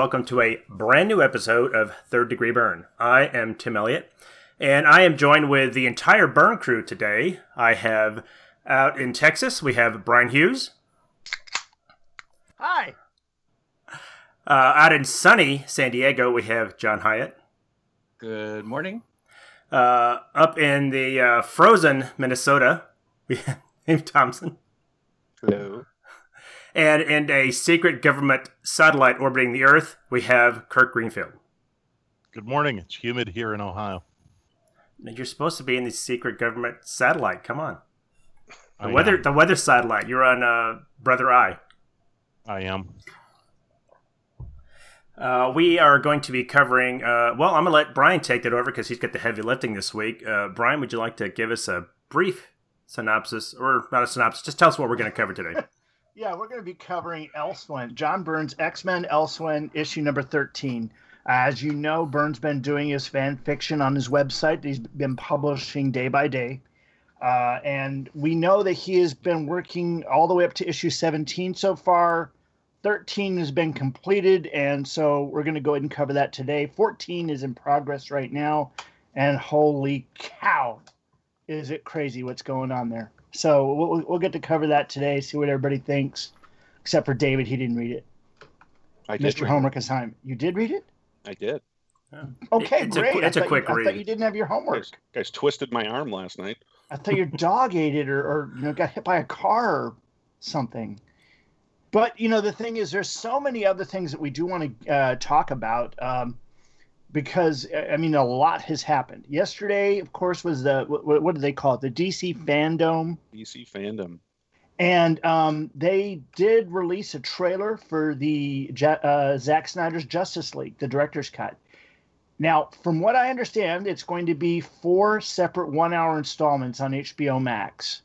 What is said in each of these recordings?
welcome to a brand new episode of Third Degree Byrne. I am Tim Elliott, and I am joined with the entire Byrne crew today. I have out in Texas, we have Brian Hughes. Hi. Uh, out in sunny San Diego, we have John Hijatt. Good morning. Uh, up in the uh, frozen Minnesota, we have Dave Thompson. Hello. And in a secret government satellite orbiting the Earth, we have Kirk Greenfield. Good morning. It's humid here in Ohio. And you're supposed to be in the secret government satellite. Come on. The I weather, am. the weather satellite. You're on uh, Brother Eye. I am. Uh, we are going to be covering. Uh, well, I'm going to let Brian take that over because he's got the heavy lifting this week. Uh, Brian, would you like to give us a brief synopsis, or not a synopsis? Just tell us what we're going to cover today. Yeah, we're going to be covering Elsewhen, John Byrne's X Men Elsewhen, issue number 13. As you know, Byrne's been doing his fan fiction on his website. He's been publishing day by day. Uh, and we know that he has been working all the way up to issue 17 so far. 13 has been completed, and so we're going to go ahead and cover that today. 14 is in progress right now, and holy cow, is it crazy what's going on there? So we'll, we'll get to cover that today, see what everybody thinks, except for David. He didn't read it. I did. Mr. read Homework assignment. You did read it? it. I did. Okay, It's great. qu- I it's a thought you- quick I read. thought you didn't have your homework. Guys, guys twisted my arm last night. I thought your dog ate it or, or you know got hit by a car or something. But you know the thing is, there's so many other things that we do want to uh, talk about um, because I mean a lot has happened. Yesterday, of course, was the what, what do they call it? The DC Fandom, DC fandom. and um, they did release a trailer for the uh, Zack Snyder's Justice League, the director's cut. Now, from what I understand, it's going to be four separate one-hour installments on HBO Max,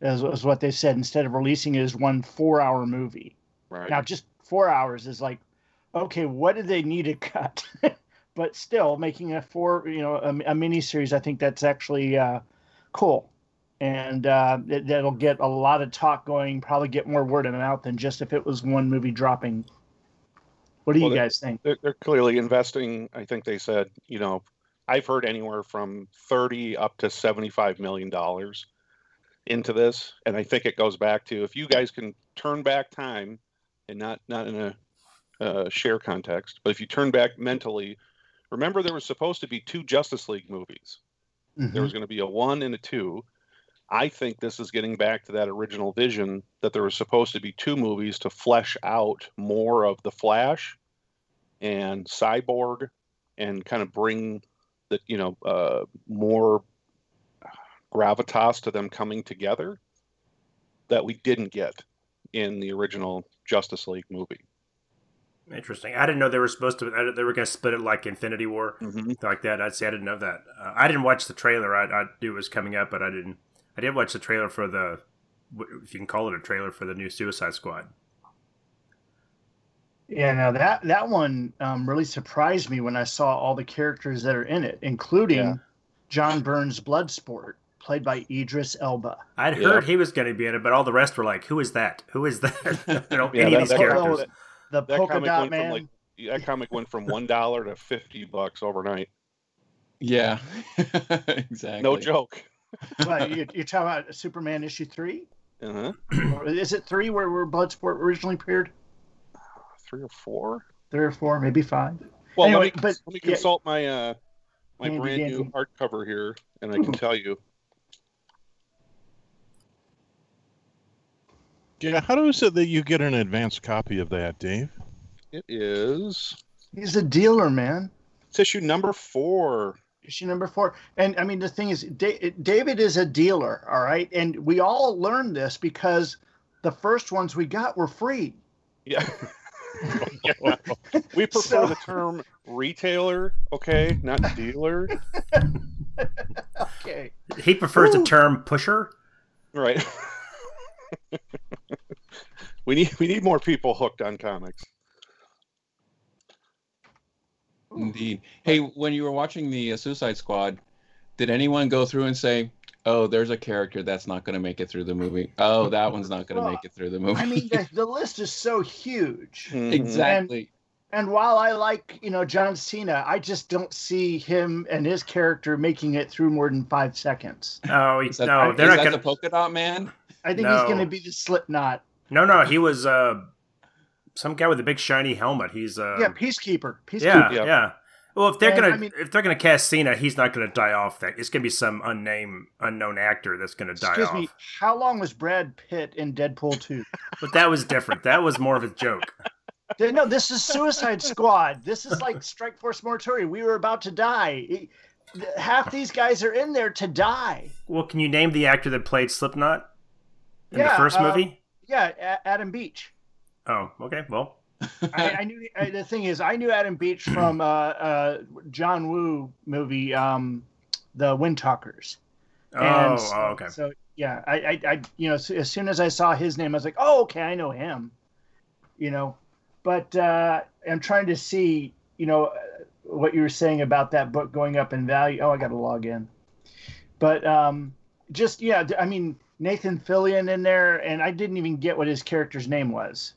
is, is what they said. Instead of releasing it as one four-hour movie. Right. Now, just four hours is like, okay, what did they need to cut? but still, making a four, you know, a, a mini series, I think that's actually uh, cool, and uh, it, that'll get a lot of talk going. Probably get more word of mouth than just if it was one movie dropping. What do Well, you guys think? they're, they're clearly investing. I think they said, you know, I've heard anywhere from 30 up to 75 million dollars into this, and I think it goes back to if you guys can turn back time, and not not in a uh, Cher context, but if you turn back mentally, remember there was supposed to be two Justice League movies. There Mhm. was going to be a one and a two. I think this is getting back to that original vision that there was supposed to be two movies to flesh out more of the Flash and Cyborg and kind of bring the you know uh, more gravitas to them coming together that we didn't get in the original Justice League movie. Interesting. I didn't know they were supposed to. They were going to split it like Infinity War, like that. I'd say I didn't know that. Uh, I didn't watch the trailer. I, I knew it was coming up, but I didn't. I did watch the trailer for the, if you can call it a trailer for the new Suicide Squad. Yeah, now that that one um, really surprised me when I saw all the characters that are in it, including Yeah. John Byrne's Bloodsport, played by Idris Elba. I'd Yeah. heard he was going to be in it, but all the rest were like, "Who is that? Who is that?" you know, Yeah, any that- of these characters. that- The that polka comic dot went from, man. like, that comic went from one dollar to fifty bucks overnight. Yeah, exactly. No joke. What, you, you're talking about Superman issue three? Uh-huh. Is it three where, where Bloodsport originally appeared? Three or four. Three or four, maybe five. Well, Anyway, let me, but- let me yeah. consult my uh my Handy brand new dandy. hardcover here, and I can tell you. Yeah, how is it that you get an advanced copy of that, Dave? It is He's a dealer, man. it's issue number four. Issue number four. And I mean, the thing is, David is a dealer, all right? And we all learned this because the first ones we got were free. Yeah. Yeah. We prefer So- the term retailer, okay, not dealer. Okay. He prefers the term pusher. Right. we need we need more people hooked on comics. Indeed. Hey, when you were watching the uh, Suicide Squad, did anyone go through and say, "Oh, there's a character that's not going to make it through the movie. Oh, that one's not going to Well, make it through the movie." I mean, the, the list is so huge. Mhm. exactly. And while I like, you know, John Cena, I just don't see him and his character making it through more than five seconds. Oh, he, Is that, no, is they're not that gonna. the polka dot man? I think he's going to be the Slipknot. No, no, he was uh, some guy with a big shiny helmet. He's uh, yeah, Peacekeeper. Peacekeeper. yeah, Yeah. yeah. Well, if they're And, gonna I mean- if they're gonna cast Cena, he's not gonna die off. That it's gonna be some unnamed, unknown actor that's gonna die Excuse off. me. How long was Brad Pitt in Deadpool 2? But that was different. That was more of a joke. no, this is Suicide Squad. This is like Strike Force Morituri. We were about to die. Half these guys are in there to die. Well, can you name the actor that played Slipknot in Yeah, the first uh, movie? Yeah, A- Adam Beach. Oh, okay. Well, I, I knew uh, the thing is I knew Adam Beach from uh, uh, John Woo movie, um, The Wind Talkers. oh, And oh, okay. So yeah, I, I, I, you know, as soon as I saw his name, I was like, oh, okay, I know him. You know, but uh, I'm trying to see, you know, uh, what you were saying about that book going up in value. Oh, I got to log in. But um, just yeah, I mean Nathan Fillion in there, and I didn't even get what his character's name was.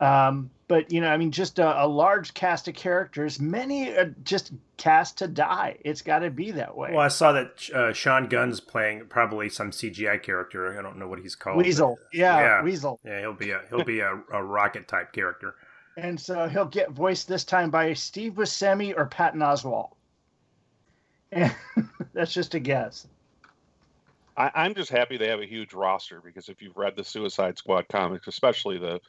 Um, but you know, I mean, just a, a large cast of characters. Many are just cast to die. It's got to be that way. Well, I saw that uh, Sean Gunn's playing probably some CGI character. I don't know what he's called. Weasel, yeah, Yeah. Weasel. Yeah, he'll be a he'll be a, a rocket type character. And so he'll get voiced this time by Steve Buscemi or Patton Oswalt. And that's just a guess. I, I'm just happy they have a huge roster because if you've read the Suicide Squad comics, especially the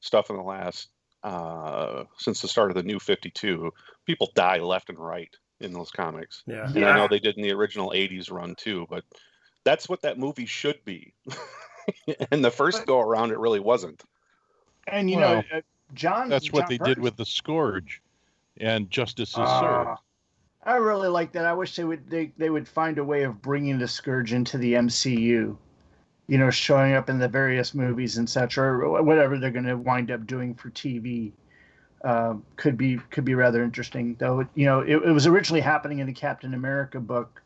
stuff in the last uh, since the start of the New Fifty Two, people die left and right in those comics. Yeah, And I know they did in the original '80s run too, but that's what that movie should be. and the first But- go around, it really wasn't. And you Well, know, uh, John. That's what John they did with the Scourge, and Justice is Ah, served. I really like that. I wish they would they, they would find a way of bringing the Scourge into the MCU. You know, showing up in the various movies and such, or whatever they're going to wind up doing for TV. Uh, could be could be rather interesting, though. You know, it, it was originally happening in the Captain America book,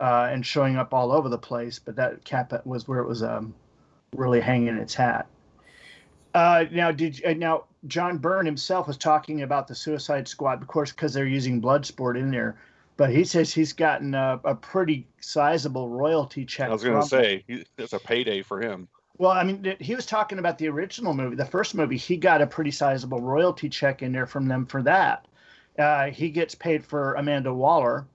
uh, and showing up all over the place. But that cap was where it was um, really hanging its hat. Uh, now, did uh, now John Byrne himself was talking about the Suicide Squad, of course, because they're using Bloodsport in there. But he says he's gotten a, a pretty sizable royalty check. I was going to say he- it's a payday for him. Well, I mean, he was talking about the original movie, the first movie. He got a pretty sizable royalty check in there from them for that. Uh, he gets paid for Amanda Waller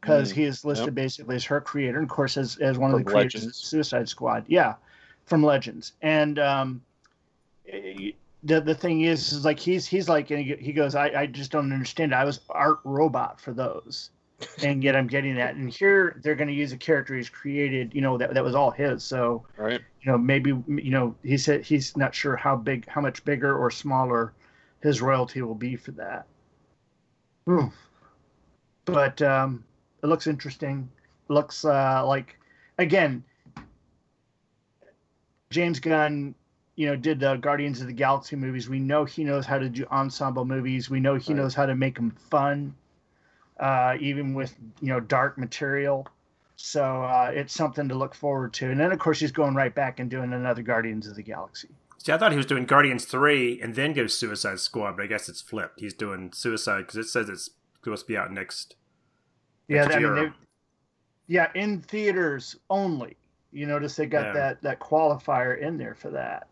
because Mm, he is listed basically as her creator, and of course as, as one of the creators Legends. of Suicide Squad. Yeah, from Legends. And um, eh, the the thing is, is like he's he's like, and he, goes, I, I just don't understand. I was art robot for those. and yet I'm getting that. And here they're going to use a character he's created, you know, that, that was all his. So, Right. you know, maybe you know he said he's not sure how big, how much bigger or smaller his royalty will be for that. Hmm. But um, it looks interesting. Looks uh, like again, James Gunn, you know, did the Guardians of the Galaxy movies. We know he knows how to do ensemble movies. We know he Right. knows how to make them fun, uh, even with you know dark material. So uh, it's something to look forward to. And then of course he's going right back and doing another Guardians of the Galaxy. See, I thought he was doing Guardians three and then goes Suicide Squad, but I guess it's flipped. He's doing Suicide because it says it's supposed to be out next. Yeah, next I mean, year. they, yeah, in theaters only. You notice they got Yeah. that that qualifier in there for that.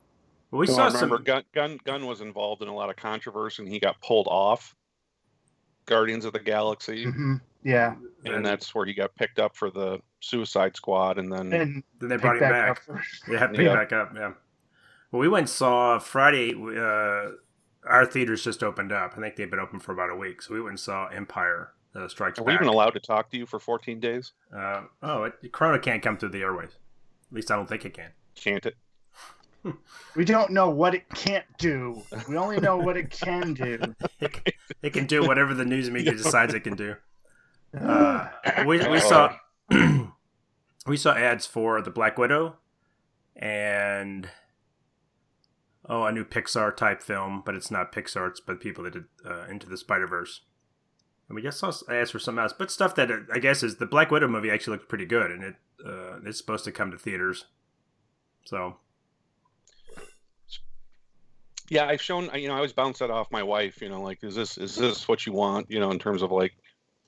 Well, we No, saw I remember some. Gunn, Gunn Gunn was involved in a lot of controversy, and he got pulled off Guardians of the Galaxy, hmm Yeah, and that's where he got picked up for the Suicide Squad, and then and then they brought him back back. up first. Yeah, pick Yeah. back up. Yeah. Well, we went and saw Friday. Uh, our theaters just opened up. I think they've been open for about a week, so we went and saw Empire uh, Strikes are we Back. even allowed to talk to you for 14 days? Uh, oh, it, Corona can't come through the airways. At least I don't think it can. Can't it? We don't know what it can't do. We only know what it can do. It, can- it can do whatever the news media decides it can do. Uh, we we saw we saw ads for the Black Widow and oh a new Pixar type film, but it's not Pixar. It's by the people that did uh, Into the Spider Verse. And we just saw ads for something else, but stuff that uh, I guess is the Black Widow movie actually looks pretty good, and it uh, it's supposed to come to theaters. So Yeah, I've shown. You know, I always bounce that off my wife. You know, like, is this is this what you want? You know, in terms of like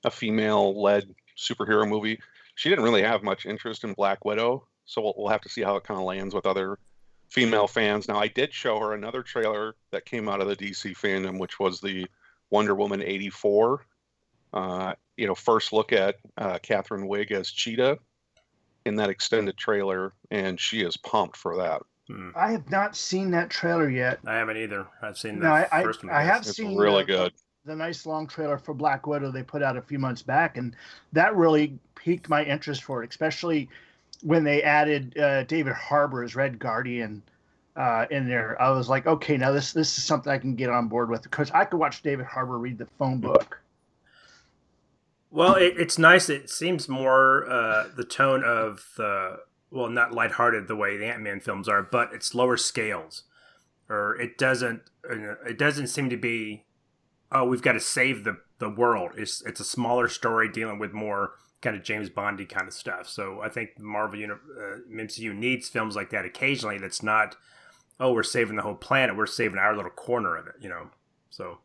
a female-led superhero movie. She didn't really have much interest in Black Widow, so we'll, we'll have to see how it kind of lands with other female fans. Now, I did show her another trailer that came out of the DC fandom, which was the Wonder Woman '84. Uh, you know, first look at uh, Catherine Wiig as Cheetah in that extended trailer, and she is pumped for that. Hmm, I have not seen that trailer yet. I haven't either. I've seen the No, I, I, first one. I have It's seen really the, good. the nice long trailer for Black Widow they put out a few months back, and that really piqued my interest for it, especially when they added uh, David Harbour as Red Guardian uh, in there. I was like, okay, now this this is something I can get on board with because I could watch David Harbour read the phone book. Well, it, it's nice. It seems more uh, the tone of the well, not lighthearted the way the Ant Man films are, but it's lower scales, or it doesn't. uh, It doesn't seem to be. Oh, we've got to save the the world. It's it's a smaller story dealing with more kind of James Bondy kind of stuff. So I think Marvel uni- uh, MCU needs films like that occasionally. That's not. Oh, we're saving the whole planet. We're saving our little corner of it. You know. So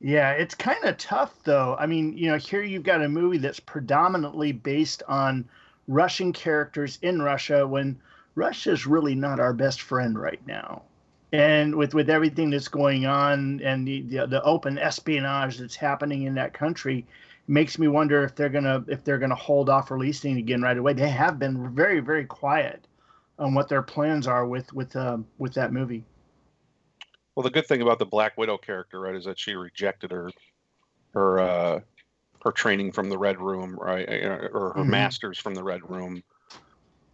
Yeah, it's kind of tough though. I mean, you know, here you've got a movie that's predominantly based on Russian characters in Russia when Russia's really not our best friend right now. And with with everything that's going on and the the, the open espionage that's happening in that country makes me wonder if they're to if they're to hold off releasing again right away. They have been very very quiet on what their plans are with with uh, with that movie. Well, the good thing about the Black Widow character, right, is that she rejected her her uh, her training from the Red Room, right, uh, or her Mhm. masters from the Red Room.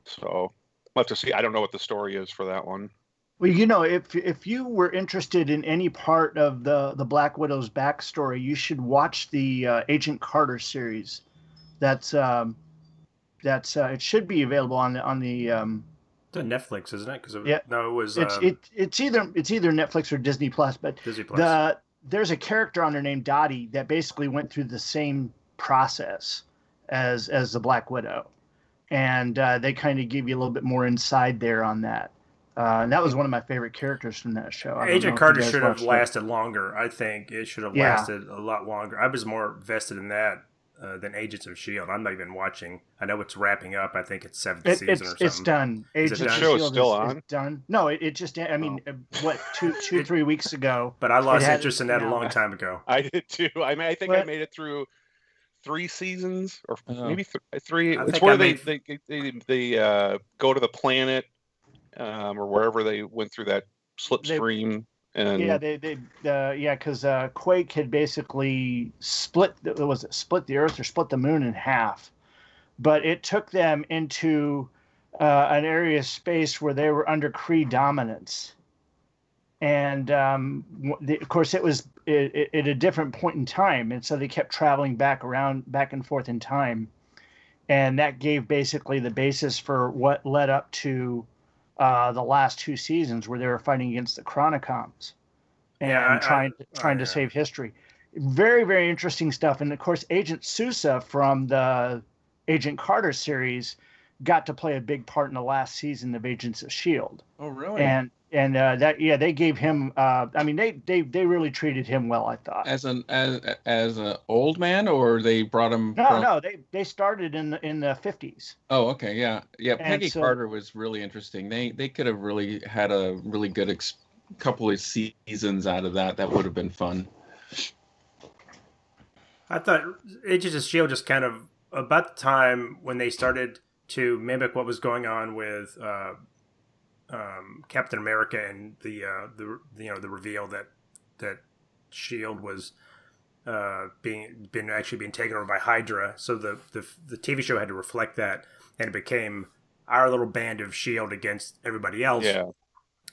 So we'll have to see. I don't know what the story is for that one. Well, you know, if if you were interested in any part of the the Black Widow's backstory, you should watch the uh, Agent Carter series. That's um, that's uh, it should be available on the on the um, it's on Netflix, isn't it? Because Yeah. no, it was it's um, it it's either it's either Netflix or Disney Plus, but Disney Plus. the there's a character on there named Dottie that basically went through the same process as as the Black Widow, and uh, they kind of give you a little bit more inside there on that. Uh, and that was one of my favorite characters from that show. I don't know if Agent Carter should have watched it. lasted longer. I think it should have Yeah. lasted a lot longer. I was more vested in that uh, than Agents of Shield. I'm not even watching. I know it's wrapping up. I think it's seventh It, season it's or something. it's done. Is it Agents of The show is S.H.I.E.L.D. still is- is on? done. No, it, it just. I mean, uh, what two two three weeks ago? But I lost had- interest in that a long time ago. I did too. I mean, I think I made it through three seasons or Oh. maybe th- three. I it's where they, made- they they they uh, go to the planet um, or wherever they went through that slipstream and Yeah, they they uh, yeah, because uh, Quake had basically split. Was it split the Earth or split the Moon in half? But it took them into uh, an area of space where they were under Kree dominance, and um, the, of course it was at a different point in time, and so they kept traveling back around, back and forth in time, and that gave basically the basis for what led up to uh, the last two seasons where they were fighting against the Chronicoms and Yeah, I- I- trying oh, trying yeah. to save history. Very very interesting stuff, and of course Agent Sousa from the Agent Carter series got to play a big part in the last season of Agents of Shield, Oh, really? and and uh, that yeah they gave him. Uh, I mean they they they really treated him well. I thought. as an as as an old man, or they brought him? No, from- no, they they started in the in the fifties. Oh, okay, yeah, yeah. And Peggy so- Carter was really interesting. They they could have really had a really good ex- couple of seasons out of that. That would have been fun. I thought Agents of Shield just kind of about the time when they started to mimic what was going on with uh, um, Captain America and the uh, the you know the reveal that that Shield was uh, being been actually being taken over by Hydra. So the, the the TV show had to reflect that, and it became our little band of Shield against everybody else. Yeah.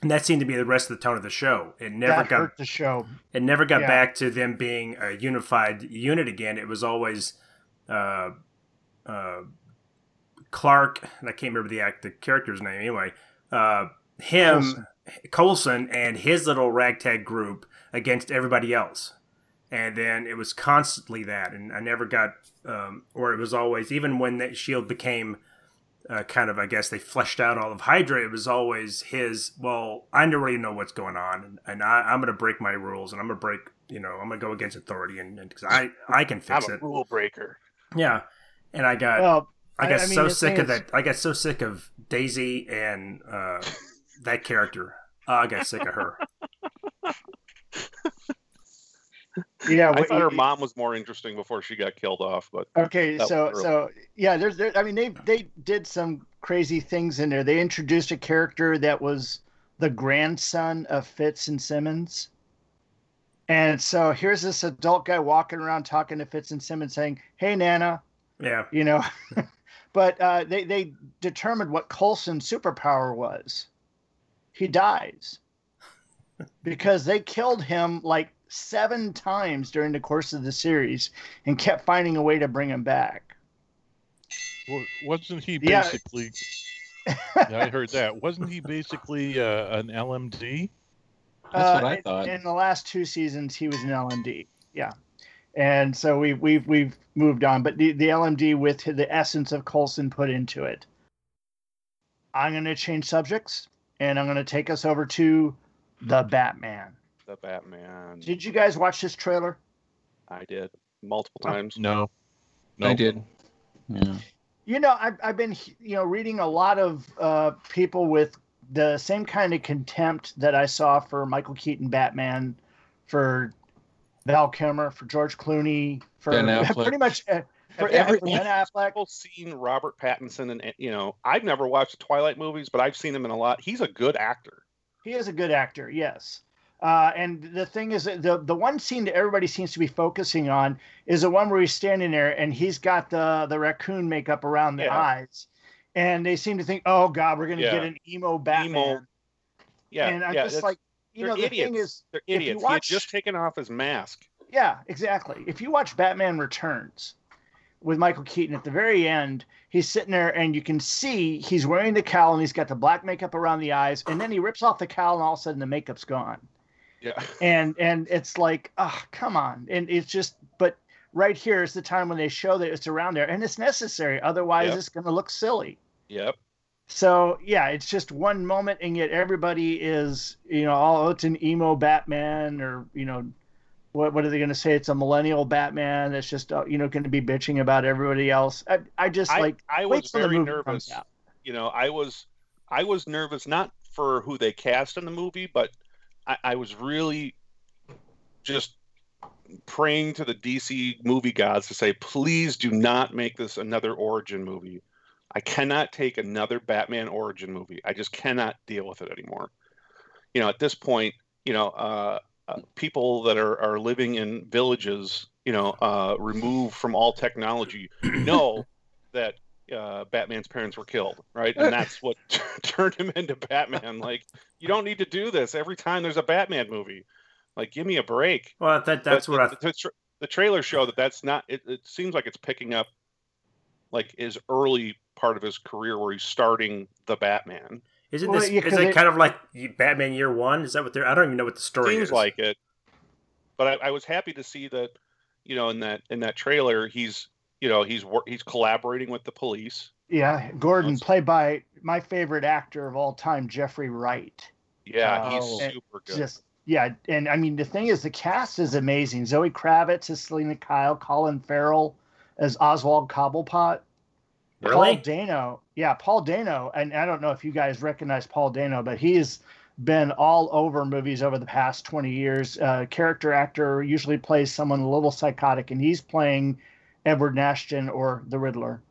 And that seemed to be the rest of the tone of the show. It never that got hurt the show. it never got Yeah. back to them being a unified unit again. It was always uh, uh, Clark, and I can't remember the act the character's name anyway. Uh, him, Coulson. Colson, and his little ragtag group against everybody else. And then it was constantly that, and I never got, um, or it was always even when that Shield became uh, kind of, I guess they fleshed out all of Hydra. It was always his. Well, I don't really know what's going on, and, and I, I'm going to break my rules, and I'm going to break, you know, I'm going to go against authority, and because I I can I'm fix a it. rule breaker. Yeah, and I got Well, I got I mean, so sick of that. I got so sick of Daisy and uh, that character. Uh, I got sick of her. yeah. I what thought her mom was more interesting before she got killed off, but Okay, so was so yeah, there's there. I mean, they they did some crazy things in there. They introduced a character that was the grandson of Fitz and Simmons, and so here's this adult guy walking around talking to Fitz and Simmons, saying, "Hey, Nana," Yeah, you know. but uh, they they determined what Coulson's superpower was. He dies because they killed him like seven times during the course of the series and kept finding a way to bring him back. Wa- Wasn't he basically? yeah, I heard that. Wasn't he basically uh, an LMD? That's what Uh, I in- thought. In the last two seasons, he was an LMD. Yeah, and so we've we've we've moved on. But the the LMD with the essence of Coulson put into it. I'm going to change subjects, and I'm going to take us over to the Batman. the Batman. Did you guys watch this trailer? I did multiple times. No. No. I did. Yeah. You know, I've, I've been, you know, reading a lot of uh, people with the same kind of contempt that I saw for Michael Keaton Batman, for Val Kilmer, for George Clooney, for Ben pretty much uh, for every, every- Ben Affleck. People seen Robert Pattinson, and you know, I've never watched Twilight movies, but I've seen him in a lot. He's a good actor. He is a good actor, yes. Uh, and the thing is, the the one scene that everybody seems to be focusing on is the one where he's standing there and he's got the the raccoon makeup around the Yeah. eyes, and they seem to think, "Oh God, we're gonna Yeah. get an emo Batman." Emo. Yeah, and I'm yeah. just like, you they're know, the idiots. thing is, they're idiots. He had just taken off his mask. yeah, exactly. If you watch Batman Returns with Michael Keaton at the very end, he's sitting there and you can see he's wearing the cowl and he's got the black makeup around the eyes, and then he rips off the cowl and all of a sudden the makeup's gone. Yeah. And and it's like, oh, come on. And it's just but right here is the time when they show that it's around there and it's necessary. Otherwise Yep. it's gonna look silly. Yep. So yeah, it's just one moment, and yet everybody is, you know, oh, it's an emo Batman, or you know, what what are they going to say? It's a millennial Batman that's just, uh, you know, going to be bitching about everybody else. I, I just I, like I was very nervous. You know, I was I was nervous not for who they cast in the movie, but I, I was really just praying to the DC movie gods to say, please do not make this another origin movie. I cannot take another Batman origin movie. I just cannot deal with it anymore. You know, at this point, you know, uh, uh, people that are, are living in villages, you know, uh, removed from all technology, know that uh, Batman's parents were killed, right? And that's what turned him into Batman. Like, you don't need to do this every time there's a Batman movie. Like, give me a break. Well, that that's But what I. the, the, tra- the trailers show that that's not. It, it seems like it's picking up, like his early part of his career where he's starting the Batman. Isn't Well, this? yeah, is 'cause it it- kind of like Batman Year One? Is that what they're? I don't even know what the story Seems is. like it. But I, I was happy to see that, you know, in that in that trailer, he's you know he's wor- he's collaborating with the police. Yeah, Gordon, Let's- played by my favorite actor of all time, Jeffrey Wright. Yeah, Oh. he's super good. Just yeah, and I mean the thing is the cast is amazing. Zoe Kravitz as Selina Kyle, Colin Farrell as Oswald Cobblepot. Really? Paul Dano, yeah, Paul Dano, and I don't know if you guys recognize Paul Dano, but he's been all over movies over the past 20 years. Uh, character actor usually plays someone a little psychotic, and he's playing Edward Nashton or the Riddler.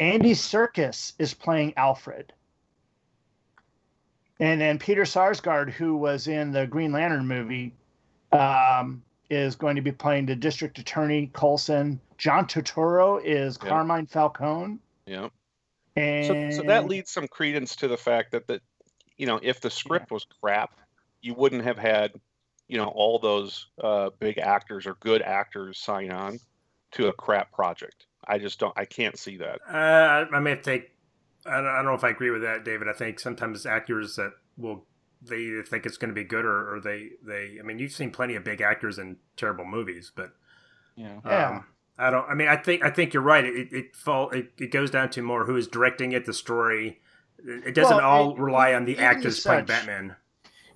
Andy Serkis is playing Alfred. And then Peter Sarsgaard, who was in the Green Lantern movie, um, is going to be playing the district attorney Colson. John Turturro is Yeah. Carmine Falcone. yeah. And So, so that leads some credence to the fact that the, you know, if the script was crap, you wouldn't have had, you know, all those uh, big actors or good actors sign on to a crap project. I just don't. I can't see that. Uh, I I may have take. I don't, I don't know if I agree with that, David. I think sometimes actors that will they either think it's going to be good or, or they they. I mean, you've seen plenty of big actors in terrible movies, but Yeah. Yeah. um, I don't. I mean, I think I think you're right. It it fall it, it goes down to more who is directing it, the story. It it doesn't Well, all it- rely on the even actors playing Batman.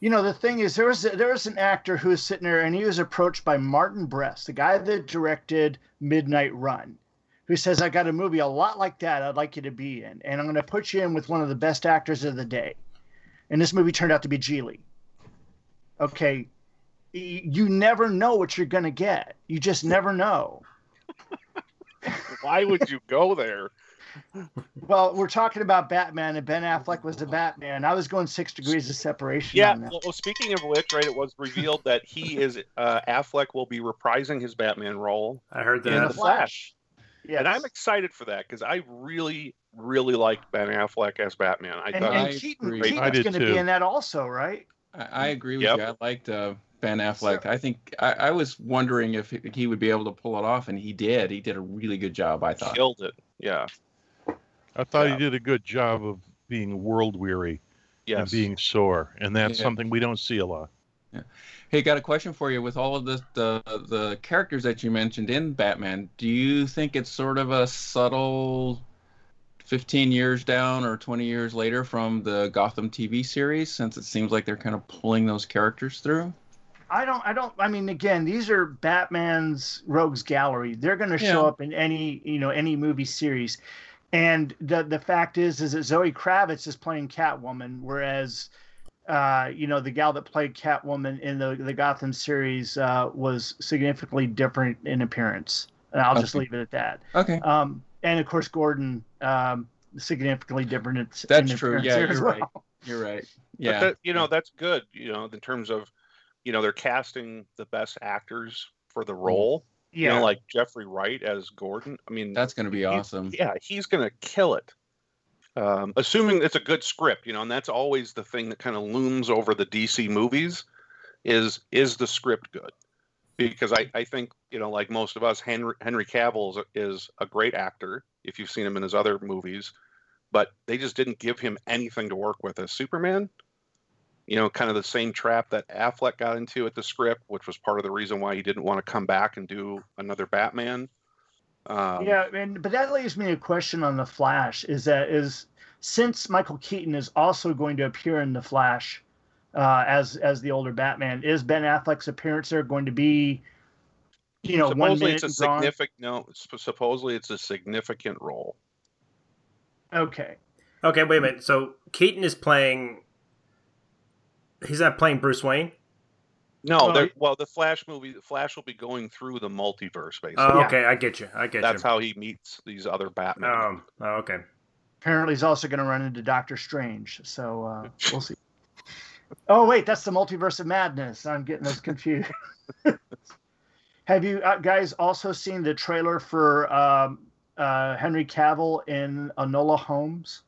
You know, the thing is, there was there was an actor who was sitting there, and he was approached by Martin Brest, the guy that directed Midnight Run, who says, "I got a movie a lot like that. I'd like you to be in, and I'm going to put you in with one of the best actors of the day." And this movie turned out to be Gigli. Okay, y- you never know what you're going to get. You just never know. Why would you go there? Well, we're talking about Batman, and Ben Affleck was the Batman. I was going six degrees of separation. Yeah. on that. Well, well, speaking of which, right, it was revealed that he is uh, Affleck will be reprising his Batman role I heard that in that. the Flash, Yes. and I'm excited for that because I really, really liked Ben Affleck as Batman. I and, thought and I Keaton, agree. I Keaton's going to be in that also, right? I, I agree with Yep. you. I liked uh, Ben Affleck. I think I, I was wondering if he- he would be able to pull it off, and he did. He did a really good job. I thought. killed it. Yeah. I thought Yeah. he did a good job of being world weary and being sore, and that's Yeah. something we don't see a lot. Hey, got a question for you. With all of the, the the characters that you mentioned in Batman, do you think it's sort of a subtle, fifteen years down or twenty years later from the Gotham TV series? Since it seems like they're kind of pulling those characters through. I don't. I don't. I mean, again, these are Batman's rogues gallery. They're going to Yeah. show up in any you know any movie series, and the the fact is is that Zoe Kravitz is playing Catwoman, whereas. Uh, you know, the gal that played Catwoman in the the Gotham series uh, was significantly different in appearance. And I'll just leave it at that. Okay, Um, and of course, Gordon um, significantly different. In, That's in true. Yeah, you're as right. you're right. But Yeah, that, you know, that's good, you know, in terms of, you know, they're casting the best actors for the role. You Yeah, know, like Jeffrey Wright as Gordon. I mean, that's going to be awesome. yeah, he's going to kill it. Um, assuming it's a good script, you know, and that's always the thing that kind of looms over the DC movies is is the script good? Because I, I think, you know, like most of us, Henry Henry Cavill is a, is a great actor if you've seen him in his other movies, but they just didn't give him anything to work with as Superman. You know, kind of the same trap that Affleck got into at the script, which was part of the reason why he didn't want to come back and do another Batman. Um, yeah, and but that leaves me a question on the Flash. Is that is since Michael Keaton is also going to appear in the Flash uh, as as the older Batman, is Ben Affleck's appearance there going to be, you know, one supposedly minute it's a gone? significant no supposedly it's a significant role Okay, Okay, wait a minute. So Keaton is playing. He's not playing Bruce Wayne. No Well, well, the flash movie the flash will be going through the multiverse basically Oh, Yeah. okay, I get you. I get that's you. how he meets these other batman Um. Oh, okay. apparently he's also going to run into Doctor Strange. So uh, we'll see. Oh wait, that's the Multiverse of Madness. I'm getting this confused. Have you uh, guys also seen the trailer for um, uh, Henry Cavill in Enola Holmes?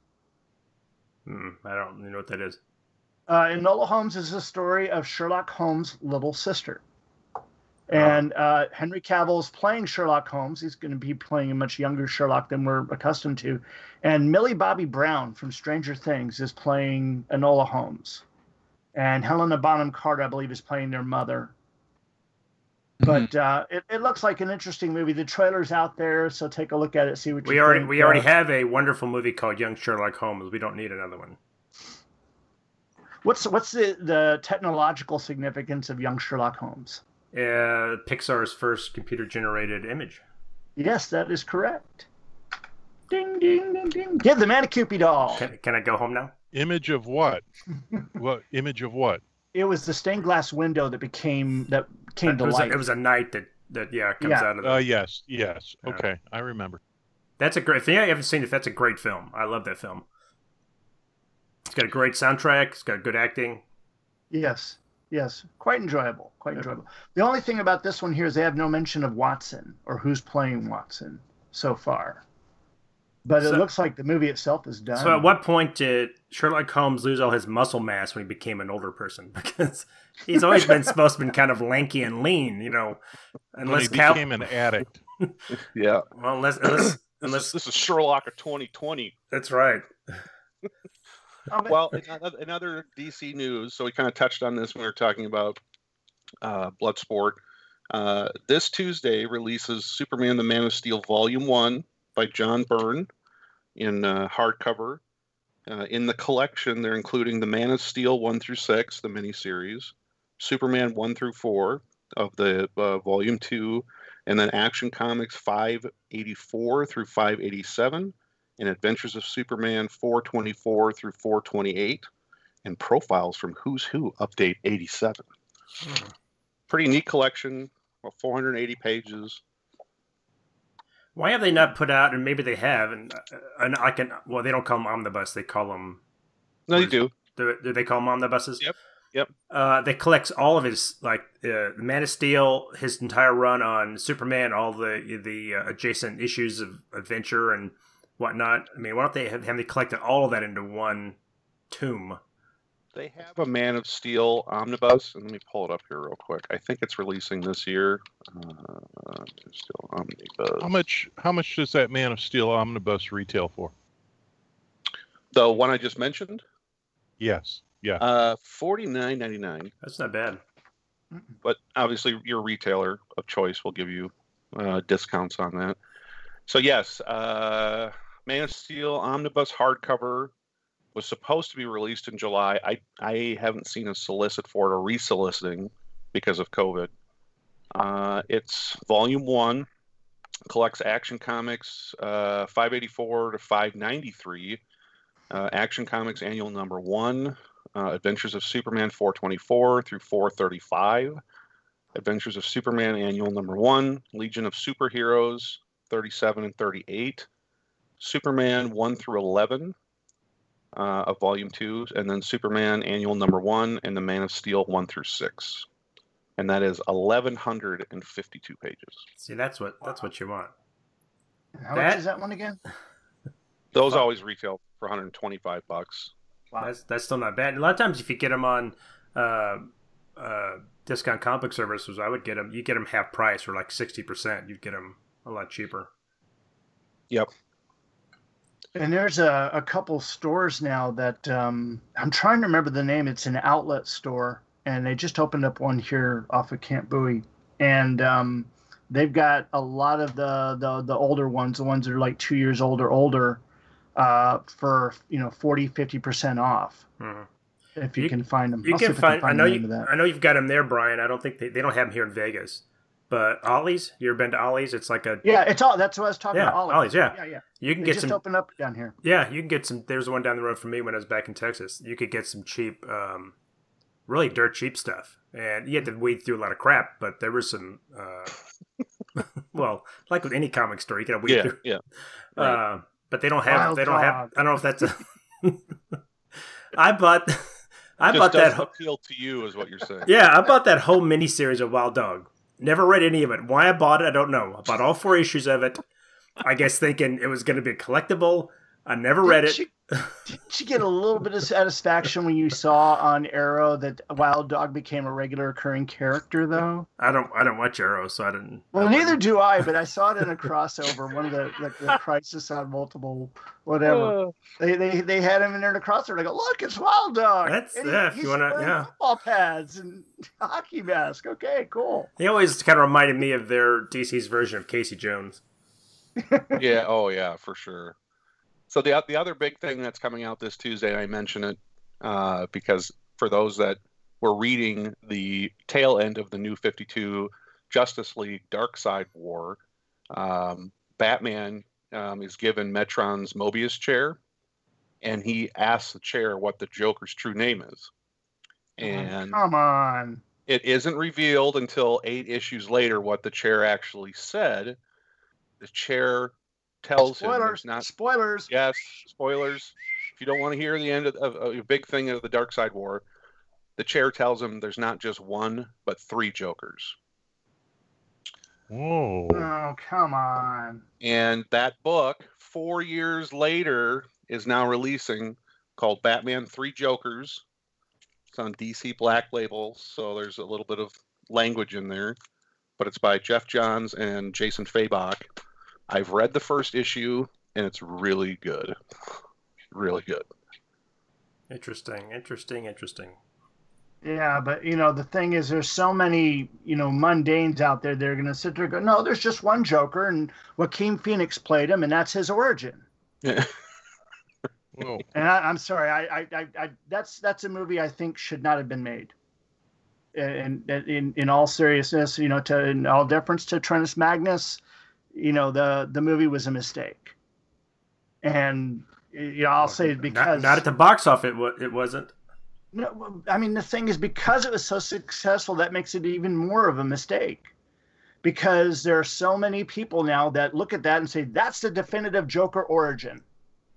Hmm, I don't even know what that is. Uh, Enola Holmes is the story of Sherlock Holmes' little sister. And uh, Henry Cavill is playing Sherlock Holmes. He's going to be playing a much younger Sherlock than we're accustomed to. And Millie Bobby Brown from Stranger Things is playing Enola Holmes. And Helena Bonham Carter, I believe, is playing their mother. Mm-hmm. But uh, it, it looks like an interesting movie. The trailer's out there, so take a look at it, see what We you already think. we already Uh, have a wonderful movie called Young Sherlock Holmes. We don't need another one. What's what's the, the technological significance of young Sherlock Holmes? Uh, Pixar's first computer generated image. Yes, that is correct. Ding, ding, ding, ding. Give the man a Kewpie doll. Can, can I go home now? Image of what? what image of what? It was the stained glass window that became that came it, to was a, it was a knight that that yeah comes Yeah. out of. The, Uh, yes, yes. Yeah. Okay, I remember. that's a great. thing. I haven't seen it, that's a great film. I love that film. It's got a great soundtrack. It's got good acting. yes, yes, quite enjoyable. Quite enjoyable. The only thing about this one here is they have no mention of Watson or who's playing Watson so far. But So- it looks like the movie itself is done. So, at what point did Sherlock Holmes lose all his muscle mass when he became an older person? Because he's always been supposed to be kind of lanky and lean, you know. When he Cal, became an addict. Yeah. well, unless unless This, is, this is Sherlock of 2020. that's right. Well, in other- in other DC news, so we kind of touched on this when we were talking about uh, Bloodsport. Uh, this Tuesday releases Superman the Man of Steel Volume 1 by John Byrne in uh, hardcover. Uh, in the collection, they're including the Man of Steel 1 through 6, the miniseries, Superman 1 through 4 of the uh, Volume 2, and then Action Comics 584 through 587 and Adventures of Superman 424 through 428, and profiles from Who's Who Update 87. Pretty neat collection, about 480 pages. Why have they not put out? And maybe they have. And, uh, and I can. Well, they don't call them omnibus. They call them. No, they do. Do, they call them omnibuses? Yep, yep. Uh, they collects all of his like uh, Man of Steel, his entire run on Superman, all the the uh, adjacent issues of adventure and whatnot. I mean, why don't they have, have they collected all of that into one tomb? They have a Man of Steel omnibus, and let me pull it up here real quick. I think it's releasing this year. Uh, Steel omnibus. How much? How much does that Man of Steel omnibus retail for? The one I just mentioned, Yes. Yeah. uh, forty nine ninety nine. That's not bad. but obviously your retailer of choice will give you uh, discounts on that. So yes, uh, Man of Steel omnibus hardcover was supposed to be released in July. I I haven't seen a solicit for it or resoliciting because of COVID. Uh, it's volume one, collects Action Comics uh, 584 to 593, uh, Action Comics annual number one, uh, Adventures of Superman 424 through 435, Adventures of Superman Annual Number One, Legion of Superheroes 37 and 38, Superman 1 through 11 uh, of Volume 2, and then Superman Annual Number 1 and the Man of Steel 1 through 6. And that is 1,152 pages. See, that's what that's what you want. How that- much is that one again? Those Fuck. always retail for 125 bucks. Wow. That's that's still not bad. A lot of times, if you get them on uh, uh, discount comic services, I would get them. You get them half price or like sixty percent. You'd get them a lot cheaper. And there's a, a couple stores now that um, I'm trying to remember the name. It's an outlet store, and they just opened up one here off of Camp Bowie, and um, they've got a lot of the, the the older ones, the ones that are like two years old or older, uh, for you know 40, 50 percent off Mhm. if you, You- can find them. You I'll see can find. I know you. I know you've got them there, Brian. I don't think they, they don't have them here in Vegas. But Ollie's, you ever been to Ollie's? It's like a Yeah, it's all. That's what I was talking Yeah, about. Ollie's. Ollie's, yeah. yeah, yeah. you can They get just some. opened up down here. Yeah, you can get some. There's one down the road from me when I was back in Texas. You could get some cheap, um, really dirt cheap stuff, and you had to wade through a lot of crap. But there was some. Uh, well, like with any comic store, you gotta wade Yeah, through. yeah. Right. Uh, but they don't have. Wild they don't have. I don't know if that's a. I bought. I Just bought that. whole- appeal to you, is what you're saying. Yeah, I bought that whole miniseries of Wild Dog. Never read any of it. Why I bought it, I don't know. I bought all four issues of it. I guess thinking it was going to be a collectible. I never read it. Didn't you, didn't you get a little bit of satisfaction when you saw on Arrow that Wild Dog became a regular occurring character, though? I don't. I don't watch Arrow, so I didn't. Well, I neither do I, but I saw it in a crossover, one of the like the Crisis on Multiple, whatever. They, they they had him in there in a crossover. I go, look, it's Wild Dog. That's- And he- yeah, if he's you wanna- yeah. football pads and hockey mask. Okay, cool. He always kind of reminded me of their DC's version of Casey Jones. yeah oh yeah for sure so the the other big thing that's coming out this tuesday i mention it uh, because for those that were reading the tail end of the new 52 justice league darkseid war um, batman um, is given metron's mobius chair and he asks the chair what the joker's true name is and come on. it isn't revealed until eight issues later what the chair actually said. The chair tells him Spoilers. there's not. Spoilers. Yes, spoilers. If you don't want to hear the end of, of, of a big thing of the Darkseid War, the chair tells him there's not just one but three Jokers. Whoa. Oh, come on. And that book, four years later, is now releasing called Batman Three Jokers. It's on DC Black Label, so there's a little bit of language in there, but it's by Geoff Johns and Jason Fabok. I've read the first issue, and it's really good. Really good. Interesting, interesting, interesting. Yeah, but you know the thing is, there's so many you know mundanes out there. They're gonna sit there and go, no, there's just one Joker, and Joaquin Phoenix played him, and that's his origin. Yeah. Whoa. And I, I'm sorry, I, I, I, I, that's that's a movie I think should not have been made. And in, in in all seriousness, you know, to in all deference to Trentus Magnus, you know, the the movie was a mistake. And you know, I'll say it because not, not at the box office. It, wa- it wasn't. No, I mean the thing is because it was so successful, that makes it even more of a mistake. Because there are so many people now that look at that and say that's the definitive Joker origin.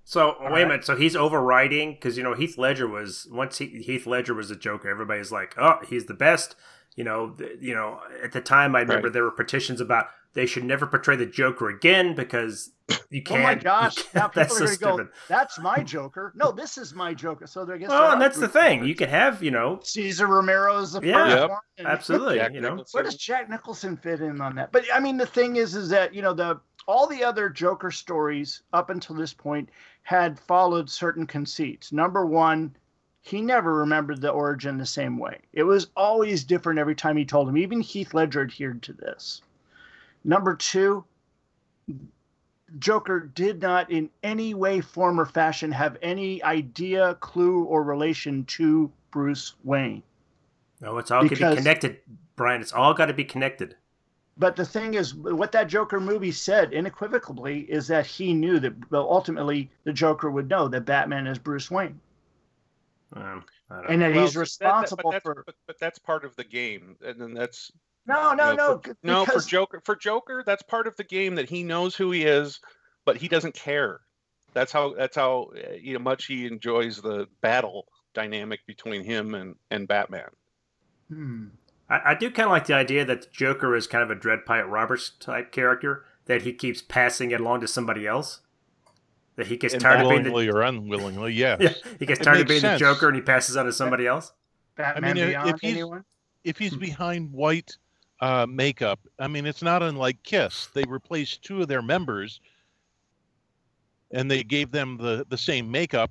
So wait right. a minute. So he's overriding because you know Heath Ledger was once he, Heath Ledger was a Joker. Everybody's like, oh, he's the best. You know, th- you know. At the time, I remember Right. there were petitions about they should never portray the Joker again because you Oh can't. Oh my gosh! can't- Now people that's are so going to go, stupid. "That's my Joker." No, this is my Joker. So they're against. Well, and that's the thing. You could have, you know, Cesar Romero is the Yeah. first Yep. one. and- absolutely, Jack you know. Nicholson. Where does Jack Nicholson fit in on that? But I mean, the thing is, is that you know the all the other Joker stories up until this point had followed certain conceits. Number one, he never remembered the origin the same way. It was always different every time he told him. Even Heath Ledger adhered to this. Number two, Joker did not in any way, form, or fashion have any idea, clue, or relation to Bruce Wayne. No, it's all going to Because- be connected, Brian. It's all got to be connected. But the thing is, what that Joker movie said unequivocally is that he knew that well, ultimately the Joker would know that Batman is Bruce Wayne, Um, and that Well, he's that- that- responsible but for. But, but that's part of the game, and then that's No, no, you know, no, for- no for Joker. For Joker, that's part of the game that he knows who he is, but he doesn't care. That's how that's how uh, you know much he enjoys the battle dynamic between him and and Batman. Hmm. I, I do kind of like the idea that Joker is kind of a Dread Pirate Roberts type character that he keeps passing it along to somebody else. That he gets And tired of being Willingly the or unwillingly, yes. yeah, he gets It tired of being sense. the Joker and he passes on to somebody else. Batman if- Beyond if he's- anyone? If he's behind white uh, makeup, I mean, it's not unlike Kiss. They replaced two of their members, and they gave them the the same makeup,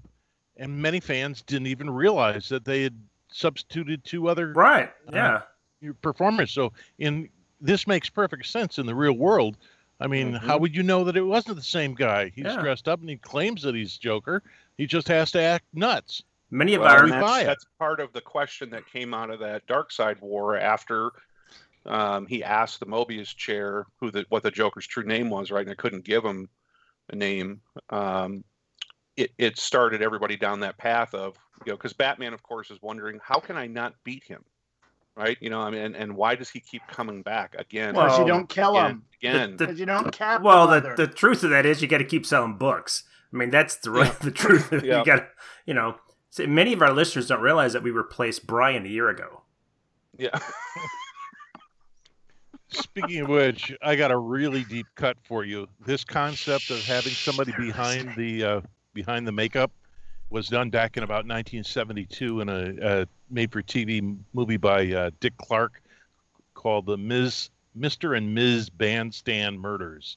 and many fans didn't even realize that they had substituted two other Right? Uh, Yeah. performers. So in this makes perfect sense in the real world. I mean, how would you know that it wasn't the same guy? He's Yeah. dressed up and he claims that he's Joker. He just has to act nuts. Many of Well, our we and buy that's, that's part of the question that came out of that Darkseid War after um, he asked the Mobius chair who the what the Joker's true name was, right? And I couldn't give him a name. Um, it it started everybody down that path of you know because Batman, of course, is wondering how can I not beat him, right? You know, I mean, and, and why does he keep coming back again? Because you don't kill him. again. The- Because you don't cap well, the the the truth of that is you got to keep selling books. I mean, that's the real, the truth. Yeah. You got to, you know. See, many of our listeners don't realize that we replaced Brian a year ago. yeah. Speaking of which, I got a really deep cut for you. This concept of having somebody behind the uh, behind the makeup was done back in about 1972 in a, a made-for-TV movie by uh, Dick Clark called "The Ms. Mr. and Ms. Bandstand Murders."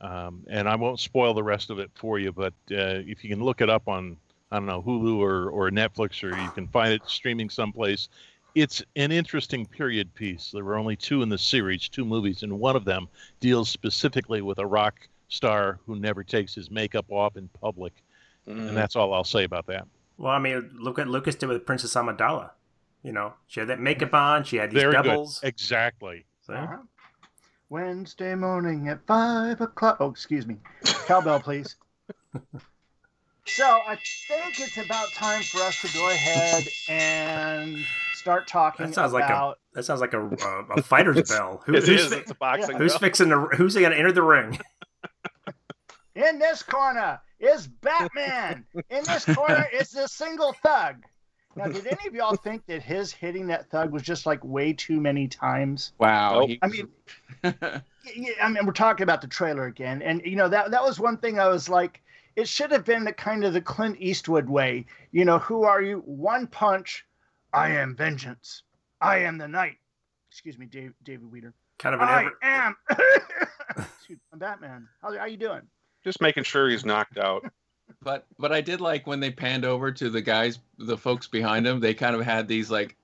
Um, and I won't spoil the rest of it for you, but uh, if you can look it up on I don't know Hulu or, or Netflix, or you can find it streaming someplace it's an interesting period piece. There were only two in the series, two movies, and one of them deals specifically with a rock star who never takes his makeup off in public. Mhm. And that's all I'll say about that. Well, I mean, look what Lucas did with Princess Amidala. You know, she had that makeup on. She had these Very doubles. good. Exactly. So, Uh-huh. Wednesday morning at five o'clock. Oh, excuse me. Cowbell, please. so I think it's about time for us to go ahead and start talking That sounds like a- That sounds like a, a, a fighter's bell. Who, It who's is. It's a boxing. who's bell. fixing the? Who's going to enter the ring? In this corner is Batman. In this corner is the single thug. Now, did any of y'all think that his hitting that thug was just like way too many times? Wow. Nope. I mean, yeah, I mean, we're talking about the trailer again, and you know that that was one thing I was like, it should have been the kind of the Clint Eastwood way. You know, who are you? One punch, I am vengeance. I am the knight. Excuse me, Dave, David Weeder. Kind of an I ever, am. Excuse me, I'm Batman. How how you doing? Just making sure he's knocked out. But but I did like when they panned over to the guys, the folks behind him. They kind of had these like,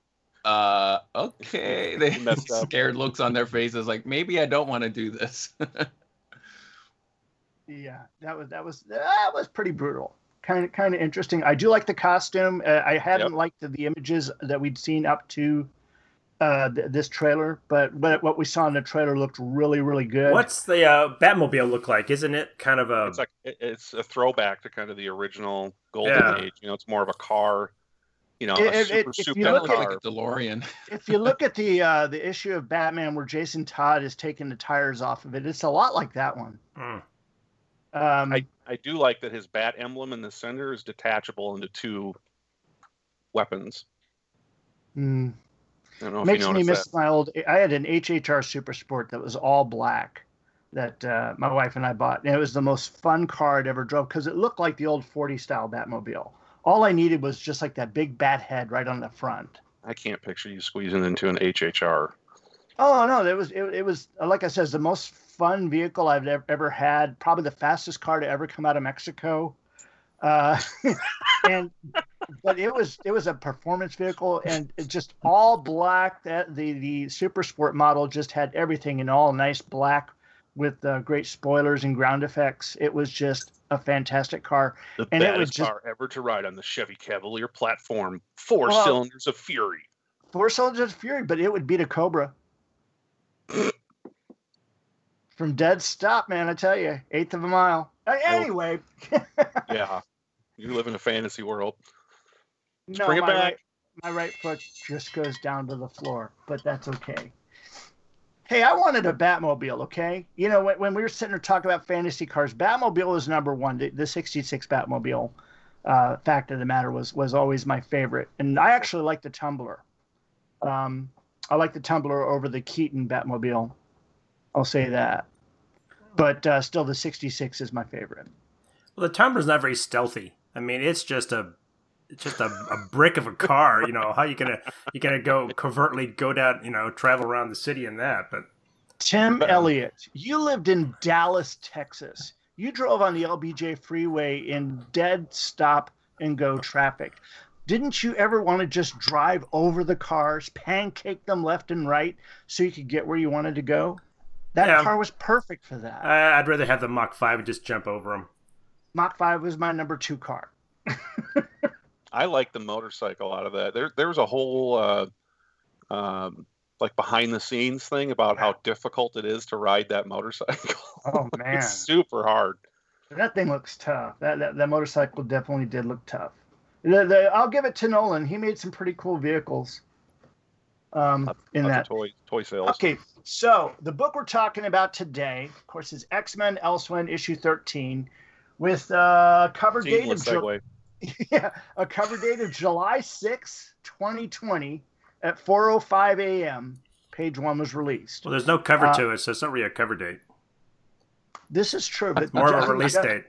uh, okay, they scared looks on their faces, like maybe I don't want to do this. Yeah, that was that was that was pretty brutal. Kind of kind of interesting. I do like the costume. Uh, I hadn't Yep. liked the, the images that we'd seen up to uh, th- this trailer, but what what we saw in the trailer looked really really good. what's the uh, Batmobile look like? Isn't it kind of a It's like it's a throwback to kind of the original Golden Yeah. Age. You know, it's more of a car. You know, It- a it- super if super you kind look looks at- car. like a DeLorean. if you look at the uh, the issue of Batman where Jason Todd is taking the tires off of it, it's a lot like that one. Mm. Um, I, I do like that his bat emblem in the center is detachable into two weapons. mm, I don't know if makes me miss my old. I had an HHR Super Sport that was all black that uh, my wife and I bought, and it was the most fun car I'd ever drove because it looked like the old 40 style Batmobile. All I needed was just like that big bat head right on the front. I can't picture you squeezing into an HHR. Oh no, it was it, it was like I said, the most fun vehicle I've ever, had. Probably the fastest car to ever come out of Mexico. Uh, and but it was it was a performance vehicle and it just all black. That the the super sport model just had everything in all nice black with uh, great spoilers and ground effects. It was just a fantastic car. The And it was just- car ever to ride on the Chevy Cavalier platform. Four Well- cylinders of fury. Four cylinders of Fury, but it would beat a Cobra. From dead stop, man, I tell you, eighth of a mile. Uh, Anyway, Yeah. You live in a fantasy world. no, bring it my back. Right, my right foot just goes down to the floor, but that's okay. Hey, I wanted a Batmobile, okay? You know, when, when we were sitting there talking about fantasy cars, Batmobile was number one. The, the 66 Batmobile, uh, fact of the matter, was was always my favorite. And I actually like the Tumbler. Um, I like the Tumbler over the Keaton Batmobile. I'll say that. But uh, still, the 66 is my favorite. Well, the Tumbler's not very stealthy. I mean, it's just a it's just a, a brick of a car. You know how you gonna you gonna go covertly go down you know travel around the city in that, but Tim But- Elliott, you lived in Dallas, Texas. You drove on the LBJ freeway in dead stop and go traffic. Didn't you ever want to just drive over the cars, pancake them left and right so you could get where you wanted to go? That Yeah. car was perfect for that. I, I'd rather have the Mach Five and just jump over them. Mach 5 was my number two car. I like the motorcycle out of that. There, there was a whole uh, um, like behind the scenes thing about how difficult it is to ride that motorcycle. Oh, man. it's super hard. That thing looks tough. That, that, that motorcycle definitely did look tough. The, the, I'll give it to Nolan. He made some pretty cool vehicles um, in Lots that. toy toy sales. Okay, so the book we're talking about today, of course, is X Men Elsewhen issue 13 with a cover date of Ju- yeah, a cover date of July 6, 2020 at 4:05 a.m. Page 1 was released. Well, there's no cover Uh, to it, so it's not really a cover date. This is true, but It's more of Jeff- a release Jeff, date.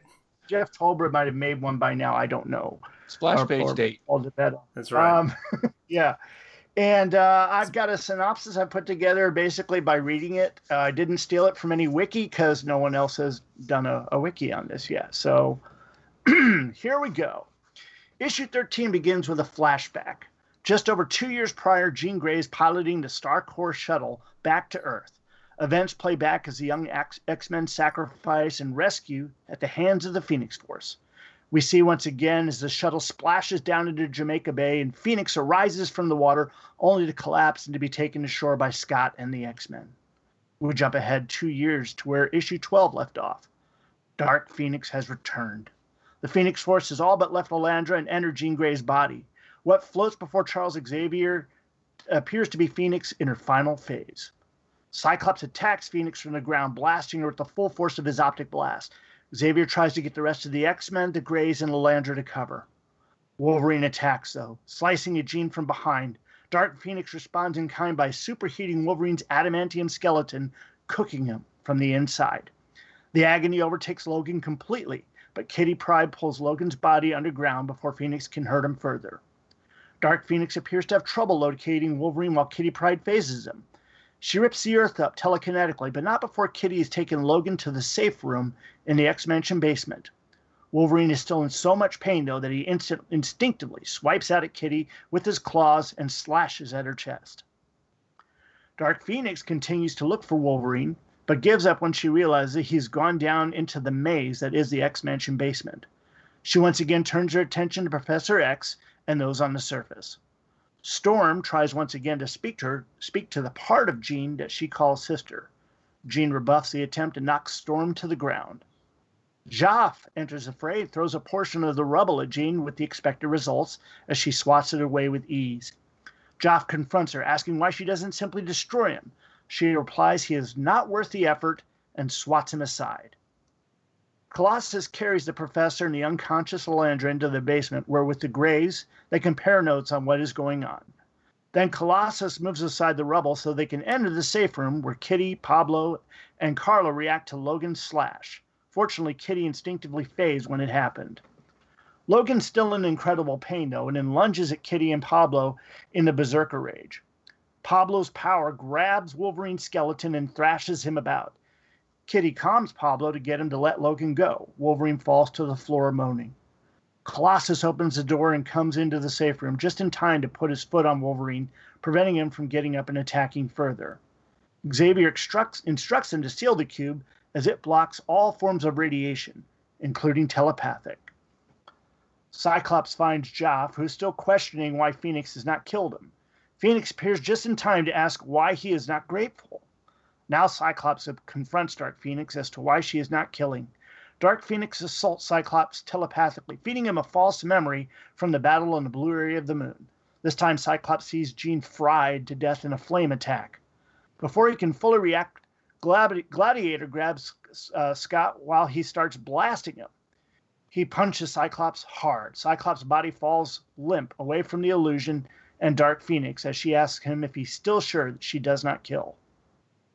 Jeff Tolbert might have made one by now. I don't know. Splash Or- page or date. Paul DeBetta. That's right. Um, yeah. And uh, I've got a synopsis I put together basically by reading it. Uh, I didn't steal it from any wiki because no one else has done a, a wiki on this yet. So here we go. Issue 13 begins with a flashback. Just over two years prior, Jean Grey is piloting the Starcore shuttle back to Earth. Events play back as the young X Men sacrifice and rescue at the hands of the Phoenix Force. We see once again as the shuttle splashes down into Jamaica Bay and Phoenix arises from the water only to collapse and to be taken ashore by Scott and the X Men. We jump ahead two years to where issue 12 left off. Dark Phoenix has returned. The Phoenix Force has all but left Lilandra and entered Jean Grey's body. What floats before Charles Xavier appears to be Phoenix in her final phase. Cyclops attacks Phoenix from the ground, blasting her with the full force of his optic blast. Xavier tries to get the rest of the X Men, the Greys, and Lilandra to cover. Wolverine attacks, though, slicing Jean from behind. Dark Phoenix responds in kind by superheating Wolverine's adamantium skeleton, cooking him from the inside. The agony overtakes Logan completely, but Kitty Pryde pulls Logan's body underground before Phoenix can hurt him further. Dark Phoenix appears to have trouble locating Wolverine while Kitty Pryde phases him. She rips the earth up telekinetically, but not before Kitty has taken Logan to the safe room in the X Mansion basement. Wolverine is still in so much pain, though, that he instant, instinctively swipes out at Kitty with his claws and slashes at her chest. Dark Phoenix continues to look for Wolverine, but gives up when she realizes he's gone down into the maze that is the X Mansion basement. She once again turns her attention to Professor X and those on the surface. Storm tries once again to speak to her, speak to the part of Jean that she calls sister. Jean rebuffs the attempt and knocks Storm to the ground. Joff enters the fray throws a portion of the rubble at Jean with the expected results as she swats it away with ease. Joff confronts her, asking why she doesn't simply destroy him. She replies he is not worth the effort and swats him aside. Colossus carries the professor and the unconscious Lilandra into the basement, where with the Greys, they compare notes on what is going on. Then Colossus moves aside the rubble so they can enter the safe room where Kitty, Pablo, and Carla react to Logan's slash. Fortunately, Kitty instinctively phased when it happened. Logan's still in incredible pain, though, and then lunges at Kitty and Pablo in the berserker rage. Pablo's power grabs Wolverine's skeleton and thrashes him about. Kitty calms Pablo to get him to let Logan go. Wolverine falls to the floor moaning. Colossus opens the door and comes into the safe room just in time to put his foot on Wolverine, preventing him from getting up and attacking further. Xavier instructs, instructs him to seal the cube as it blocks all forms of radiation, including telepathic. Cyclops finds Joff, who's still questioning why Phoenix has not killed him. Phoenix appears just in time to ask why he is not grateful. Now Cyclops confronts Dark Phoenix as to why she is not killing. Dark Phoenix assaults Cyclops telepathically, feeding him a false memory from the battle on the blue area of the moon. This time, Cyclops sees Jean fried to death in a flame attack. Before he can fully react, Gladiator grabs uh, Scott while he starts blasting him. He punches Cyclops hard. Cyclops' body falls limp away from the illusion and Dark Phoenix as she asks him if he's still sure that she does not kill.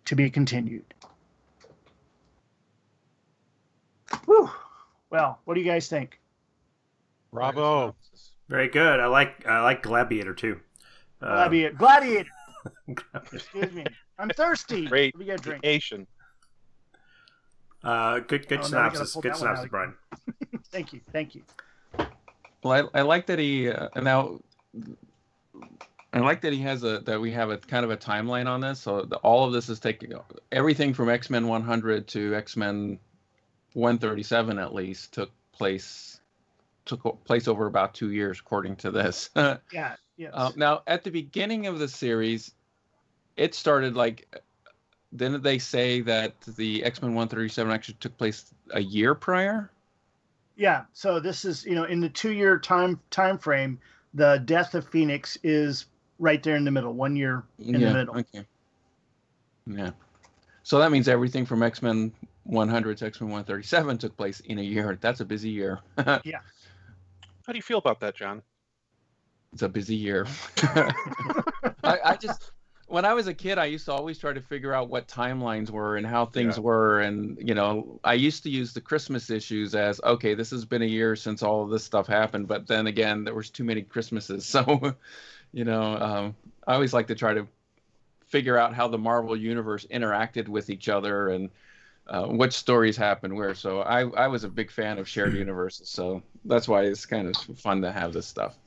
To be continued. Whew. Well, what do you guys think? Bravo. Very good. I like I like Gladiator too. Uh, Gladiator. Gladiator. Excuse me. I'm thirsty. Great. We got a drink. Asian. Uh, good good Oh, now we gotta synopsis. Good that synopsis, Brian. Thank you. Thank you. Well, I, I like that he uh, now. I like that he has a that we have a kind of a timeline on this. So the, all of this is taking everything from X Men 100 to X Men 137 at least took place took place over about two years according to this. Yeah. Yes. Uh, now, at the beginning of the series, it started like. Didn't they say that the X Men 137 actually took place a year prior? yeah. So this is you know in the two year time time frame, the death of Phoenix is right there in the middle. One year in the middle. Okay. Yeah. So that means everything from X Men 100 to X Men 137 took place in a year. That's a busy year. Yeah how do you feel about that, John? it's a busy year. I, I just when I was a kid, I used to always try to figure out what timelines were and how things Yeah. were, and you know, I used to use the Christmas issues as okay, this has been a year since all of this stuff happened, but then again, there was too many Christmases, so you know, um, I always like to try to figure out how the Marvel universe interacted with each other and uh, which stories happened where. So I I was a big fan of shared universes, so that's why it's kind of fun to have this stuff.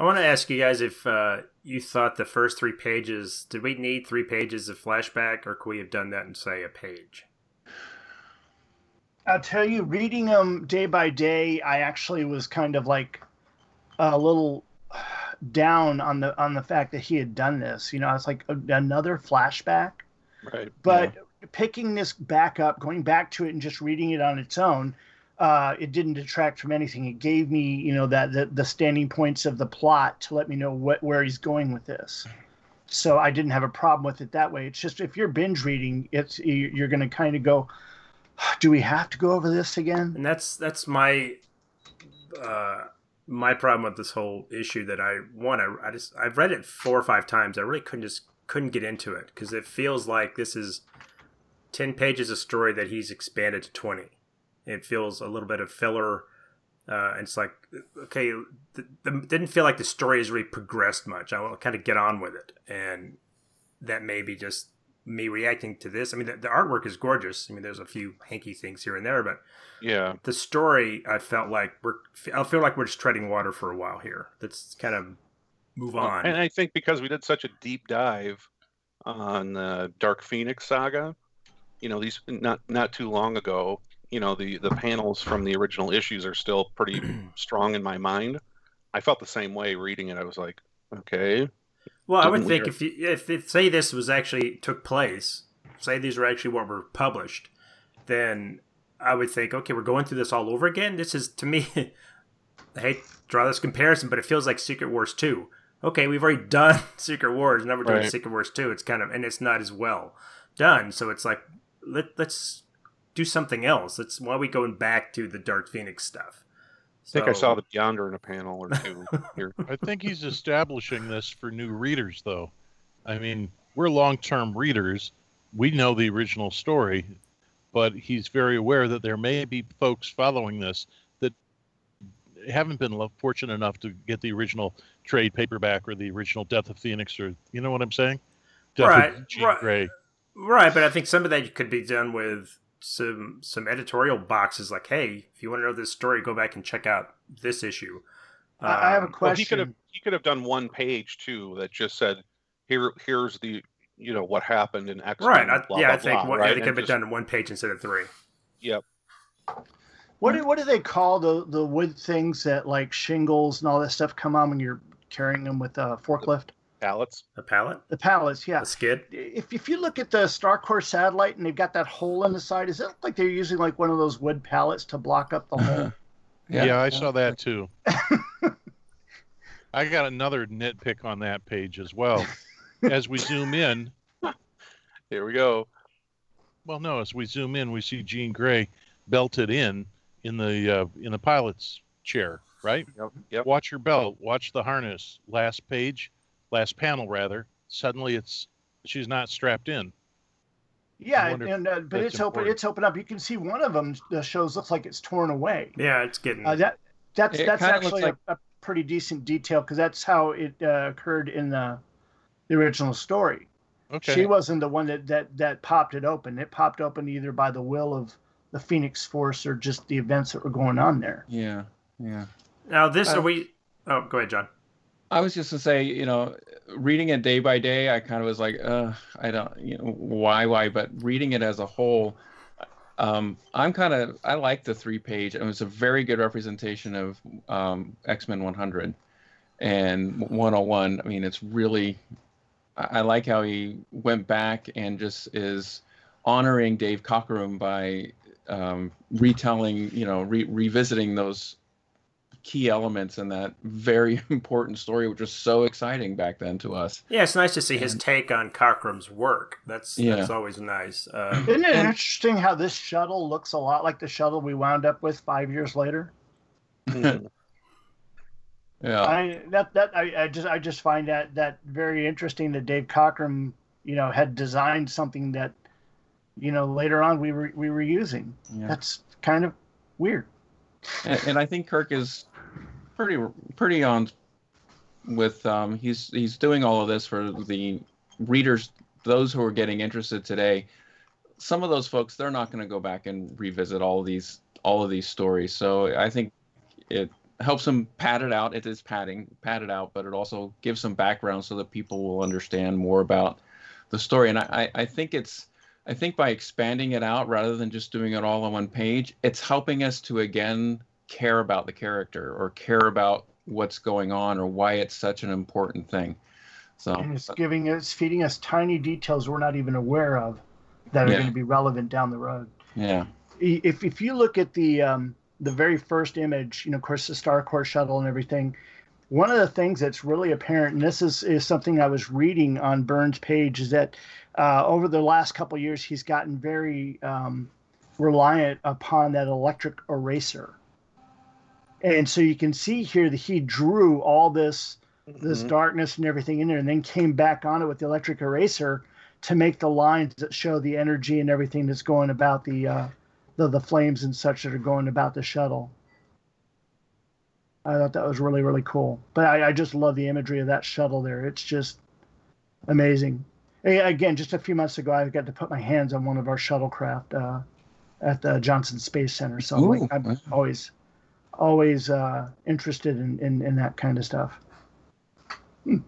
I want to ask you guys if uh, you thought the first three pages did we need three pages of flashback, or could we have done that in say a page? I'll tell you, reading them day by day, I actually was kind of like a little down on the on the fact that he had done this. You know, it's like a, another flashback. Right. But picking this back up, going back to it, and just reading it on its own, uh, it didn't detract from anything. It gave me, you know, that the, the standing points of the plot to let me know what where he's going with this. So I didn't have a problem with it that way. It's just if you're binge reading, it's you- you're going to kind of go, do we have to go over this again? And that's that's my uh, my problem with this whole issue that I one I, I just I've read it four or five times. I really couldn't just couldn't get into it because it feels like this is ten pages of story that he's expanded to twenty. It feels a little bit of filler. Uh, and it's like okay, the, the, didn't feel like the story has really progressed much. I to kind of get on with it, and that may be just me reacting to this. I mean, the, the, artwork is gorgeous. I mean, there's a few hanky things here and there, but yeah, the story I felt like we're I feel like we're just treading water for a while here. Let's kind of move on. And I think because we did such a deep dive on the Dark Phoenix saga, you know, these not not too long ago, you know, the the panels from the original issues are still pretty strong in my mind. I felt the same way reading it. I was like, okay, well, I would think if you, if it, say this was actually took place, say these were actually what were published, then I would think, okay, we're going through this all over again. This is to me, I hate draw this comparison, but it feels like Secret Wars two. Okay, we've already done Secret Wars, now we're doing right. Secret Wars two. It's kind of and it's not as well done. So it's like let let's do something else. Let's why are we going back to the Dark Phoenix stuff? I think I saw the Beyonder in a panel or two here. I think he's establishing this for new readers, though. I mean, we're long term readers. We know the original story, but he's very aware that there may be folks following this that haven't been fortunate enough to get the original trade paperback or the original Death of Phoenix, or you know what I'm saying? Death right, right, Grey. right. But I think some of that could be done with some some editorial boxes like, hey, if you want to know this story, go back and check out this issue. Um, I have a question. Well, he could have he could have done one page too that just said, here here's the you know what happened in X. Right. I, blah, yeah, blah, I think blah, one, right? it could have been done in one page instead of three. Yep. What do, what do they call the the wood things that like shingles and all that stuff come on when you're carrying them with a forklift? Pallets. A pallet? The pallets, yeah. A skid? If, if you look at the Starcore satellite and they've got that hole in the side, is it look like they're using like one of those wood pallets to block up the hole? yeah. yeah, I saw that too. I got another nitpick on that page as well. As we zoom in, here we go. Well, no, as we zoom in, we see Jean Grey belted in in the uh, in the pilot's chair, right? Yep. Yep. Watch your belt. Watch the harness. Last page last panel rather, suddenly it's she's not strapped in. Yeah, and uh, but it's open. It's open up. You can see one of them. The shows looks like it's torn away. Yeah, it's getting uh, that. That's it that's actually like... a, a, pretty decent detail because that's how it uh, occurred in the the original story. Okay. She wasn't the one that that that popped it open. It popped open either by the will of the Phoenix Force or just the events that were going on there. Yeah, yeah. Now this are we? Oh, go ahead, John. I was just to say, you know, reading it day by day, I kind of was like, uh, I don't, you know, why, why? But reading it as a whole, um, I'm kind of, I like the three page. It was a very good representation of um, X Men 100 and 101. I mean, it's really, I, I like how he went back and just is honoring Dave Cockrum by um, retelling, you know, re- revisiting those key elements in that very important story, which was so exciting back then to us. Yeah, it's nice to see his take on Cockrum's work. That's yeah. that's always nice. Uh, Isn't it and, interesting how this shuttle looks a lot like the shuttle we wound up with five years later? yeah, I that that I, I just I just find that that very interesting that Dave Cockrum, you know, had designed something that, you know, later on we were we were using. Yeah. That's kind of weird. And, and, I think Kirk is pretty pretty on with um, he's he's doing all of this for the readers, those who are getting interested today. Some of those folks they're not going to go back and revisit all of these all of these stories. So I think it helps them pad it out. It is padding, pad it out, but it also gives some background so that people will understand more about the story. And I, I think it's I think by expanding it out rather than just doing it all on one page, it's helping us to again care about the character or care about what's going on or why it's such an important thing. So and it's giving us feeding us tiny details we're not even aware of that are yeah. going to be relevant down the road. Yeah. If if you look at the um, the very first image, you know, of course, the Starcore shuttle and everything. One of the things that's really apparent, and this is, is something I was reading on Byrne's page, is that uh, over the last couple years, he's gotten very um, reliant upon that electric eraser And so you can see here that he drew all this this Mhm. darkness and everything in there, and then came back on it with the electric eraser to make the lines that show the energy and everything that's going about the uh, the, the flames and such that are going about the shuttle. I thought that was really really cool. But I, I just love the imagery of that shuttle there. It's just amazing. Again, just a few months ago, I got to put my hands on one of our shuttlecraft uh, at the Johnson Space Center. So I'm, Ooh, like, I'm wow. always always uh, interested in, in in that kind of stuff. Hmm.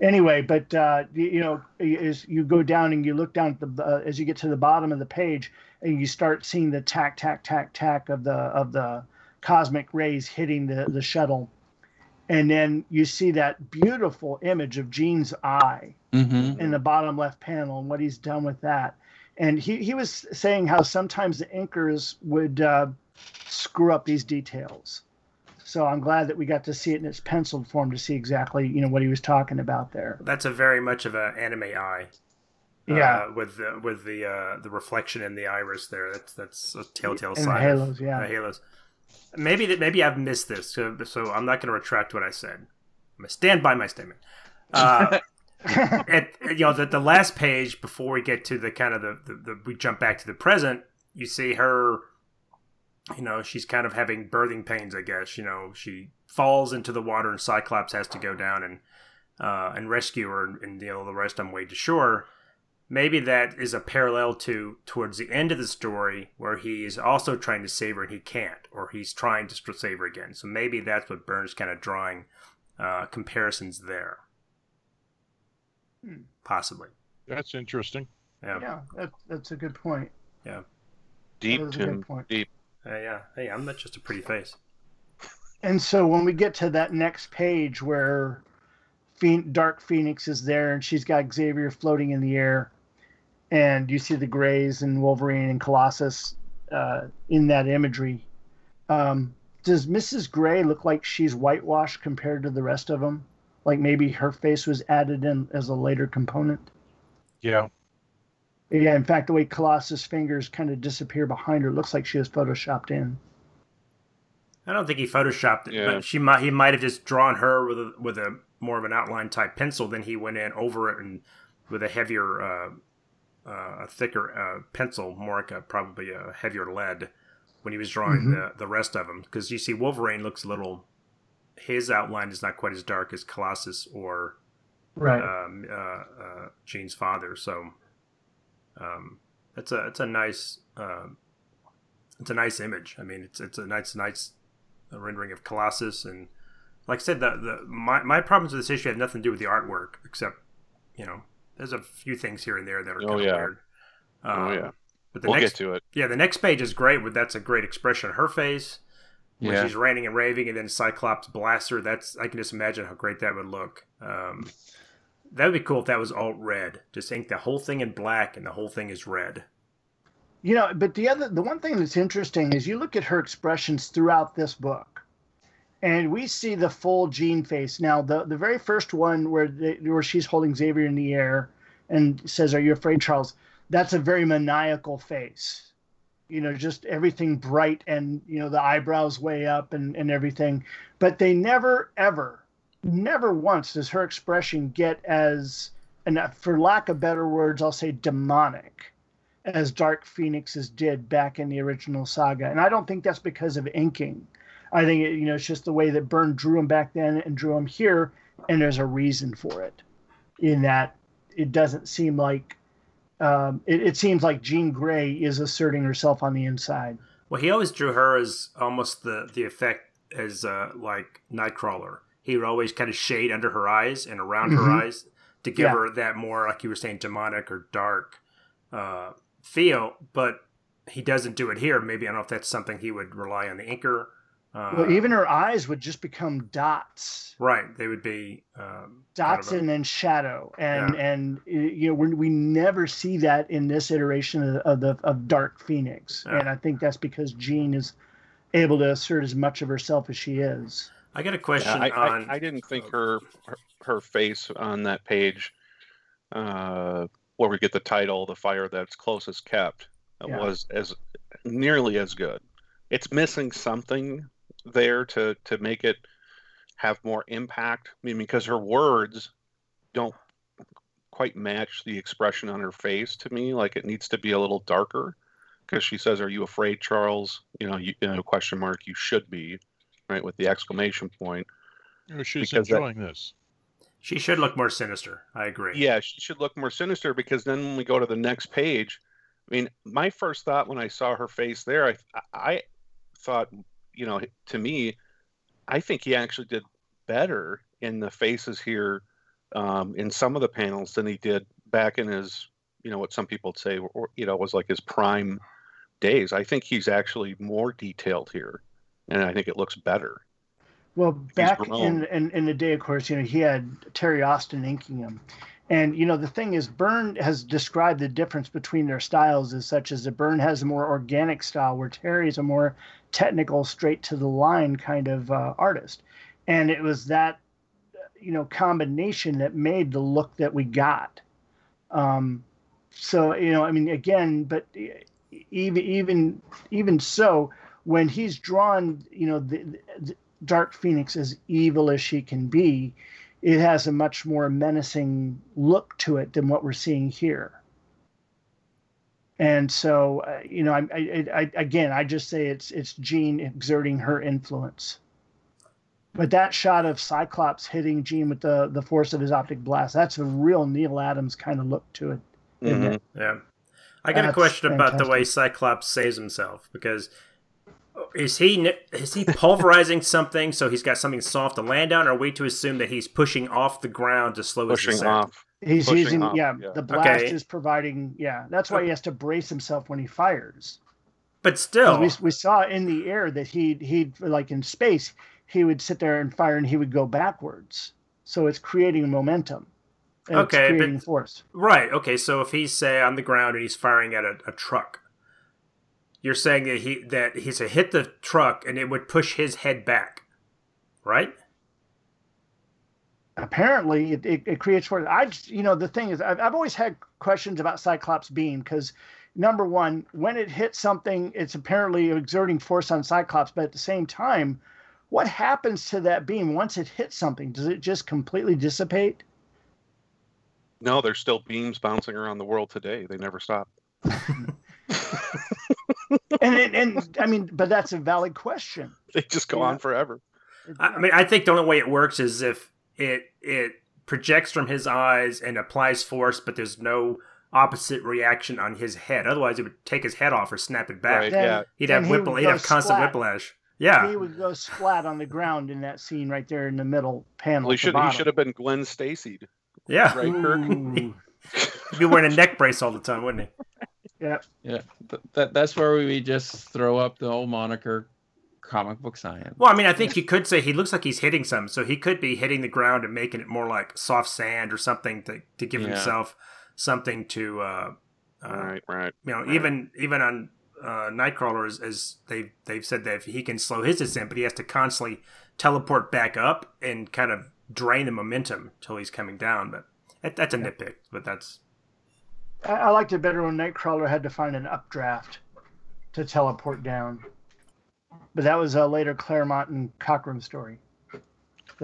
Anyway, but uh, you, you know, as you go down and you look down at the uh, as you get to the bottom of the page, and you start seeing the tack, tack, tack, tack of the of the cosmic rays hitting the the shuttle, and then you see that beautiful image of Jean's eye Mm-hmm. in the bottom left panel and what he's done with that. And he, he was saying how sometimes the inkers would uh, screw up these details. So I'm glad that we got to see it in its penciled form to see exactly you know what he was talking about there. That's a very much of an anime eye. Yeah, uh, with the with the uh, the reflection in the iris there. That's that's a telltale and the sign. halos, yeah. uh, halos. Maybe that maybe I've missed this, so, so I'm not going to retract what I said. I'm to stand by my statement. Uh, at you know the, the last page before we get to the kind of the, the, the we jump back to the present you see her you know she's kind of having birthing pains i guess you know she falls into the water and cyclops has to go down and uh, and rescue her and, and you know the rest on way to shore maybe that is a parallel to towards the end of the story where he is also trying to save her and he can't or he's trying to save her again so maybe that's what byrne's kind of drawing uh, comparisons there Hmm. possibly That's interesting. yeah yeah, that, that's a good point. Yeah, deep, That was a good Tim. point. Deep. Uh, yeah. Hey, I'm not just a pretty face. And so when we get to that next page where Phoen- Dark Phoenix is there and she's got Xavier floating in the air, and you see the Greys and Wolverine and Colossus uh, in that imagery, um, does Mrs. Grey look like she's whitewashed compared to the rest of them? Like maybe her face was added in as a later component? Yeah. Yeah, in fact, the way Colossus' fingers kind of disappear behind her, it looks like she was photoshopped in. I don't think he photoshopped it, Yeah. but she might he might have just drawn her with a with a more of an outline type pencil. Then he went in over it and with a heavier, uh, uh, a thicker uh, pencil, more like a, probably a heavier lead when he was drawing the the rest of them. Because you see, Wolverine looks a little. His outline is not quite as dark as Colossus or Right. um, uh, uh, Jean's father. So um, it's a it's a nice um it's a nice image. I mean, it's it's a nice nice rendering of Colossus, and like I said, the the my my problems with this issue have nothing to do with the artwork, except you know there's a few things here and there that are Oh, kind of yeah. weird. Oh, Um, yeah. But the We'll next get to it. yeah, the next page is great. With that's a great expression on her face when Yeah. she's ranting and raving, and then Cyclops blasts her. That's I can just imagine how great that would look. Um, that would be cool if that was alt red. Just ink the whole thing in black, and the whole thing is red. You know, but the other, the one thing that's interesting is you look at her expressions throughout this book, and we see the full Jean face. Now, the the very first one where where she's holding Xavier in the air and says, "Are you afraid, Charles?" That's a very maniacal face. You know, just everything bright and you know the eyebrows way up and and everything. But they never ever, never once does her expression get as, and for lack of better words, I'll say demonic as Dark Phoenix's did back in the original saga. And I don't think that's because of inking. I think it, you know it's just the way that Byrne drew him back then and drew him here, and there's a reason for it. In that it doesn't seem like um, it, it seems like Jean Grey is asserting herself on the inside. Well, he always drew her as almost the the effect as uh, like Nightcrawler. He would always kind of shade under her eyes and around her Mhm. eyes to give Yeah. her that more, like you were saying, demonic or dark uh, feel. But he doesn't do it here. Maybe I don't know if that's something he would rely on the inker. Uh, well, even her eyes would just become dots. right, they would be um, dots and then shadow and and uh, you know we we never see that in this iteration of, of the of dark phoenix Yeah. and i think that's because jean is able to assert as much of herself as she is I got a Yeah, question I, on. I, I didn't think her, her her face on that page, uh, where we get the title, "The Fire That's Closest Kept," Yeah. was as nearly as good. It's missing something there to to make it have more impact. I mean, because her words don't quite match the expression on her face to me. Like it needs to be a little darker. Because she says, "Are you afraid, Charles?" You know, you, you know, question mark. You should be, right, with the exclamation point. Or she's Because that- enjoying this. She should look more sinister. I agree. Yeah, she should look more sinister because then when we go to the next page, I mean, my first thought when I saw her face there, I, I thought, you know, to me, I think he actually did better in the faces here um, in some of the panels than he did back in his, you know, what some people would say, or, you know, was like his prime days. I think he's actually more detailed here, and I think it looks better. Well, back in, in in the day, of course, you know he had Terry Austin inking him, and you know the thing is, Byrne has described the difference between their styles as such as that Byrne has a more organic style, where Terry is a more technical, straight to the line kind of uh, artist, and it was that you know combination that made the look that we got. Um, so you know, I mean, again, but even even even so, when he's drawn, you know, the, the Dark Phoenix as evil as she can be, it has a much more menacing look to it than what we're seeing here. And so, uh, you know, I, I, I, again, I just say it's it's Jean exerting her influence. But that shot of Cyclops hitting Jean with the the force of his optic blast, that's a real Neal Adams kind of look to it. Mhm. it? Yeah. I got a That's question about the way Cyclops saves himself because is he is he pulverizing something so he's got something soft to land on, or are we to assume that he's pushing off the ground to slow his Pushing descent? off. He's Pushing using up, yeah, yeah. the blast Okay. is providing yeah. That's why he has to brace himself when he fires. But still, We, we saw in the air that he he like in space he would sit there and fire and he would go backwards. So it's creating momentum. And it's Okay, but- creating force. right? Okay, so if he's say on the ground and he's firing at a, a truck, you're saying that he that he's to hit the truck and it would push his head back, right? Apparently, it, it, it creates force. I just, you know the thing is I've, I've always had questions about Cyclops beam because number one, when it hits something, it's apparently exerting force on Cyclops, but at the same time, what happens to that beam once it hits something? Does it just completely dissipate? No, there's still beams bouncing around the world today. They never stop. and it, and I mean, but that's a valid question. They just go Yeah. on forever. I I mean, I think the only way it works is if it it projects from his eyes and applies force, but there's no opposite reaction on his head. Otherwise, it would take his head off or snap it back. Right. Then- yeah. He'd then have he whipple. would He'd have constant splat. whiplash. Yeah, He would go splat on the ground in that scene right there in the middle panel. Well, he should he should have been Gwen Stacy, yeah. right, Kirk? He'd be wearing a neck brace all the time, wouldn't he? Yeah. Yeah, th- that that's where we just throw up the old moniker, comic book science. Well, I mean, I think you could say he looks like he's hitting some, so he could be hitting the ground and making it more like soft sand or something to, to give Yeah. himself something to, uh, uh, right, right. you know, right. even even on uh, Nightcrawler, as, as they they've said that he can slow his descent, but he has to constantly teleport back up and kind of drain the momentum till he's coming down. But that, that's a nitpick, but that's I, I liked it better when Nightcrawler had to find an updraft to teleport down. But that was a later Claremont and Cockrum story.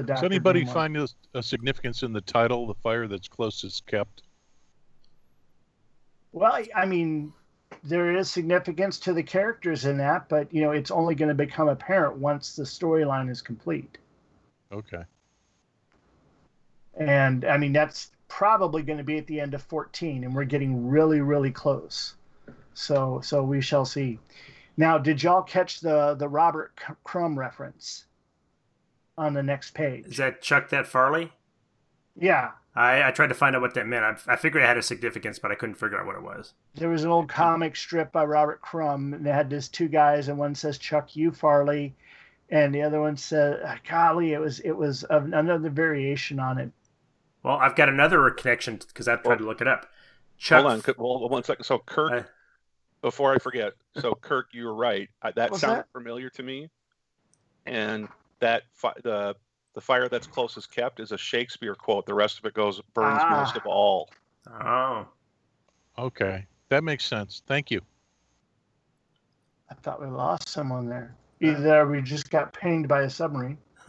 Does anybody find a, a significance in the title, "The Fire That's Closest Kept"? Well, I- I mean, there is significance to the characters in that, but you know, it's only going to become apparent once the storyline is complete. Okay. And I mean, that's probably going to be at the end of 14, and we're getting really, really close. So, so we shall see. Now, did y'all catch the the Robert Crumb reference on the next page? is that Chuck that Farley? Yeah, I, I tried to find out what that meant. I, I figured it had a significance, but I couldn't figure out what it was. there was an old comic strip by Robert Crumb, and they had these two guys, and one says Chuck U. Farley, and the other one said, "Golly, it was it was of another variation on it." Well, I've got another connection because I've tried to look it up. Chuck, Hold on, c- well, one second. So Kirk, Uh, before I forget, so Kirk, you were right. That What's sounded that? familiar to me, and that fi- the the fire that's closest kept is a Shakespeare quote. The rest of it goes burns Ah. most of all. Oh, Okay. That makes sense. Thank you. I thought we lost someone there. Either that or we just got pinged by a submarine.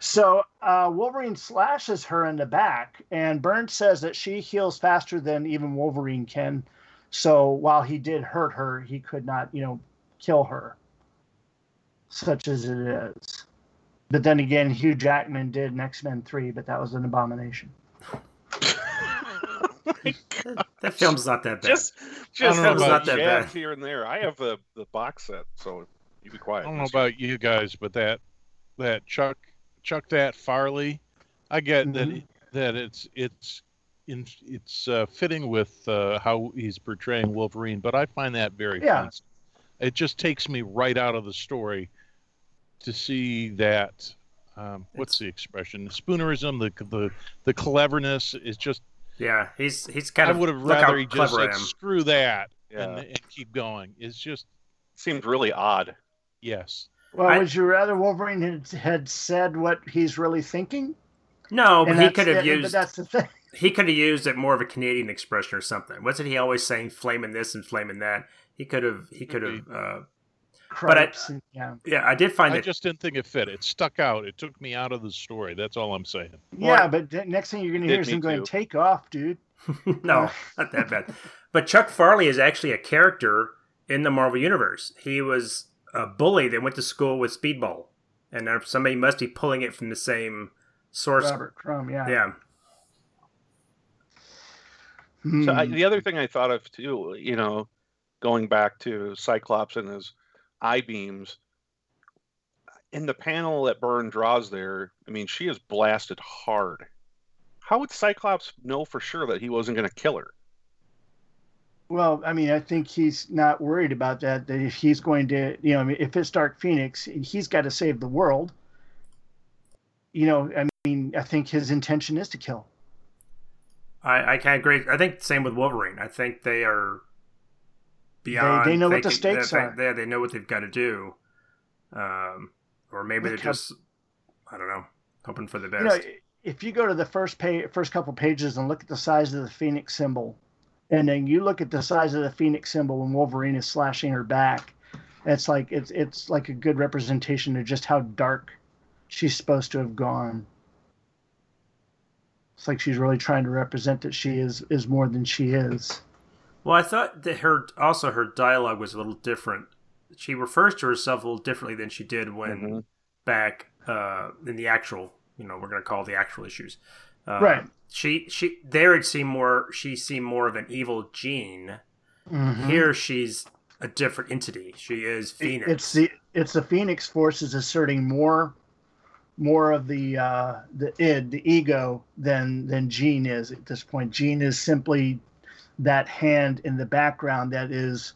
so uh, Wolverine slashes her in the back, and Burns says that she heals faster than even Wolverine can. So while he did hurt her, he could not, you know, kill her, such as it is. But then again, Hugh Jackman did in X Men 3, but that was an abomination. That film's not that bad. just just don't know have about- a Not that bad. here and there. I have the the box set, so you be quiet. I don't know about you guys, but that that Chuck Chuck that Farley, I get Mhm. that that it's it's in it's uh, fitting with uh, how he's portraying Wolverine, but I find that very Yeah. offensive. It just takes me right out of the story to see that. Um, what's the expression? Spoonerism, the the the cleverness is just. yeah, he's he's kind I of would have rather he just clever said screw that Yeah, and, and keep going. It's just seemed really odd. yes. Well, I- would you rather Wolverine had, had said what he's really thinking? No, but And he could have and- But used that's the thing. he could have used it more of a Canadian expression or something. Wasn't he always saying flaming this and flaming that? He could have he could have uh, But I- and- yeah. yeah, I did find I it I just didn't think it fit. It stuck out. It took me out of the story. That's all I'm saying. Yeah, but next thing you're going to hear is him going, too. take off, dude. no, not that bad. But Chuck Farley is actually a character in the Marvel Universe. He was a bully that went to school with Speedball, and somebody must be pulling it from the same source. Robert Crumb, yeah. Yeah, Hmm. So I, the other thing I thought of too, you know, going back to Cyclops and his eye beams, in the panel that Byrne draws there, I mean, she is blasted hard. How would Cyclops know for sure that he wasn't going to kill her? Well, I mean, I think he's not worried about that. That if he's going to, you know, I mean, if it's Dark Phoenix, he's got to save the world. You know, I mean, I think his intention is to kill. I, I can agree. I think same with Wolverine. I think they are beyond. they know what the stakes they, are. They, they know what they've got to do, um, or maybe Look they're just I don't know, hoping for the best. You know, if you go to the first page, first couple pages and look at the size of the Phoenix symbol, and then you look at the size of the Phoenix symbol when Wolverine is slashing her back, it's like it's it's like a good representation of just how dark she's supposed to have gone. It's like she's really trying to represent that she is is more than she is. Well, I thought that her also her dialogue was a little different. She refers to herself a little differently than she did when Mhm. back uh, in the actual, you know, we're going to call the actual issues. Uh, Right. She she there it seemed more she seemed more of an evil Jean. Mhm. Here she's a different entity. She is Phoenix. It's the it's the Phoenix forces asserting more more of the uh, the id, the ego, than than Jean is at this point. Jean is simply that hand in the background that is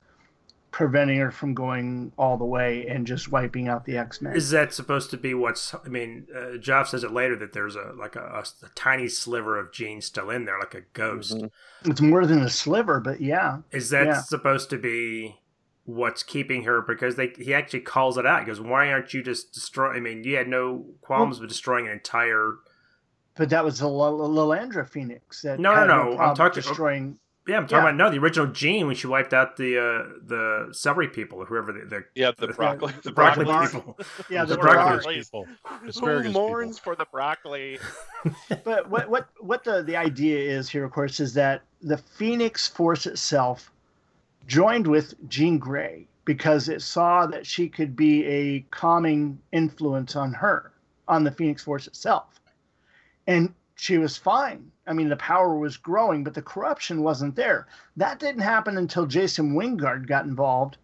preventing her from going all the way and just wiping out the X Men. Is that supposed to be what's? I mean, uh, Joff says it later that there's a like a, a, a tiny sliver of Jean still in there, like a ghost. Mhm. It's more than a sliver, but yeah, Is that Yeah. supposed to be what's keeping her? Because they he actually calls it out. He goes, "Why aren't you just destroying? I mean, you had no qualms with destroying an entire. but that was the L- L- Lilandra Phoenix that No, no, no, I'm talking- destroying. Yeah, I'm talking Yeah. about no, the original Jean when she wiped out the uh, the celery people or whoever the the, Yeah, the the- broccoli. the broccoli people. Yeah, the The broccoli broccoli. people. Who mourns people. for the broccoli? but what what what the the idea is here, of course, is that the Phoenix Force itself joined with Jean Grey because it saw that she could be a calming influence on her, on the Phoenix Force itself, and she was fine. I mean, the power was growing, but the corruption wasn't there. That didn't happen until Jason Wyngarde got involved.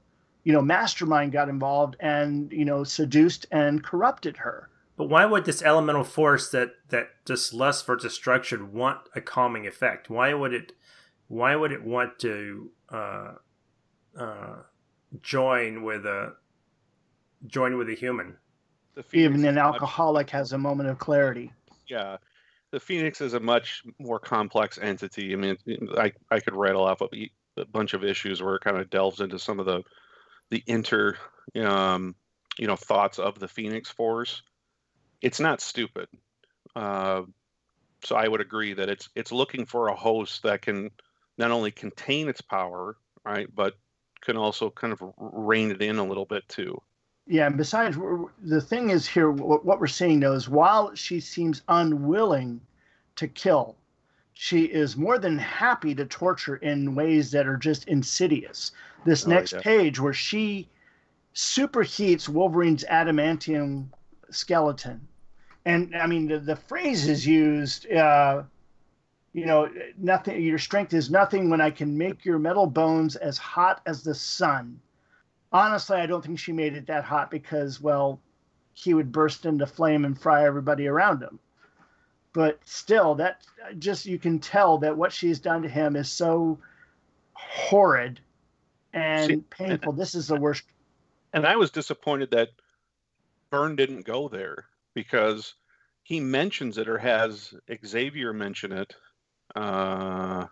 You know, Mastermind got involved and you know seduced and corrupted her. But why would this elemental force that that just lust for destruction want a calming effect? Why would it? Why would it want to uh, uh, join with a join with a human? Even an is alcoholic has a moment of clarity. yeah the phoenix is a much more complex entity. I mean i, I could rattle off a, a bunch of issues where it kind of delves into some of the the inter um, you know thoughts of the phoenix force. It's not stupid. Uh, so i would agree that it's it's looking for a host that can not only contain its power right but can also kind of rein it in a little bit too Yeah, and besides, the thing is here, what, what we're seeing though is while she seems unwilling to kill, she is more than happy to torture in ways that are just insidious. This Oh, next yeah. page where she superheats Wolverine's adamantium skeleton, and I mean the, the phrase is used. Uh, you know, nothing. Your strength is nothing when I can make your metal bones as hot as the sun honestly, I don't think she made it that hot because, well, he would burst into flame and fry everybody around him. But still, that just you can tell that what she's done to him is so horrid and painful. This is the worst. And I was disappointed that Byrne didn't go there because he mentions it or has Xavier mention it. Uh,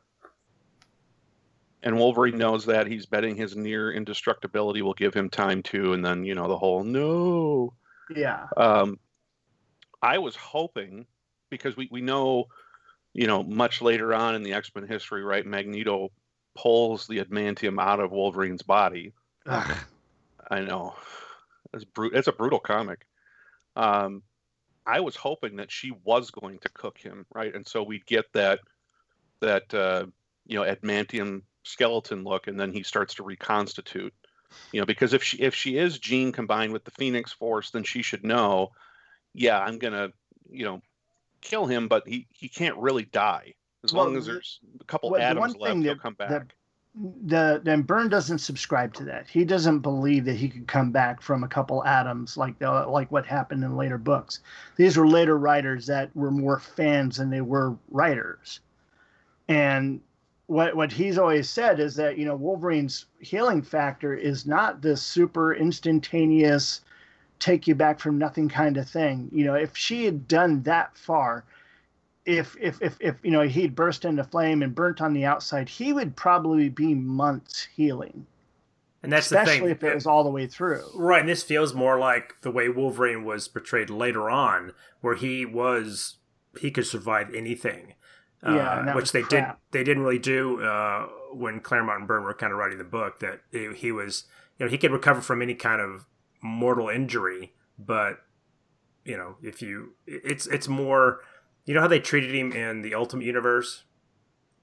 and Wolverine knows that he's betting his near indestructibility will give him time to, and then you know the whole no. Yeah, Um, I was hoping because we, we know, you know, much later on in the X Men history, right? Magneto pulls the adamantium out of Wolverine's body. Ugh. I know. It's brut- It's a brutal comic. Um, I was hoping that she was going to cook him, right? And so we'd get that that uh, you know adamantium skeleton look, and then he starts to reconstitute. You know, because if she if she is Jean combined with the Phoenix Force, then she should know. Yeah, I'm gonna you know kill him, but he he can't really die as Well, long as there's a couple well, the atoms one left. thing He'll come back. that- the then Byrne doesn't subscribe to that. He doesn't believe that he could come back from a couple atoms like the, like what happened in later books. These were later writers that were more fans than they were writers. And what what he's always said is that you know Wolverine's healing factor is not this super instantaneous take you back from nothing kind of thing. You know, if she had done that far, if if if if you know he'd burst into flame and burnt on the outside, he would probably be months healing. And that's the especially thing. if it was all the way through. Right, and this feels more like the way Wolverine was portrayed later on, where he was he could survive anything. Yeah, uh, which they crap. did they didn't really do uh, when Claremont and Byrne were kind of writing the book. That he he was you know he could recover from any kind of mortal injury, but you know if you it's it's more you know how they treated him in the Ultimate Universe,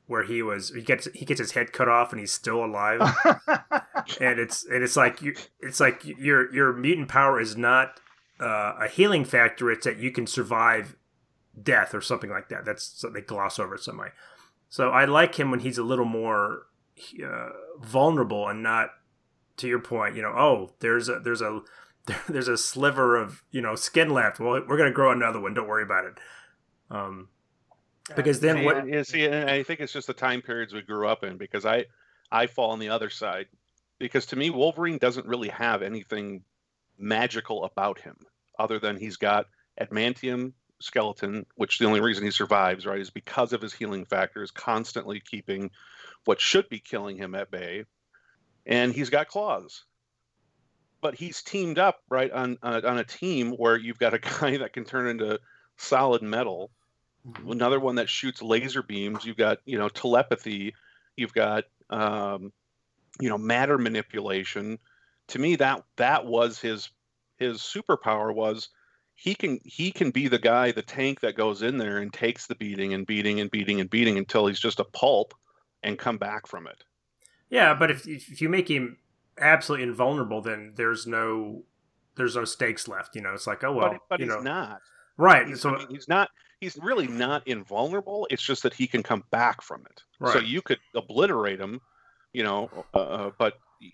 where he was he gets he gets his head cut off and he's still alive and it's and it's like you it's like your your mutant power is not uh, a healing factor it's that you can survive death or something like that. That's they gloss over it some way so i like him when he's a little more uh, vulnerable and not to your point you know oh there's a there's a there's a sliver of you know skin left. Well we're gonna grow another one. Don't worry about it. Um because then See, what and- see, and I think it's just the time periods we grew up in because I, I fall on the other side, because to me Wolverine doesn't really have anything magical about him other than he's got adamantium skeleton, which the only reason he survives, right, is because of his healing factor is constantly keeping what should be killing him at bay, and he's got claws. But he's teamed up right on on on a team where you've got a guy that can turn into solid metal. Another one that shoots laser beams. You've got you know telepathy. You've got um, you know matter manipulation. To me that that was his his superpower was he can he can be the guy the tank that goes in there and takes the beating and beating and beating and beating until he's just a pulp and come back from it. Yeah, but if if you make him absolutely invulnerable, then there's no there's no stakes left. You know, it's like oh well, but, but you he's know, not. Right? he's, so I mean, he's not he's really not invulnerable. It's just that he can come back from it. So you could obliterate him you know uh, uh, but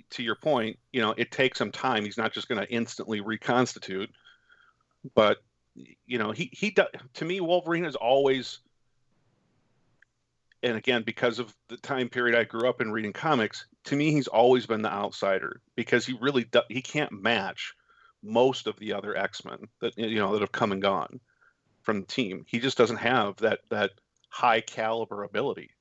to your point you know it takes him time. He's not just going to instantly reconstitute but you know he he do, to me wolverine is always and again because of the time period i grew up in reading comics to me he's always been the outsider because he really do, he can't match most of the other x-men that you know that have come and gone from the team. He just doesn't have that that high caliber ability.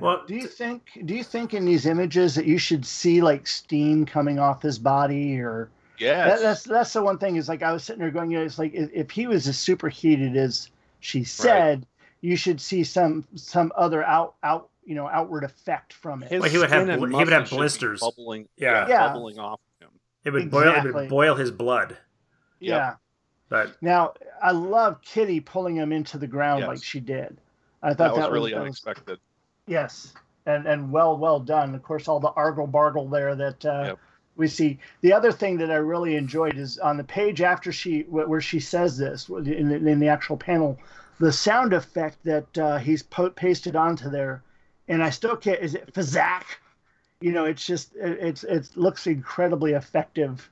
Well, do you think do you think in these images that you should see like steam coming off his body or yeah that, that's that's the one thing is like I was sitting there going, you know, it's like if, if he was as superheated as she said, you should see some some other out out you know outward effect from it. Well, he would have bl- he would have muscles should be blisters. bubbling Yeah. Yeah. bubbling off him It would boil. It would boil his blood. Yeah. But Now I love Kitty pulling him into the ground Yes. like she did. I thought That was really that unexpected. Yes, and and well well done. Of course, all the argle bargle there that uh, Yep. We see. The other thing that I really enjoyed is on the page after she where she says this in the, in the actual panel, the sound effect that uh, he's po- pasted onto there, and I still can't. Is it Fazak? You know, it's just it, it's it looks incredibly effective,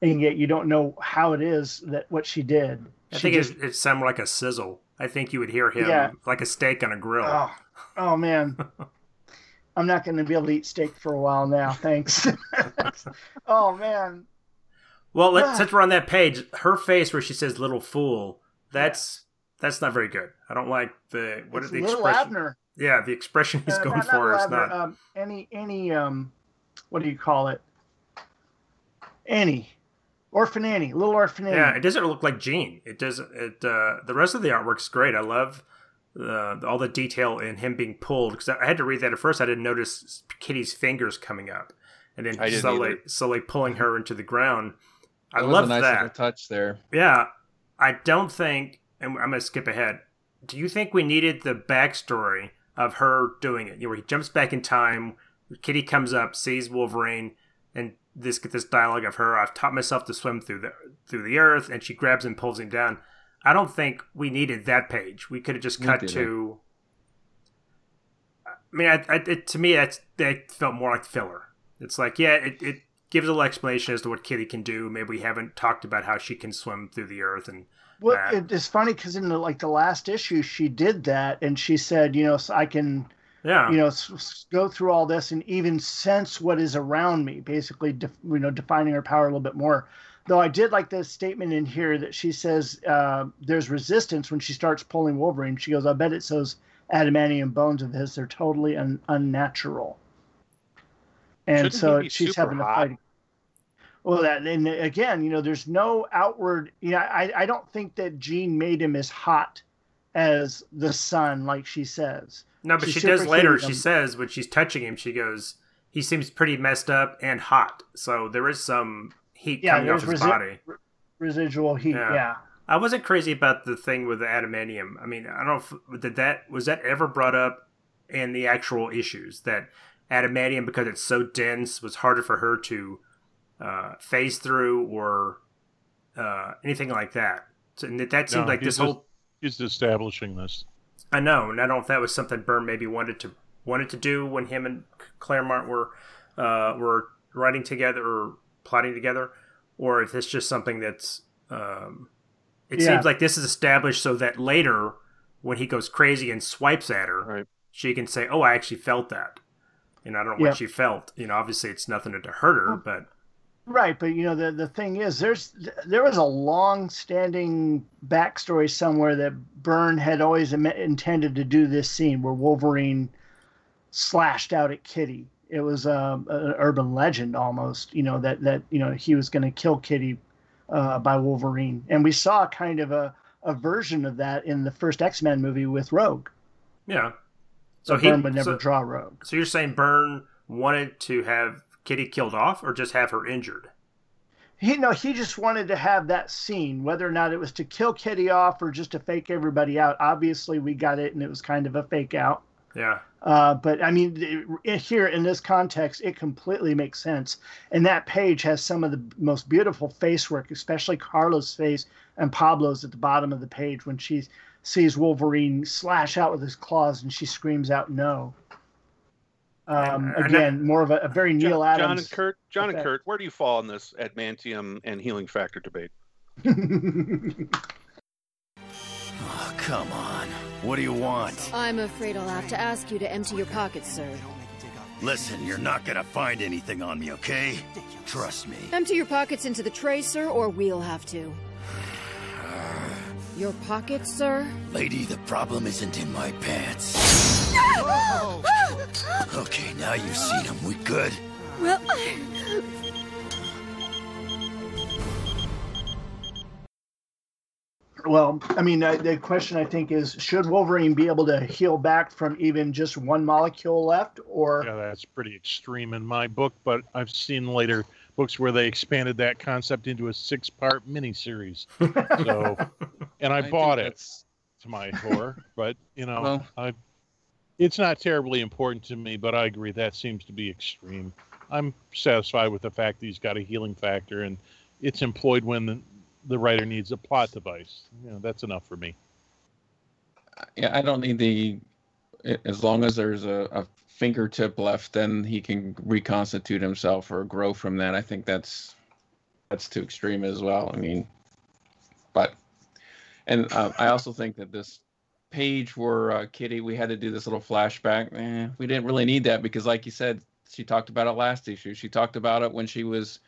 and yet you don't know how it is that what she did. I She think just- it, it sounded like a sizzle. I think you would hear him Yeah. like a steak on a grill. Oh, oh man. I'm not going to be able to eat steak for a while now. Thanks. oh man. Well, let, Ah. since we're on that page, her face where she says "little fool," that's that's not very good. I don't like the what It's is the little expression? Abner. Yeah, the expression he's Uh, going not- not for little is Abner, not. Um, any any um, what do you call it? Annie, Orphan Annie, little Orphan Annie. yeah, it doesn't look like Jean. It doesn't. It uh, the rest of the artwork's great. I love uh, all the detail in him being pulled because I had to read that at first. I didn't notice Kitty's fingers coming up, and then slowly either. slowly pulling her into the ground. I love nice that. touch there. Yeah, I don't think, and I'm going to skip ahead. Do you think we needed the backstory of her doing it? You know, where he jumps back in time, Kitty comes up, sees Wolverine, and this get this dialogue of her. I've taught myself to swim through the through the earth, and she grabs him, pulls him down. I don't think we needed that page. We could have just cut to. I mean, I, I, it, to me, that's that felt more like filler. It's like, yeah, it, it gives a little explanation as to what Kitty can do. Maybe we haven't talked about how she can swim through the earth and Well, that. it, it's funny because in the, like the last issue, she did that, and she said, you know, so I can, yeah, you know, s- s- go through all this and even sense what is around me. Basically, def, you know, defining her power a little bit more. Though I did like this statement in here that she says uh, there's resistance when she starts pulling Wolverine. She goes, "I bet it's those adamantium bones of his. They're totally un- unnatural." And Shouldn't so she's having to hot? fight. Well, that and again, you know, there's no outward. You know, I I don't think that Jean made him as hot as the sun, like she says. no, but she she does later. superseded She says when she's touching him, she goes, "He seems pretty messed up and hot." So there is some heat Yeah, coming off there's his resi- body. Residual heat. Yeah. Yeah. I wasn't crazy about the thing with the adamantium. I mean, I don't know if did that was that ever brought up in the actual issues that adamantium because it's so dense was harder for her to uh, phase through or uh, anything like that. So and that, that seemed No, like this just- whole He's establishing this. I know, and I don't know if that was something Byrne maybe wanted to wanted to do when him and Claremont were uh, were writing together or plotting together, or if it's just something that's. Um, it Yeah. seems like this is established so that later, when he goes crazy and swipes at her, Right. she can say, "Oh, I actually felt that." And I don't know Yeah. what she felt. You know, obviously it's nothing to hurt her, but Right, but you know the the thing is, there's there was a long-standing backstory somewhere that Byrne had always im- intended to do this scene where Wolverine slashed out at Kitty. It was um, an urban legend almost, you know that that you know he was going to kill Kitty uh, by Wolverine, and we saw kind of a a version of that in the first X-Men movie with Rogue. yeah. So So he Byrne would never so- draw Rogue. So you're saying Byrne wanted to have Kitty killed off, or just have her injured? He no, he just wanted to have that scene, whether or not it was to kill Kitty off or just to fake everybody out. Obviously, we got it, and it was kind of a fake out. Yeah. Uh, but I mean, it, here in this context, it completely makes sense. And that page has some of the most beautiful face work, especially Carla's face and Pablo's at the bottom of the page when she sees Wolverine slash out with his claws and she screams out "No." Um, And- and again, more of a, a very Neil John, John and Kurt, John and. Kurt, where do you fall on this adamantium and healing factor debate? Oh, come on. What do you want? I'm afraid I'll have to ask you to empty your pockets, sir. Listen, you're not gonna find anything on me, okay? Trust me. Empty your pockets into the tray, sir, or we'll have to. Your pockets, sir? Lady, the problem isn't in my pants. Okay, now you've seen them. We good? Well, Well, I mean, uh, the question I think is, should Wolverine be able to heal back from even just one molecule left, or Yeah, that's pretty extreme in my book, but I've seen later books where they expanded that concept into a six-part miniseries. So, and I, think bought it that's- to my horror, but you know, Well- I, it's not terribly important to me. But I agree that seems to be extreme. I'm satisfied with the fact that he's got a healing factor, and it's employed when the, writer needs a plot device. You know, that's enough for me. Yeah, I don't need the. As long as there's a, a fingertip left, then he can reconstitute himself or grow from that. I think that's that's too extreme as well. I mean, but and uh, I also think that this page where uh, Kitty, we had to do this little flashback. Eh, we didn't really need that because, like you said, she talked about it last issue. She talked about it when she was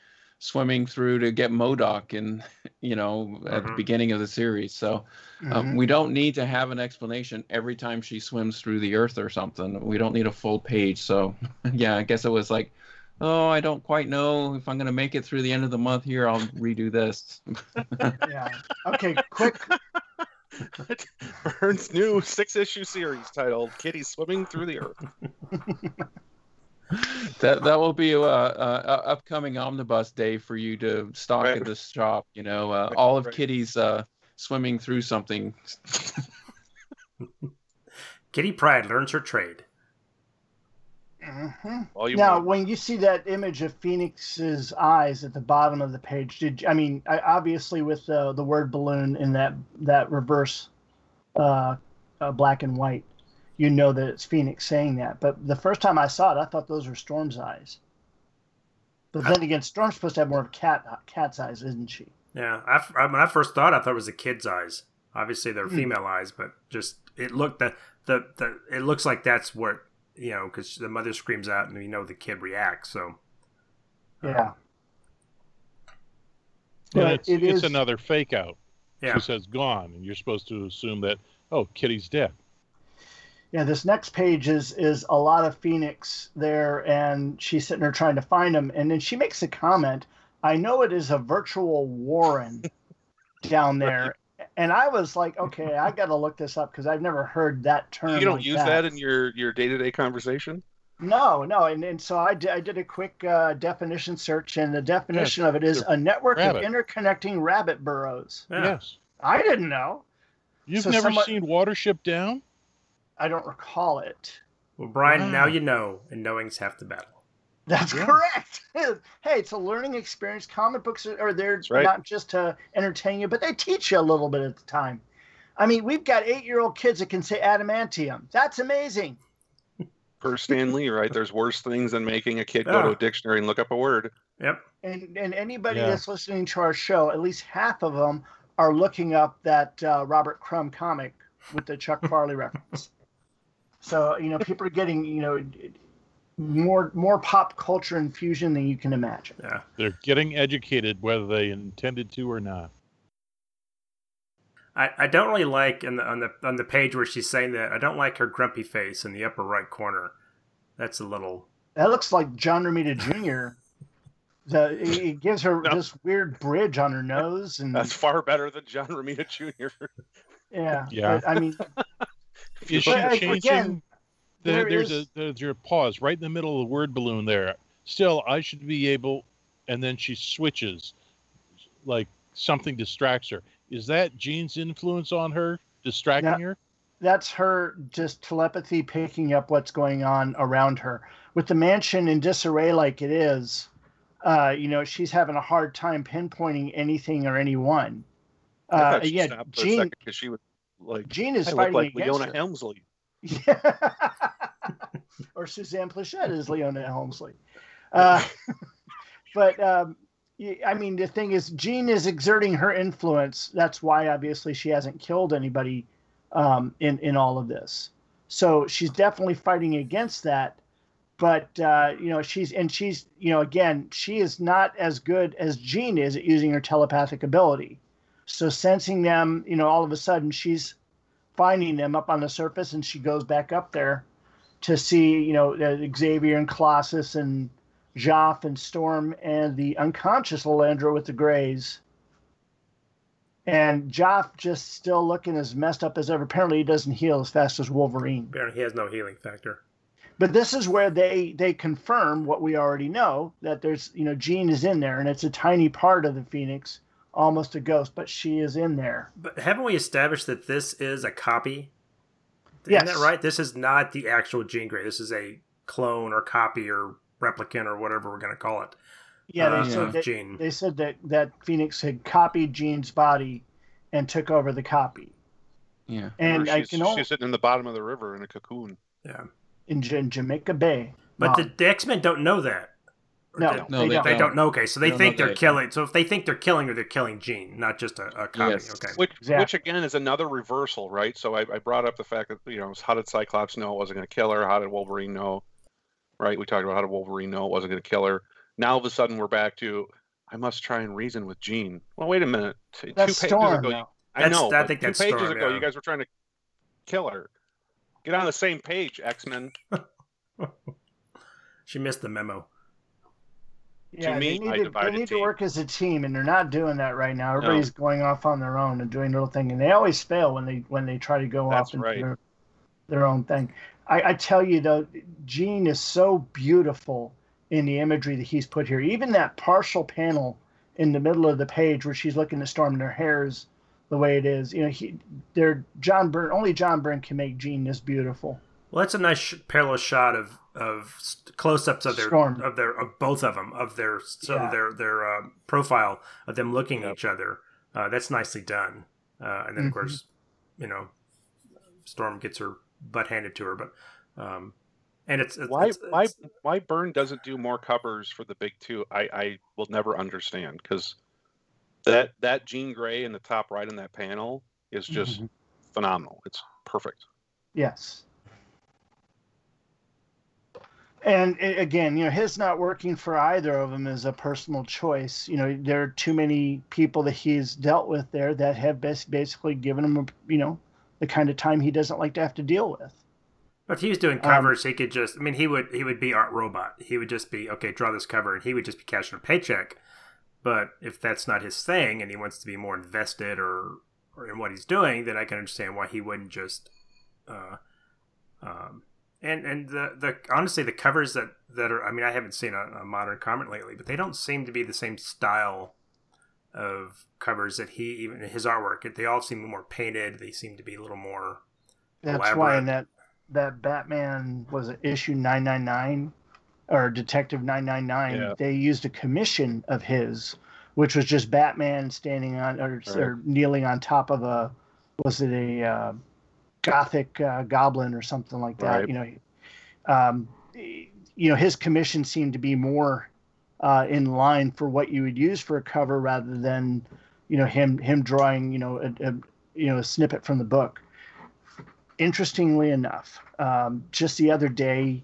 swimming through to get Modoc, and you know, at the Mhm. beginning of the series. So. Um, we don't need to have an explanation every time she swims through the earth or something. We don't need a full page. So, yeah, I guess it was like, oh, I don't quite know if I'm going to make it through the end of the month here. I'll redo this. yeah. Okay, quick. Byrne's new six-issue series titled "Kitty Swimming Through the Earth." That that will be a, a, a upcoming omnibus day for you to stock Right. at this shop. You know, uh, all of right. Kitty's uh, swimming through something. Kitty Pryde learns her trade. Mhm. You Now, want. when you see that image of Phoenix's eyes at the bottom of the page, did I mean I, obviously with the the word balloon in that that reverse uh, uh, black and white, you know that it's Phoenix saying that. But the first time I saw it, I thought those were Storm's eyes. But then again, Storm's supposed to have more of cat cat's eyes, isn't she? Yeah, I, f- I- when I first thought, I thought it was a kid's eyes. Obviously, they're Hmm. female eyes, but just it looked that the, the it looks like that's what you know because the mother screams out and you know the kid reacts. So Yeah. And But it's, it it's another fake out. yeah, She says gone, and you're supposed to assume that oh, Kitty's dead. Yeah, this next page is is a lot of Phoenix there, and she's sitting there trying to find him, and then she makes a comment. I know it is a virtual Warren down there, and I was like, okay, I got to look this up because I've never heard that term. you don't like use that. in your your day-to-day conversation. No, no, and, and so I did, I did a quick uh, definition search, and the definition of it is a network rabbit. of interconnecting rabbit burrows. yeah. Yes. I didn't know. You've So never somewhat- seen Watership Down? I don't recall it. Well, Brian, now you know, and knowing's half the battle. That's Yeah. correct. Hey, it's a learning experience. Comic books are are there right. not just to entertain you, but they teach you a little bit at the time. I mean, we've got eight-year-old kids that can say adamantium. That's amazing. Per Stan Lee, right? There's worse things than making a kid go to a dictionary and look up a word. Yep. And and anybody Yeah. that's listening to our show, at least half of them are looking up that uh, Robert Crumb comic with the Chuck Farley reference. So you know, people are getting you know more more pop culture infusion than you can imagine. Yeah. They're getting educated whether they intended to or not. I, I don't really like in the, on the on the page where she's saying that I don't like her grumpy face in the upper right corner. That's a little That looks like John Romita Jr. The it it gives her No. this weird bridge on her nose, and That's far better than John Romita Jr. yeah, Yeah. But, I mean, Is she But, changing? again, there, there there's is- a there's a pause right in the middle of the word balloon there. Still, I should be able, and then she switches, like something distracts her. Is that Jean's influence on her distracting her? that's her just telepathy picking up what's going on around her. With the mansion in disarray like it is, uh, you know, she's having a hard time pinpointing anything or anyone. Uh, yeah, stopped for a Jean. because she was like, Jean is I look like Leona her. Helmsley. Yeah. or Suzanne Pleshette is Leona Helmsley. Uh, but um, I mean, the thing is, Jean is exerting her influence. That's why, obviously, she hasn't killed anybody um, in in all of this. So she's definitely fighting against that. But uh, you know, she's and she's you know, again, she is not as good as Jean is at using her telepathic ability. So sensing them, you know, all of a sudden she's finding them up on the surface, and she goes back up there to see, you know, uh, Xavier and Colossus and Joff and Storm and the unconscious Lilandra with the Greys. And Joff just still looking as messed up as ever. Apparently, he doesn't heal as fast as Wolverine. apparently he has no healing factor. but this is where they they confirm what we already know that there's you know Jean is in there and it's a tiny part of the Phoenix, almost a ghost, but she is in there. But haven't we established that this is a copy? Yes. Isn't that right? This is not the actual Jean Grey. This is a clone or copy or replicant or whatever we're going to call it. Yeah, uh, they said that, Jean. they said that that Phoenix had copied Jean's body and took over the copy. Yeah. And I can only she's sitting in the bottom of the river in a cocoon. Yeah. in, Ja- Jamaica Bay. But No. the, the X Men don't know that. Or No, they- no, No, they, they don't. They don't know. Okay, so they They think know they're that. killing. So if they think they're killing her, they're killing Jean, not just a, a copy. Yes. Okay. Which, Exactly. which again is another reversal, right? So I, I brought up the fact that you know, how did Cyclops know it wasn't going to kill her? How did Wolverine know? Right? We talked about how did Wolverine know it wasn't going to kill her. Now all of a sudden we're back to I must try and reason with Jean. Well, wait a minute. T- That's two pages Storm. ago, you- now. I That's- know. I think two that's pages Storm, ago, yeah. you guys were trying to kill her. Get on the same page, X Men. She missed the memo. Yeah, me, they I need, to, they need to work as a team, and they're not doing that right now. Everybody's going off on their own and doing their little thing, and they always fail when they when they try to go That's off and right. do their, their own thing. I, I tell you though, Jean is so beautiful in the imagery that he's put here. Even that partial panel in the middle of the page where she's looking at Storm and her hair's the way it is. You know, he, they're John Byrne. Only John Byrne can make Jean this beautiful. Well, that's a nice sh- parallel shot of of st- close-ups of their Storm. of their of both of them of their so Yeah. their their uh, profile of them looking at each other. Uh, that's nicely done. Uh, and then of Mhm. course, you know, Storm gets her butt handed to her, but um, and it's, it's Why it's- why it's- why Byrne doesn't do more covers for the big two? I I will never understand because that that Jean Grey in the top right in that panel is just Mhm. phenomenal. It's perfect. Yes. And again, you know, his not working for either of them is a personal choice. You know, there are too many people that he's dealt with there that have basically given him, you know, the kind of time he doesn't like to have to deal with. But if he was doing Um, covers, he could just. I mean, he would he would be Art Robot. He would just be okay. Draw this cover, and he would just be cashing a paycheck. But if that's not his thing, and he wants to be more invested or or in what he's doing, then I can understand why he wouldn't just. Uh, um, and and the the honestly the covers that that are. I mean, I haven't seen a, a modern comic lately, but they don't seem to be the same style of covers that he even his artwork. They all seem more painted. They seem to be a little more. That's Elaborate. why in that that Batman was it issue nine nine nine or Detective nine nine nine. They used a commission of his, which was just Batman standing on or, Right. or kneeling on top of a was it a uh, gothic uh, goblin or something like that. Right. You know, um, you know his commission seemed to be more uh, in line for what you would use for a cover rather than you know him him drawing you know a, a you know a snippet from the book interestingly enough, um, just the other day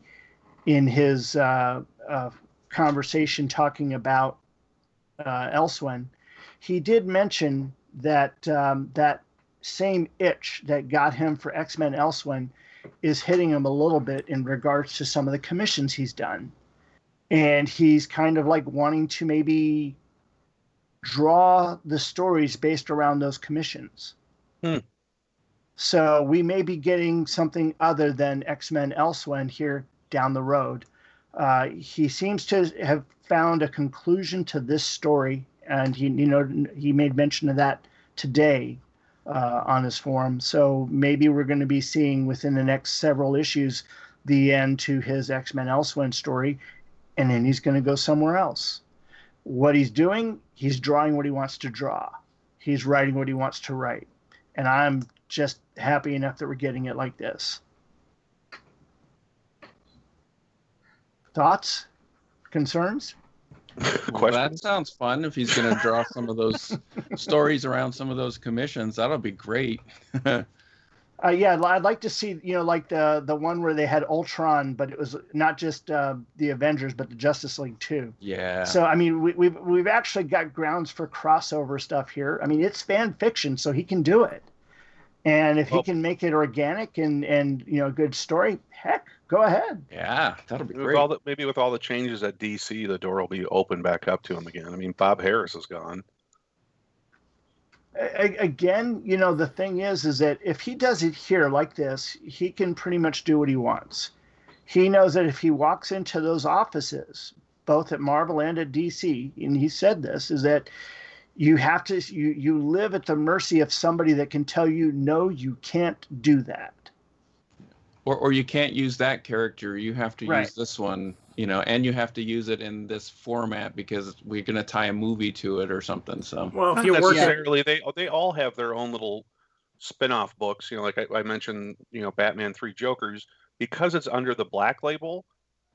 in his uh, uh, conversation talking about uh, Elsewhen, he did mention that um, that same itch that got him for X Men Elsewhen is hitting him a little bit in regards to some of the commissions he's done. And he's kind of like wanting to maybe draw the stories based around those commissions. So we may be getting something other than X Men Elsewhen here down the road. Uh, he seems to have found a conclusion to this story, and he, you know, he made mention of that today uh, on his form. So maybe we're going to be seeing within the next several issues the end to his X Men Elsewhen story, and then he's going to go somewhere else. What he's doing, he's drawing what he wants to draw. He's writing what he wants to write, and I'm just happy enough that we're getting it like this. Thoughts? Concerns? Well, that sounds fun. If he's going to draw some of those stories around some of those commissions, that'll be great. Uh, yeah, I'd like to see, you know, like the the one where they had Ultron, but it was not just uh, the Avengers, but the Justice League too. yeah. So I mean, we, we've we've actually got grounds for crossover stuff here. I mean, it's fan fiction, so he can do it. And if Well- he can make it organic and and you know a good story, heck, go ahead. yeah, that'll be With great. all the, maybe with all the changes at DC, the door will be open back up to him again. I mean, Bob Harras is gone. A- a- again, you know, the thing is, is that if he does it here like this, he can pretty much do what he wants. he knows that if he walks into those offices, both at Marvel and at DC, and he said this, is that you have to you you live at the mercy of somebody that can tell you no, you can't do that. Or, or you can't use that character. You have to Right. use this one, you know, and you have to use it in this format because we're going to tie a movie to it or something. So, Well, if you work at necessarily. They they all have their own little spin-off books. You know, like I, I mentioned, you know, Batman Three Jokers, because it's under the Black Label.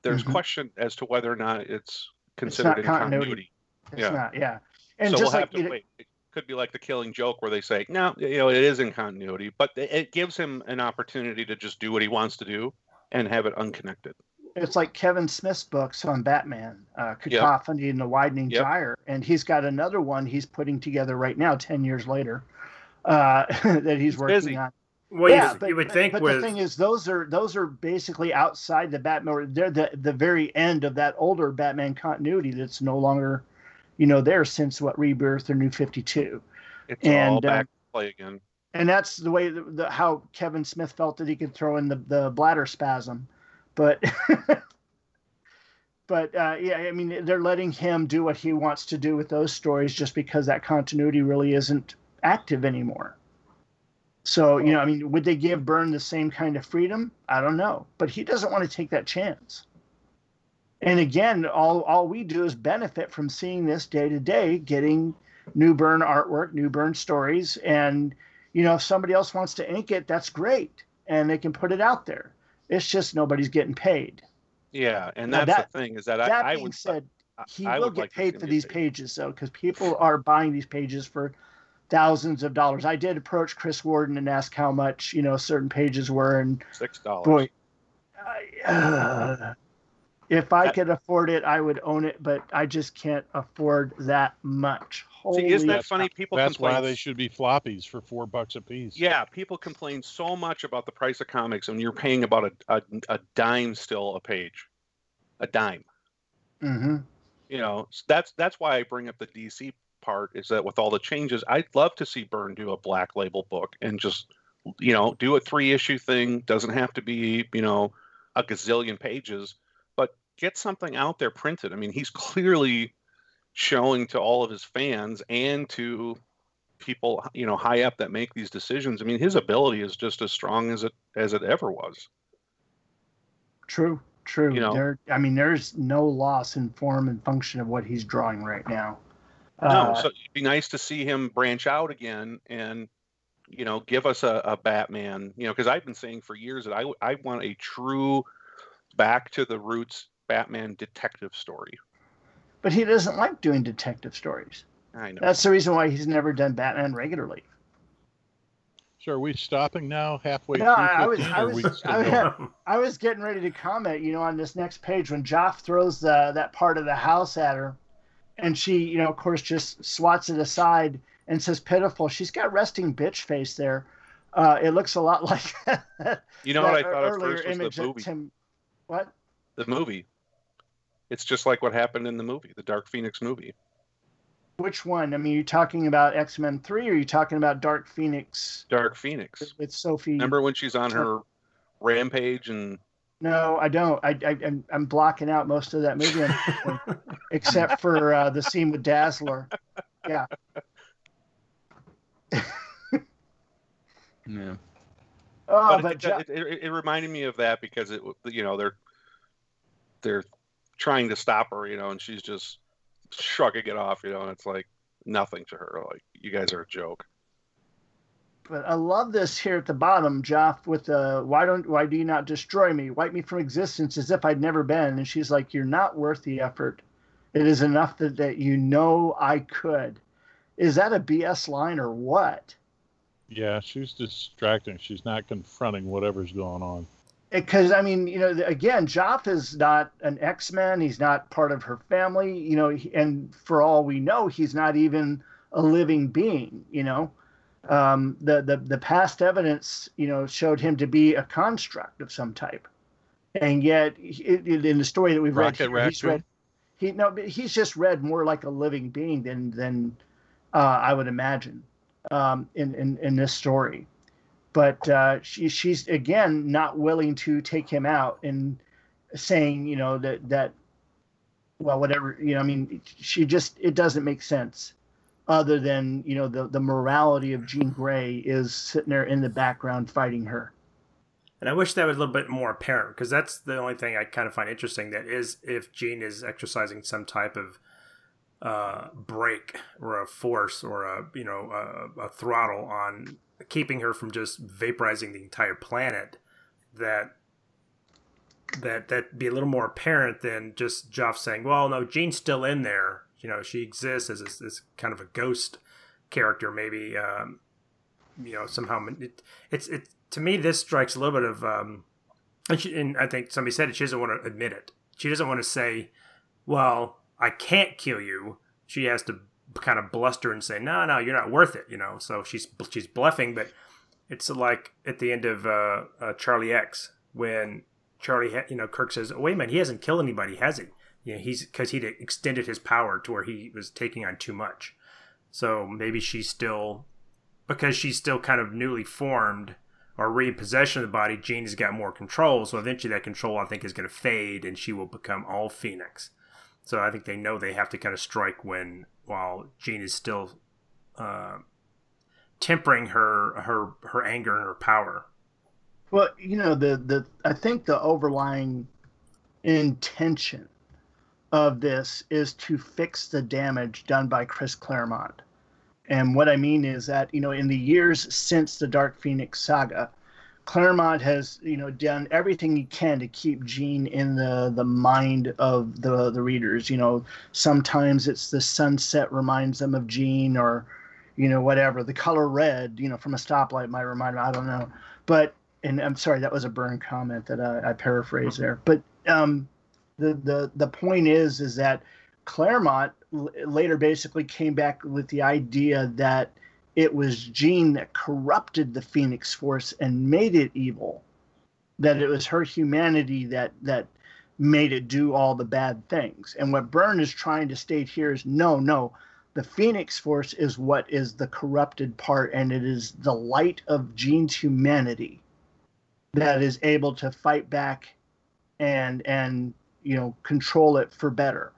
There's Mhm. question as to whether or not it's considered in continuity. continuity. It's Yeah. not, yeah. And so just we'll like have to you wait. It could be like the Killing Joke, where they say, no, you know, it is in continuity, but it- it gives him an opportunity to just do what he wants to do and have it unconnected. it's like Kevin Smith's books on Batman, uh, Yep. Cacophony and the Widening Yep. Gyre, and he's got another one he's putting together right now, ten years later, uh, that he's He's working busy. on. well, yeah, you, but, you would think but with the thing is, those are those are basically outside the Batman. or They're the the very end of that older Batman continuity that's no longer, you know, there since what Rebirth or New Fifty Two. It's all And, uh, back to play again. and that's the way the, the, how Kevin Smith felt that he could throw in the, the bladder spasm, but but uh, yeah, I mean they're letting him do what he wants to do with those stories just because that continuity really isn't active anymore. So you know, I mean, would they give Byrne the same kind of freedom? I don't know, but he doesn't want to take that chance. And again, all all we do is benefit from seeing this day to day, getting new Byrne artwork, new Byrne stories, and you know, if somebody else wants to ink it, that's great, and they can put it out there. It's just nobody's getting paid. Yeah, and Now that's that- the thing is that, that I, I would said, he I will would get like paid for these paid. pages though, because people are buying these pages for thousands of dollars. I did approach Chris Warden and ask how much you know certain pages were, and Six dollars. boy, uh, if I could afford it, I would own it, but I just can't afford that much. Holy See, isn't that Holy- funny? People That's complain. why they should be floppies for four bucks a piece. Yeah, people complain so much about the price of comics, and you're paying about a, a, a dime still a page, a dime. Mm-hmm. You know, s- that's that's why I bring up the DC part. Is that with all the changes, I'd love to see Byrne do a black label book and just, you know, do a three issue thing. Doesn't have to be, you know, a gazillion pages, but get something out there printed. I mean, he's clearly showing to all of his fans and to people you know high up that make these decisions i mean his ability is just as strong as it as it ever was True, true. You know. there, I mean, there's no loss in form and function of what he's drawing right now. no Uh, so it'd be nice to see him branch out again and you know give us a, a batman you know because i've been saying for years that I, I want a true back to the roots batman detective story but he doesn't like doing detective stories. i know That's the reason why he's never done Batman regularly. So are we stopping now halfway No, through I- I was- I was- I- going? I was getting ready to comment, you know, on this next page when Joff throws the that part of the house at her, and she, you know, of course, just swats it aside and says, "Pitiful." She's got resting bitch face there. Uh, it looks a lot like you know what i thought at earlier first was image the movie Tim. What? the movie it's just like what happened in the movie the dark phoenix movie Which one? I mean, you talking about X Men Three, or are you talking about Dark Phoenix dark phoenix with Sophie? remember when she's on her rampage and No, I don't. I, I I'm, I'm blocking out most of that movie, except for uh, the scene with Dazzler. Yeah, yeah. oh, but, but, it, Jo- it, it, it reminded me of that because it you know they're they're trying to stop her you know and she's just shrugging it off you know and it's like nothing to her like you guys are a joke but I love this here at the bottom, Joff, with the why don't why do you not destroy me? Wipe me from existence as if I'd never been. And she's like, You're not worth the effort. It is enough that, that you know I could. Is that a BS line or what? Yeah, she's distracting. She's not confronting whatever's going on. Because I mean, you know, again, Joff is not an X Men. He's not part of her family, you know, and for all we know, he's not even a living being. You know, um, the the the past evidence, you know, showed him to be a construct of some type, and yet, in the story that we've Rocket read, he's read. He no, but he's just read more like a living being than than uh, I would imagine um, in, in in this story but uh, she, she's again not willing to take him out and saying, you know, that that well, whatever, you know, I mean, she just it doesn't make sense. Other than you know the the morality of Jean Grey is sitting there in the background fighting her. And I wish that was a little bit more apparent because that's the only thing I kind of find interesting. That is, if Jean is exercising some type of uh, brake or a force or a you know a, a throttle on keeping her from just vaporizing the entire planet, that that that be a little more apparent than just Joff saying, "Well, no, Jean's still in there. You know, she exists as this, this kind of a ghost character, maybe." Um, you know, somehow it, it's it to me this strikes a little bit of um, and, she, and I think somebody said it. She doesn't want to admit it. She doesn't want to say, "Well, I can't kill you." She has to kind of bluster and say, "No, no, you're not worth it." You know, so she's she's bluffing, but it's like at the end of uh, uh, Charlie X when Charlie, ha- you know, Kirk says, "Wait a minute, he hasn't killed anybody, has he?" You know, he's because he'd extended his power to where he was taking on too much. So maybe she's still, because she's still kind of newly formed or re possession of the body. Jean has got more control, so eventually that control I think is going to fade, and she will become all Phoenix. So I think they know they have to kind of strike when while Jean is still uh, tempering her her her anger and her power. Well, you know, the the I think the overlying intention of this is to fix the damage done by Chris Claremont. And what I mean is that, you know, in the years since the Dark Phoenix saga, Claremont has, you know, done everything he can to keep Jean in the the mind of the the readers. You know, sometimes it's the sunset reminds them of Jean or, you know, whatever. The color red, you know, from a stoplight might remind them. I don't know. But and I'm sorry, that was a Byrne comment that I, I paraphrased there. But um, the the the point is is that Claremont l- later basically came back with the idea that it was Jean that corrupted the Phoenix Force and made it evil. That it was her humanity that that made it do all the bad things. And what Byrne is trying to state here is no, no, the Phoenix Force is what is the corrupted part, and it is the light of Jean's humanity that is able to fight back and and you know control it for better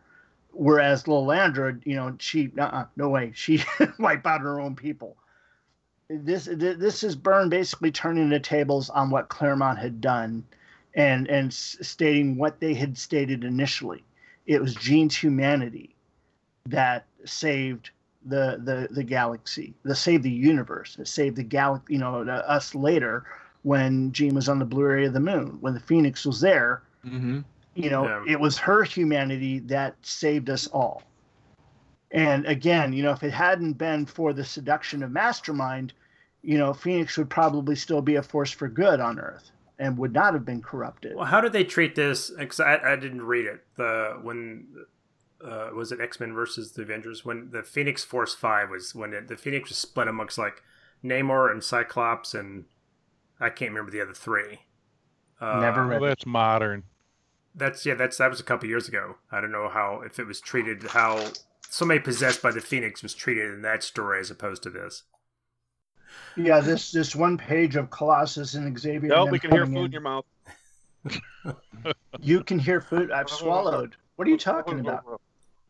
whereas Lilandra, you know, she uh no way, she wiped out her own people. This this is Byrne basically turning the tables on what Claremont had done, and and stating what they had stated initially. It was Jean's humanity that saved the the the galaxy, that saved the universe, that saved the galaxy. You know, us later when Jean was on the blue area of the moon, when the Phoenix was there. Mm-hmm. You know, Yeah. it was her humanity that saved us all. And again, you know, if it hadn't been for the seduction of Mastermind, you know, Phoenix would probably still be a force for good on Earth and would not have been corrupted. Well, how did they treat this? Because I, I didn't read it. The when uh, was it X Men versus the Avengers? When the Phoenix Force Five was when it, the Phoenix was split amongst like Namor and Cyclops and I can't remember the other three. Uh, Never Well, read that's modern. That's yeah. That's that was a couple years ago. I don't know how if it was treated how somebody possessed by the Phoenix was treated in that story as opposed to this. Yeah, this this one page of Colossus and Xavier. No, and we can hear food in in. your mouth. You can hear food. I've swallowed. What are you talking about?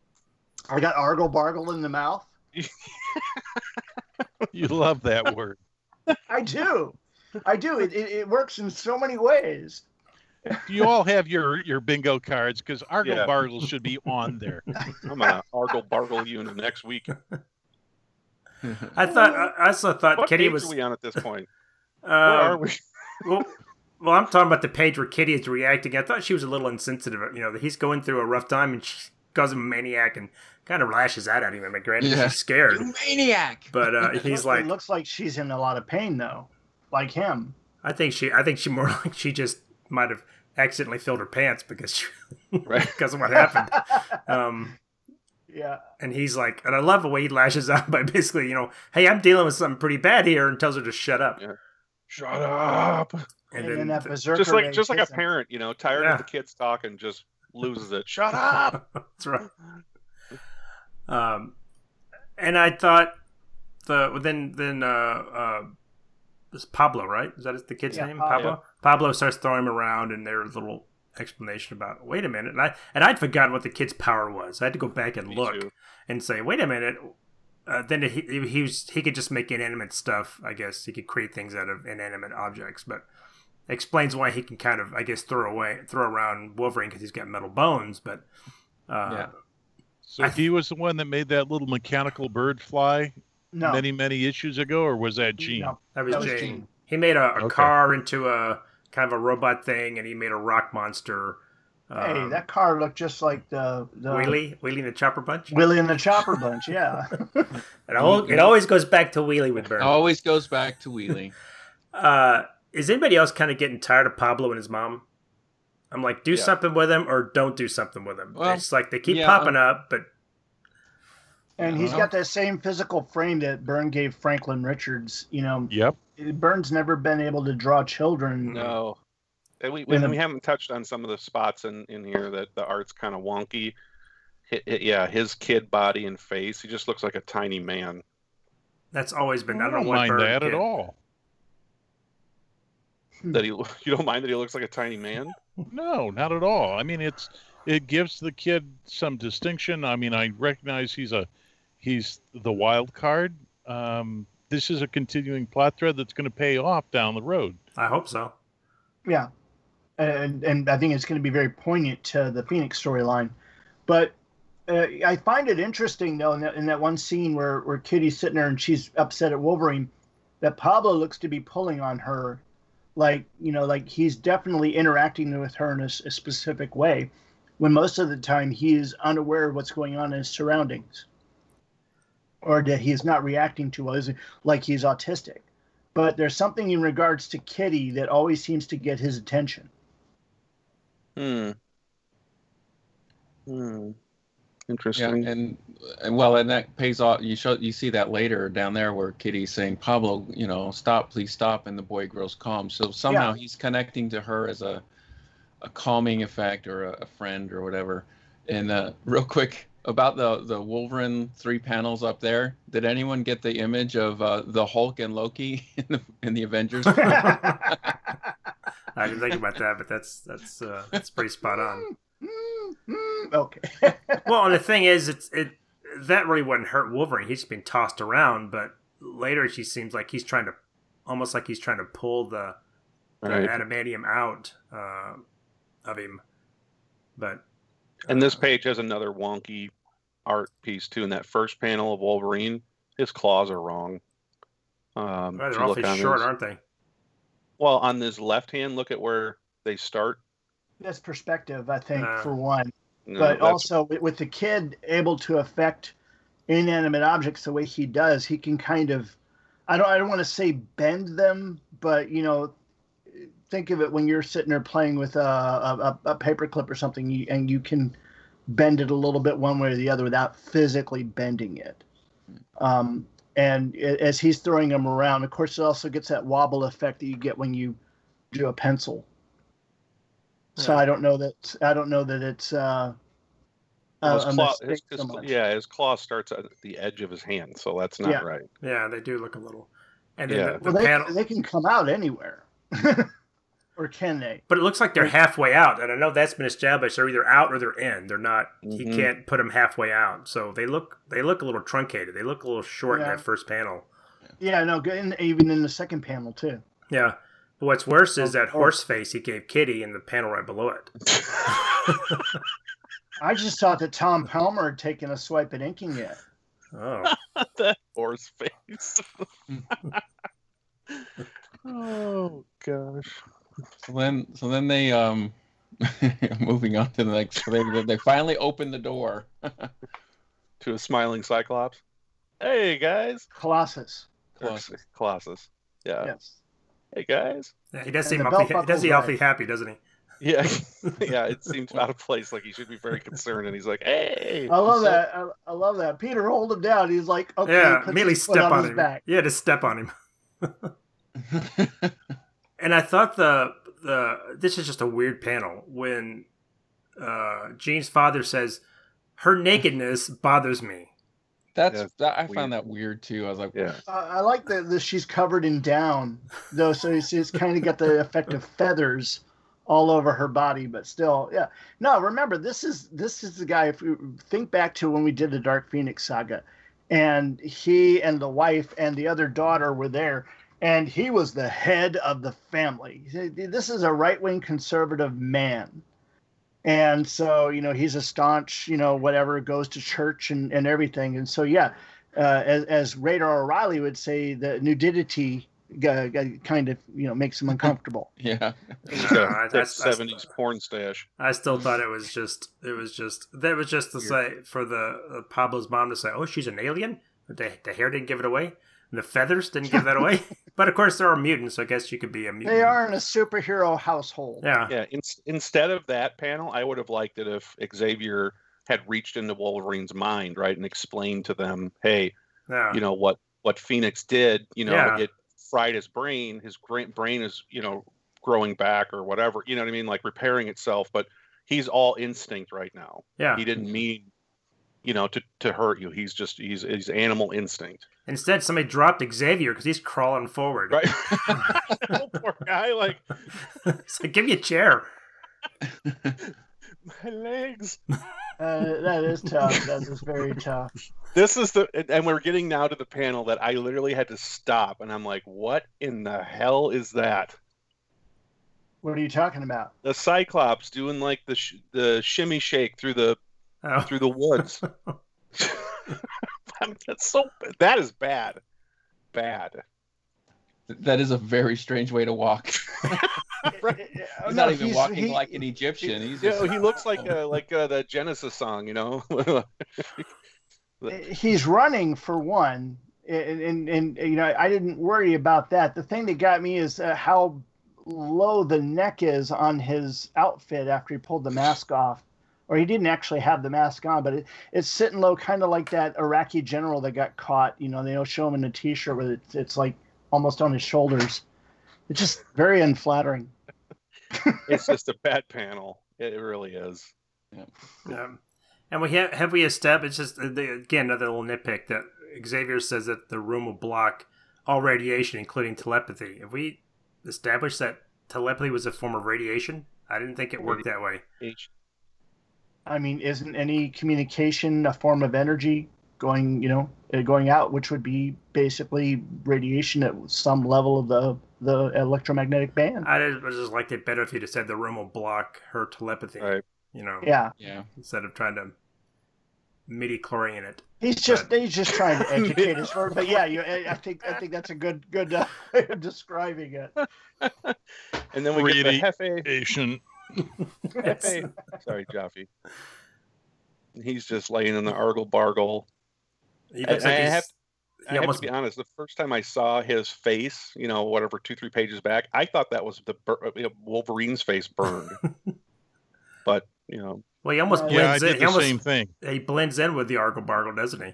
I got argle bargle in the mouth. You love that word. I do. I do. It, it, it works in so many ways. You all have your your bingo cards because Argle Yeah. Bargle should be on there. I'm gonna argle bargle you next week. I thought I I also thought What Kitty page was. are we on at this point? uh, Where are we? well, well, I'm talking about the page where Kitty is reacting. I thought she was a little insensitive. You know, he's going through a rough time and she calls him a maniac and kind of lashes out at him. I mean, granted, Yeah. she's scared, maniac. but uh, he's like, it looks like she's in a lot of pain though, like him. I think she, I think she more like she just might have accidentally filled her pants because she, Right. because of what happened. Um, Yeah. and he's like, and I love the way he lashes out by basically, you know, hey, I'm dealing with something pretty bad here, and tells her to shut up. Yeah. Shut up. And, And, then, then, that berserker Just like just like a him. parent, you know, tired Yeah. of the kids talking, just loses it. Shut up. That's right. Um, and I thought the then then uh uh this Pablo right is that the kid's Yeah, name Pablo. Pablo Pablo starts throwing him around and their little explanation about. Wait a minute, and I and I'd forgotten what the kid's power was. I had to go back and Me look too. and say, wait a minute. Uh, then he he was he could just make inanimate stuff. I guess he could create things out of inanimate objects, but explains why he can kind of I guess throw away throw around Wolverine because he's got metal bones. But uh, Yeah. So I- he was the one that made that little mechanical bird fly No, many, many issues ago, or was that Gene? no. that was That was Gene. He made a, a Okay. car into a kind of a robot thing, and he made a rock monster. Hey, um, that car looked just like the the Wheelie, Wheelie and the Chopper Bunch. Wheelie and the Chopper Bunch. Yeah. It, al- it always goes back to Wheelie with Byrne. Always goes back to Wheelie. Uh, is anybody else kind of getting tired of Pablo and his mom? I'm like, do Yeah. something with him or don't do something with him. Well, it's like they keep yeah, popping up, but And he's Yeah. got that same physical frame that Byrne gave Franklin Richards. You know, Yep. Byrne's never been able to draw children. No. And we, In and we haven't touched on some of the spots in, in here that the art's kind of wonky. Hi- hi- yeah, his kid body and face, he just looks like a tiny man. that's always been. I I don't, know don't what mind Byrne that did. at all. That he, you don't mind that he looks like a tiny man? No, not at all. I mean, it's it gives the kid some distinction. I mean, I recognize he's a he's the wild card. Um, this is a continuing plot thread that's going to pay off down the road. I hope so. Yeah, and and I think it's going to be very poignant to the Phoenix storyline. But uh, I find it interesting though in that in that one scene where where Kitty's sitting there and she's upset at Wolverine, that Pablo looks to be pulling on her, like you know, like he's definitely interacting with her in a specific way, when most of the time he is unaware of what's going on in his surroundings, or that he is not reacting to us like he's autistic. But there's something in regards to Kitty that always seems to get his attention. Hmm. Hmm. Interesting. Yeah, Interesting. and, and well, and that pays off. You show you see that later down there where Kitty's saying, "Pablo, you know, stop, please stop," and the boy grows calm. So somehow he's connecting to her as a a calming effect or a, a friend or whatever. And uh, real quick about the the Wolverine three panels up there. Did anyone get the image of uh, the Hulk and Loki in the in the Avengers? I didn't think about that, but that's that's uh, that's pretty spot on. okay. Well, and the thing is, it's it that really wouldn't hurt Wolverine. He's been tossed around, but later she seems like he's trying to, almost like he's trying to pull the, the Right. adamantium out uh, of him. But And this page has another wonky art piece too. In that first panel of Wolverine, his claws are wrong. Um, well, if they're you look awfully on short, his- aren't they? Well, on this left hand, look at where they start. That's perspective, I think, Uh, for one. No, but that's- also with- with the kid able to affect inanimate objects the way he does, he can kind of I don't I don't want to say bend them, but you know, think of it when you're sitting there playing with a a, a paperclip or something, you, and you can bend it a little bit one way or the other without physically bending it. Um, and as he's throwing them around, of course, it also gets that wobble effect that you get when you do a pencil. So Yeah. I don't know that I don't know that it's uh, well, his a claw, his, his so much. yeah, his claw starts at the edge of his hand, so that's not Yeah. right. Yeah, they do look a little. And then Yeah. the, the Well, they, panel, they can come out anywhere, or can they? but it looks like they're halfway out, and I know that's been established. They're either out or they're in. They're not. He Mhm. can't put them halfway out, so they look they look a little truncated. They look a little short in that first panel. Yeah, no, good- and even in the second panel too. Yeah. What's worse is that horse face he gave Kitty in the panel right below it. I just thought that Tom Palmer had taken a swipe at inking it. Oh, that horse face. oh gosh. So then, so then they um, moving on to the next. So they they finally open the door. To a smiling Cyclops. Hey guys. Colossus. Or Colossus. Colossus. Yeah. Yes. Hey guys. yeah, he does And seem awfully, belt he does seem buckle's awfully happy, doesn't he? Yeah. yeah. It seems out of place. Like he should be very concerned, and he's like, "Hey." I love So- that. I, I love that. Peter hold him down. He's like, okay, yeah, puts immediately step on his him. back. Yeah, just step on him. And I thought the the this is just a weird panel when uh, Jean's father says her nakedness bothers me. That's Yeah, that, I weird. found that weird too. I was like, Yeah. Uh, I like that that she's covered in down, though, so it's, it's kind of got the effect of feathers all over her body, but still, yeah. No, remember this is this is the guy. If you think back to when we did the Dark Phoenix saga, and he and the wife and the other daughter were there, and he was the head of the family. This is a right wing conservative man. And so, you know, he's a staunch, you know, whatever, goes to church and, and everything. And so, yeah, uh, as, as Radar O'Reilly would say, the nudity uh, kind of, you know, makes him uncomfortable. Yeah. He's Uh, got I- that I- I- 70s porn stash. I still thought it was just it was just that was just to say for the uh, Pablo's mom to say, "Oh, she's an alien." The, the hair didn't give it away. And the feathers didn't give that away. but of course, there are mutants, so I guess you could be a mutant. They are in a superhero household. Yeah. Yeah, in, instead of that panel, I would have liked it if Xavier had reached into Wolverine's mind, right, and explained to them, hey, Yeah. you know what what Phoenix did, you know, Yeah. it fried his brain. His brain is, you know, growing back or whatever. You know what I mean, like repairing itself. But he's all instinct right now. yeah. He didn't mean, you know, to to hurt you. He's just he's he's animal instinct. Instead, somebody dropped Xavier because he's crawling forward. Right. oh, poor guy, like it's like, give me a chair. my legs. Uh, that is tough. That is very tough. this is the and- and we're getting now to the panel that I literally had to stop and I'm like, what in the hell is that? What are you talking about? The Cyclops doing like the sh- the shimmy shake through the Oh. through the woods. That's so that is bad, bad. That is a very strange way to walk. Right. He's No, not even he's- walking he- like an Egyptian. He's You just, know, he looks like uh, like uh, the Genesis song, you know. he's running for one and, and, and you know i didn't worry about that the thing that got me is uh, how low the neck is on his outfit after he pulled the mask off or he didn't actually have the mask on but it, it's sitting low kind of like that iraqi general that got caught you know they don't show him in a t-shirt where it's, it's like almost on his shoulders it's just very unflattering it's just a bad panel. It really is. Yeah. And we have have we established just uh, the, again another little nitpick that Xavier says that the room will block all radiation, including telepathy. Have we established that telepathy was a form of radiation? I didn't think it worked that way. H- i mean isn't any communication a form of energy going you know uh, going out which would be basically radiation at some level of the the electromagnetic band I just, I just liked it better if you'd have said the room will block her telepathy. Right. You know, yeah yeah. instead of trying to midichlorian it. he's just he's just trying to educate us for but yeah you, I I think I think that's a good good uh, way of describing it And then we get the Hefe. Radiation. Hefe. Sorry, Jaffe. He's just laying in the argle bargle. He I- like I have- I have to be honest. The first time I saw his face, you know, whatever two, three pages back, I thought that was the bur- uh, Wolverine's face burned. but you know, well, he almost blends Yeah, I in. did He the almost same thing. he blends in with the Argle Bargle, doesn't he?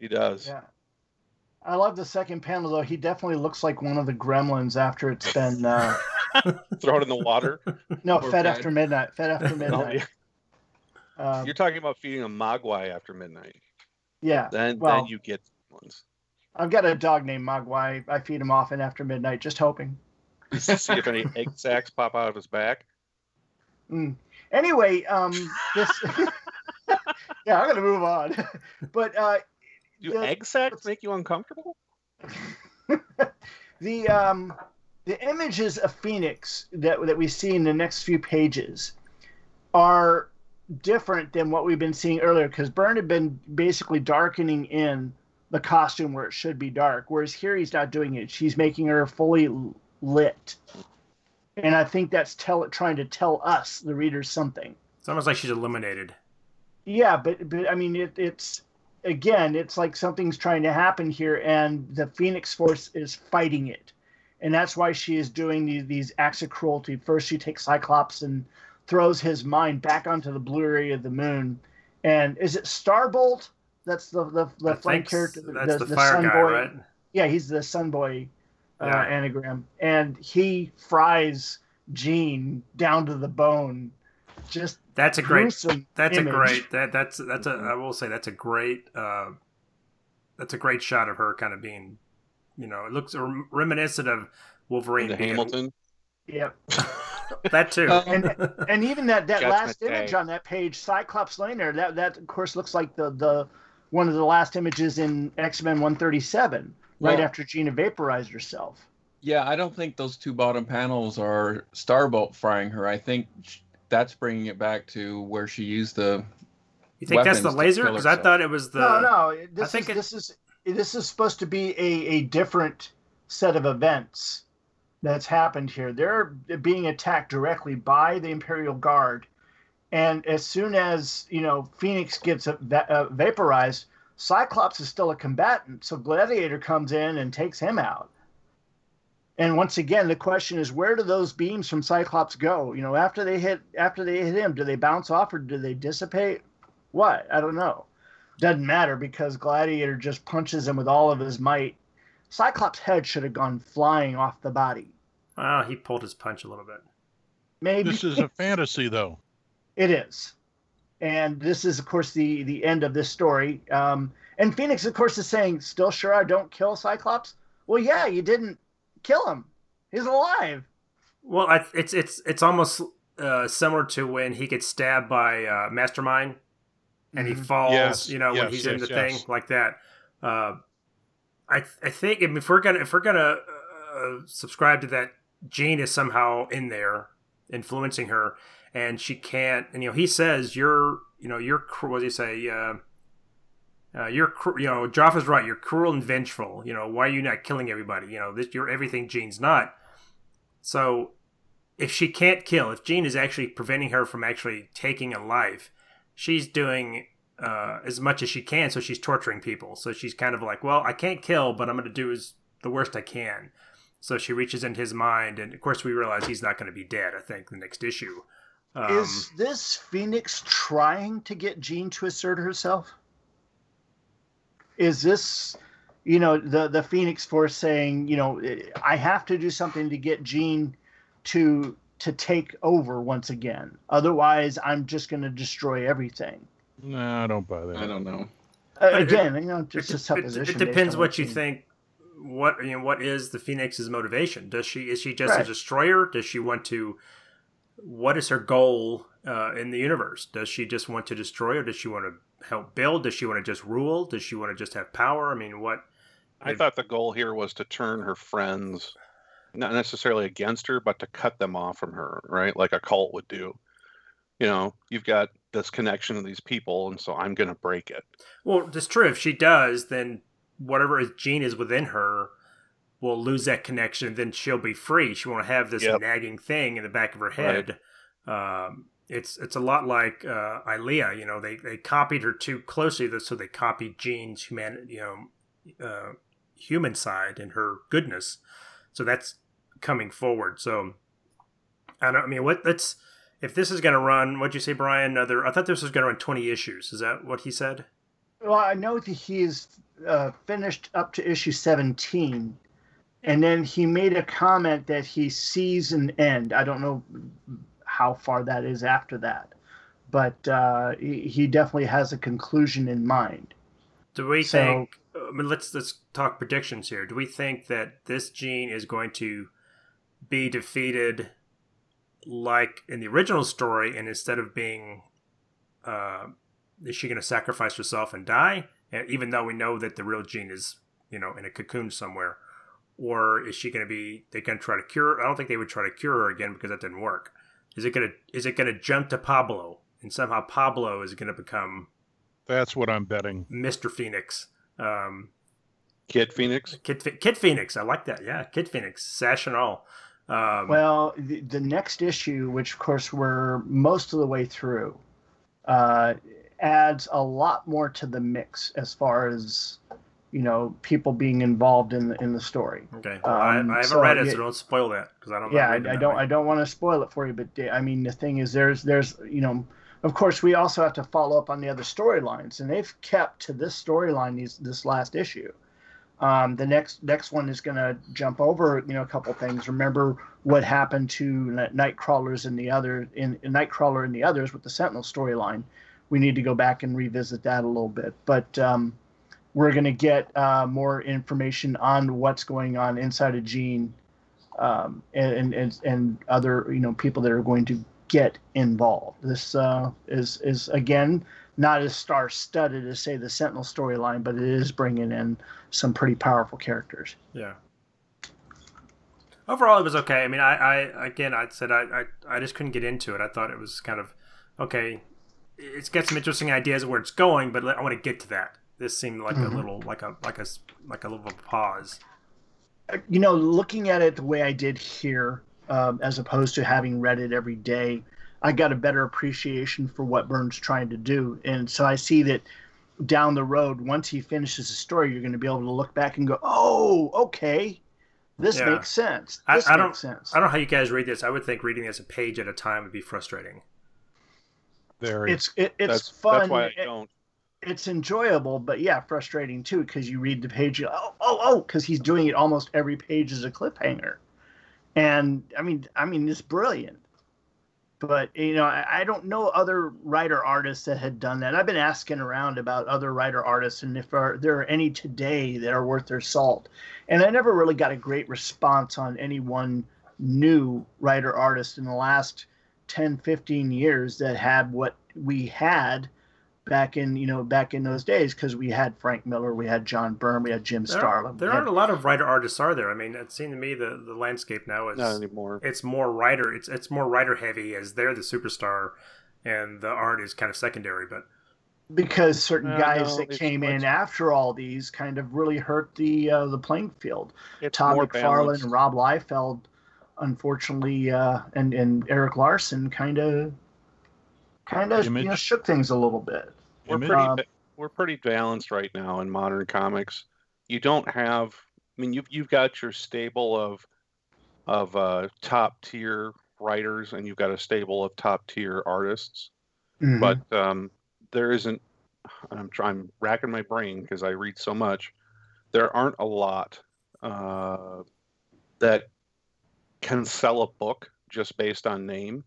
he does. yeah I love the second panel though he definitely looks like one of the gremlins after it's been uh, Throw it in the water. no fed fed. after midnight fed after Oh, midnight yeah. um, You're talking about feeding a Mogwai after midnight. yeah Then, Well- then you get ones. I've got a dog named Mogwai I feed him often after midnight just hoping See if any egg sacs pop out of his back. Mm. Anyway, um, this. yeah, I'm gonna move on. but uh, Do The- egg sacs make you uncomfortable? the um, the images of Phoenix that that we see in the next few pages are different than what we've been seeing earlier because Byrne had been basically darkening in the costume where it should be dark, whereas here he's not doing it. She's making her fully lit. And I think that's tell trying to tell us, the readers, something. It's almost like she's eliminated. Yeah, but but I mean it, it's again, it's like something's trying to happen here, and the Phoenix Force is fighting it, and that's why she is doing these these acts of cruelty. First, she takes Cyclops and throws his mind back onto the blue area of the moon, and is it Starbolt? That's the the, the character. That's the, fire Sun guy, Boy. right? Yeah, he's the Sun Boy uh, Yeah. anagram, and he fries Jean down to the bone. Just That's a great. That's image. a great. That that's that's a. I will say that's a great. uh That's a great shot of her kind of being, you know, it looks rem- reminiscent of Wolverine The being, Hamilton. Yep. that too. and and even that that Judgment last Day. image on that page, Cyclops laying there, that that of course looks like the the one of the last images in X Men 137, right Well- after Gina vaporized herself. Yeah, I don't think those two bottom panels are Starbolt frying her. I think sh- that's bringing it back to where she used the. you think that's the laser? Because I thought it was the. no, no, this think is it- this is this is supposed to be a a different set of events that's happened here. They're being attacked directly by the Imperial Guard, and as soon as you know Phoenix gets uh, va- uh, vaporized, Cyclops is still a combatant, so Gladiator comes in and takes him out. And once again, the question is, where do those beams from Cyclops go? You know, after they hit after they hit him, do they bounce off or do they dissipate? What? I don't know. Doesn't matter because Gladiator just punches him with all of his might. Cyclops' head should have gone flying off the body. Oh, he pulled his punch a little bit. Maybe This is a fantasy, though. It is, and this is, of course, the the end of this story. Um, and Phoenix, of course, is saying, "Still sure I don't kill Cyclops?" Well, yeah, you didn't kill him. He's alive. Well, I, it's it's it's almost uh, similar to when he gets stabbed by uh, Mastermind, and he Mhm. falls. Yes, you know, when yes, he's in the yes. thing like that. Uh, I I think if we're gonna if we're gonna uh, subscribe to that, Jean is somehow in there influencing her, and she can't. And you know, he says you're you know you're what does he say? Uh, you're cru- you know Joffa's right. You're cruel and vengeful. You know why are you not killing everybody? You know this you're everything Jean's not. So if she can't kill, if Jean is actually preventing her from actually taking a life, she's doing uh, as much as she can. So she's torturing people. So she's kind of like, well, I can't kill, but I'm going to do as the worst I can. So she reaches into his mind, and of course we realize he's not going to be dead. I think the next issue. Um, is this Phoenix trying to get Jean to assert herself? Is this, you know, the the Phoenix Force saying, you know, I have to do something to get Jean to to take over once again. Otherwise, I'm just going to destroy everything. No, I don't buy that. I don't know. Uh, It- again, you know, just it, a supposition. it based depends what you I've think. What you know, what is the Phoenix's motivation? Does she is she just a destroyer? Does she want to? What is her goal uh, in the universe? Does she just want to destroy, or does she want to help build? Does she want to just rule? Does she want to just have power? I mean, what? I thought the goal here was to turn her friends, not necessarily against her, but to cut them off from her, right? Like a cult would do. You know, you've got this connection to these people, and so I'm going to break it. Well, it's true. If she does, then whatever Jean is within her will lose that connection. Then she'll be free. She won't have this Yep. nagging thing in the back of her head. Um, it's it's a lot like uh, Ilia. You know, they they copied her too closely, so they copied Jean's human, you know, uh, human side and her goodness. So that's coming forward. So I don't. I mean, what? That's if this is going to run. What'd you say, Brian? Another? I thought this was going to run twenty issues. Is that what he said? Well, I know that he's uh, finished up to issue 17, and then he made a comment that he sees an end. I don't know how far that is after that, but uh, he, he definitely has a conclusion in mind. Do we So- think? I mean, let's let's talk predictions here. Do we think that this Jean is going to be defeated like in the original story, and instead of being, uh, is she going to sacrifice herself and die? And even though we know that the real Jean is, you know, in a cocoon somewhere, or is she going to be? They're going to try to cure? I don't think they would try to cure her again because that didn't work. Is it going to? Is it going to jump to Pablo, and somehow Pablo is going to become That's what I'm betting. Mister Phoenix? Um, Kid Phoenix. Kid, Kid Phoenix, I like that. Yeah, Kid Phoenix, sash and all. Um, Well, the, the next issue, which of course we're most of the way through, uh, adds a lot more to the mix as far as you know people being involved in the in the story. okay. Well, I, um, I haven't so, read it, so don't spoil that because I don't. yeah I, I don't i don't want to spoil it for you but i mean the thing is there's there's you know of course we also have to follow up on the other storylines and they've kept to this storyline these this last issue um, the next next one is going to jump over you know a couple things remember what happened to Night- nightcrawlers and the other in, in nightcrawler and the others with the sentinel storyline we need to go back and revisit that a little bit but um, we're going to get uh, more information on what's going on inside of Jean um, and, and and other you know people that are going to get involved. This uh, is is again not as star studded as say the Sentinel storyline, but it is bringing in some pretty powerful characters. Yeah. Overall, it was okay. I mean, I, I again, I said I, I, I just couldn't get into it. I thought it was kind of okay. It's got some interesting ideas of where it's going, but I want to get to that. This seemed like Mhm. a little, like a, like a like a little pause. you know, looking at it the way I did here, um, as opposed to having read it every day, I got a better appreciation for what Byrne's trying to do, and so I see that down the road, once he finishes the story, you're going to be able to look back and go, "Oh, okay, this Yeah. makes sense. I, This I makes don't, sense." I don't know how you guys read this. I would think reading this a page at a time would be frustrating. Very. It's it, it's that's fun. that's why I don't. It's enjoyable, but yeah, frustrating too because you read the page, you oh, oh, oh, because he's doing it almost every page as a cliffhanger, and I mean, I mean, it's brilliant. But you know, I, I don't know other writer artists that had done that. I've been asking around about other writer artists and if are, there are any today that are worth their salt, and I never really got a great response on any one new writer artist in the last 10, 15 years that had what we had back in you know back in those days because we had Frank Miller, we had John Byrne, we had Jim There, Starlin. there we aren't had, a lot of writer artists, are there? I mean, it seemed to me the, the landscape now is Not anymore. it's more writer. It's it's more writer heavy as they're the superstar, and the art is kind of secondary. But because certain Uh, guys no, that came in it's- after all these kind of really hurt the uh, the playing field. It's Todd more McFarlane and Rob Liefeld, unfortunately, uh, and and Erik Larsen kind of kind of you know shook things a little bit. we're Image? pretty Um, we're pretty balanced right now in modern comics. You don't have I mean you've you've got your stable of of uh, top tier writers and you've got a stable of top tier artists, Mhm. but um, there isn't I'm trying I'm racking my brain because I read so much. There aren't a lot uh, that can sell a book just based on name.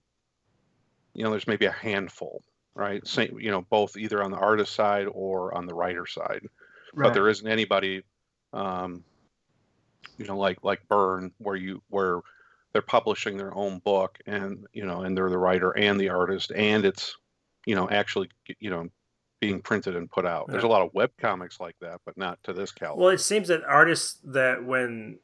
You know, there's maybe a handful, right? Same, you know, both either on the artist side or on the writer side. right. But there isn't anybody, um, you know, like like Byrne, where you where they're publishing their own book, and you know, and they're the writer and the artist, and it's, you know, actually, you know, being printed and put out. There's a lot of web comics like that, but not to this caliber. well, it seems that artists that when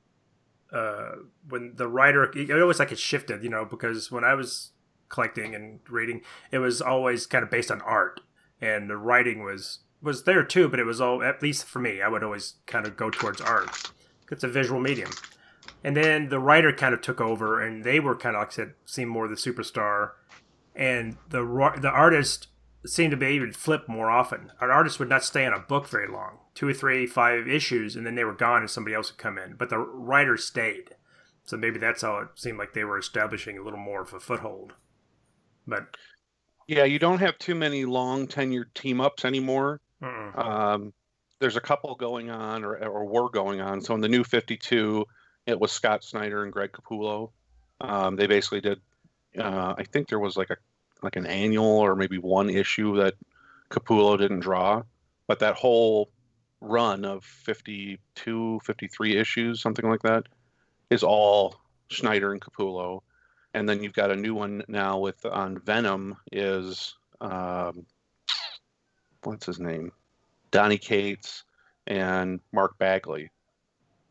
uh, when the writer it always like it shifted, you know, because when I was collecting and reading, it was always kind of based on art, and the writing was was there too, but it was all at least for me, I would always kind of go towards art. It's a visual medium. And then the writer kind of took over, and they were kind of, like I said, seemed more the superstar. And the the artist seemed to be to flip more often. An artist would not stay on a book very long, two or three, five issues, and then they were gone, and somebody else would come in. But the writer stayed, so maybe that's how it seemed like they were establishing a little more of a foothold. But yeah, you don't have too many long tenured team ups anymore. Um, there's a couple going on, or, or were going on. So in the new 52, it was Scott Snyder and Greg Capullo. Um, they basically did. Uh, I think there was like a like an annual or maybe one issue that Capullo didn't draw, but that whole run of 52, 53 issues, something like that, is all Snyder and Capullo. And then you've got a new one now with on Venom is um, what's his name? Donny Cates and Mark Bagley,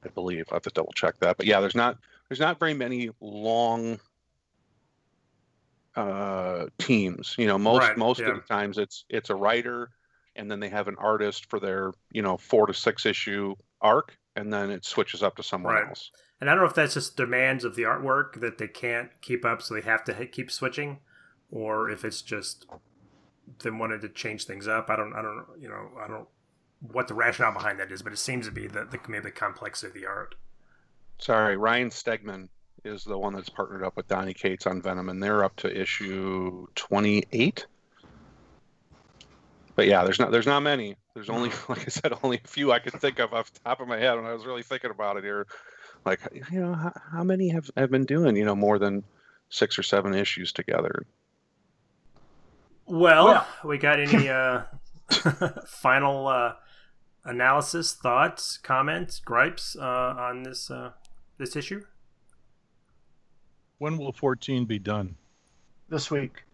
I believe. I have to double check that. But yeah, there's not there's not very many long uh, teams. You know, most Right, most yeah. of the times it's it's a writer, and then they have an artist for their you know four to six issue arc, and then it switches up to someone Right. else. And I don't know if that's just demands of the artwork that they can't keep up, so they have to keep switching, or if it's just them wanted to change things up. I don't, I don't, you know, I don't what the rationale behind that is, but it seems to be the, the maybe the complexity of the art. Sorry, Ryan Stegman is the one that's partnered up with Donny Cates on Venom, and they're up to issue 28. But yeah, there's not there's not many. There's only, like I said, only a few I could think of off the top of my head when I was really thinking about it here. Like, you know, how, how many have have been doing you know more than six or seven issues together? Well, Well. we got any uh, final uh, analysis, thoughts, comments, gripes uh, on this uh, this issue? When will 14 be done? this week.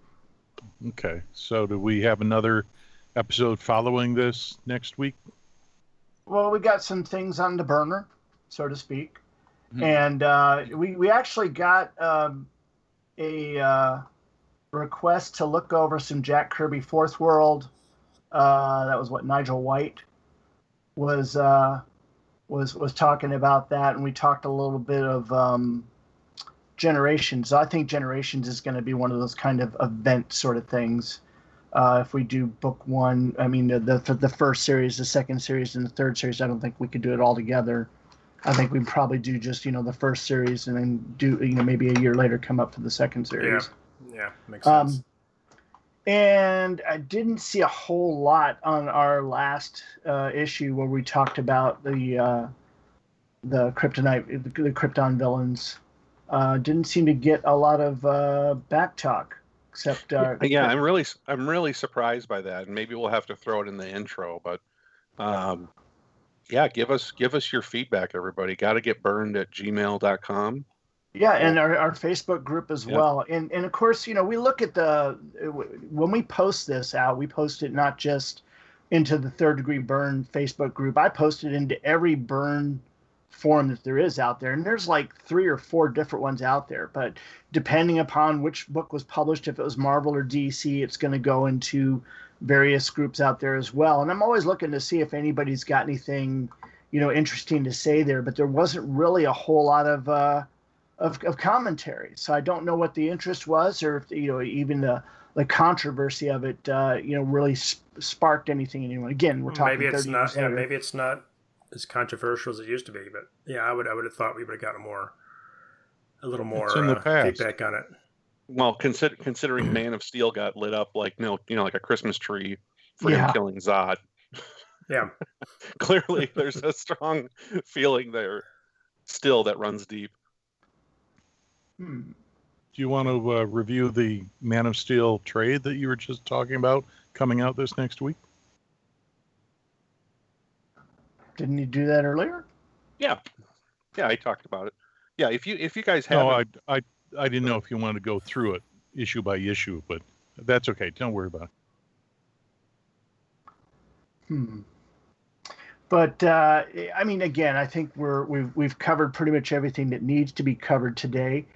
Okay. So do we have another episode following this next week? Well, we got some things on the burner, so to speak, Mhm. and uh, we we actually got um, a uh, request to look over some Jack Kirby Fourth World. Uh, that was what Nigel White was uh, was was talking about that, and we talked a little bit of um, Generations. I think Generations is going to be one of those kind of event sort of things. Uh, if we do book one, I mean the, the the first series, the second series, and the third series, I don't think we could do it all together. I think we'd probably do just you know the first series and then do you know maybe a year later come up for the second series. Yeah, yeah, makes sense. Um, and I didn't see a whole lot on our last uh, issue where we talked about the uh, the kryptonite, the, the Krypton villains. Uh, didn't seem to get a lot of uh, back talk, except uh, yeah, I'm really I'm really surprised by that, and maybe we'll have to throw it in the intro. But um, yeah, give us give us your feedback, everybody. Got to get burned at gmail.com. Yeah, and our, our Facebook group as Yeah. well. And and of course, you know, we look at the when we post this out, we post it not just into the third degree Byrne Facebook group. I post it into every Byrne forum that there is out there. And there's like three or four different ones out there. But depending upon which book was published, if it was Marvel or DC, it's going to go into various groups out there as well. And I'm always looking to see if anybody's got anything, you know, interesting to say there. But there wasn't really a whole lot of uh, of, of commentary. So I don't know what the interest was, or if you know even the the controversy of it, uh, you know, really sp- sparked anything in anyone. Again, we're talking maybe it's not. Yeah, maybe it's not as controversial as it used to be. But yeah, I would. I would have thought we would have gotten more, a little more in the uh, past. feedback on it. Well, consider, considering Man of Steel got lit up like no, you know, like a Christmas tree for him killing Zod. Yeah. Clearly, there's a strong feeling there still that runs deep. Hmm. Do you want to uh, review the Man of Steel trade that you were just talking about coming out this next week? Didn't you do that earlier? Yeah, yeah, I talked about it. Yeah, if you if you guys have No, I, I, I didn't know if you wanted to go through it issue by issue, but that's okay. Don't worry about it. Hmm. But uh, I mean, again, I think we're we've we've covered pretty much everything that needs to be covered today.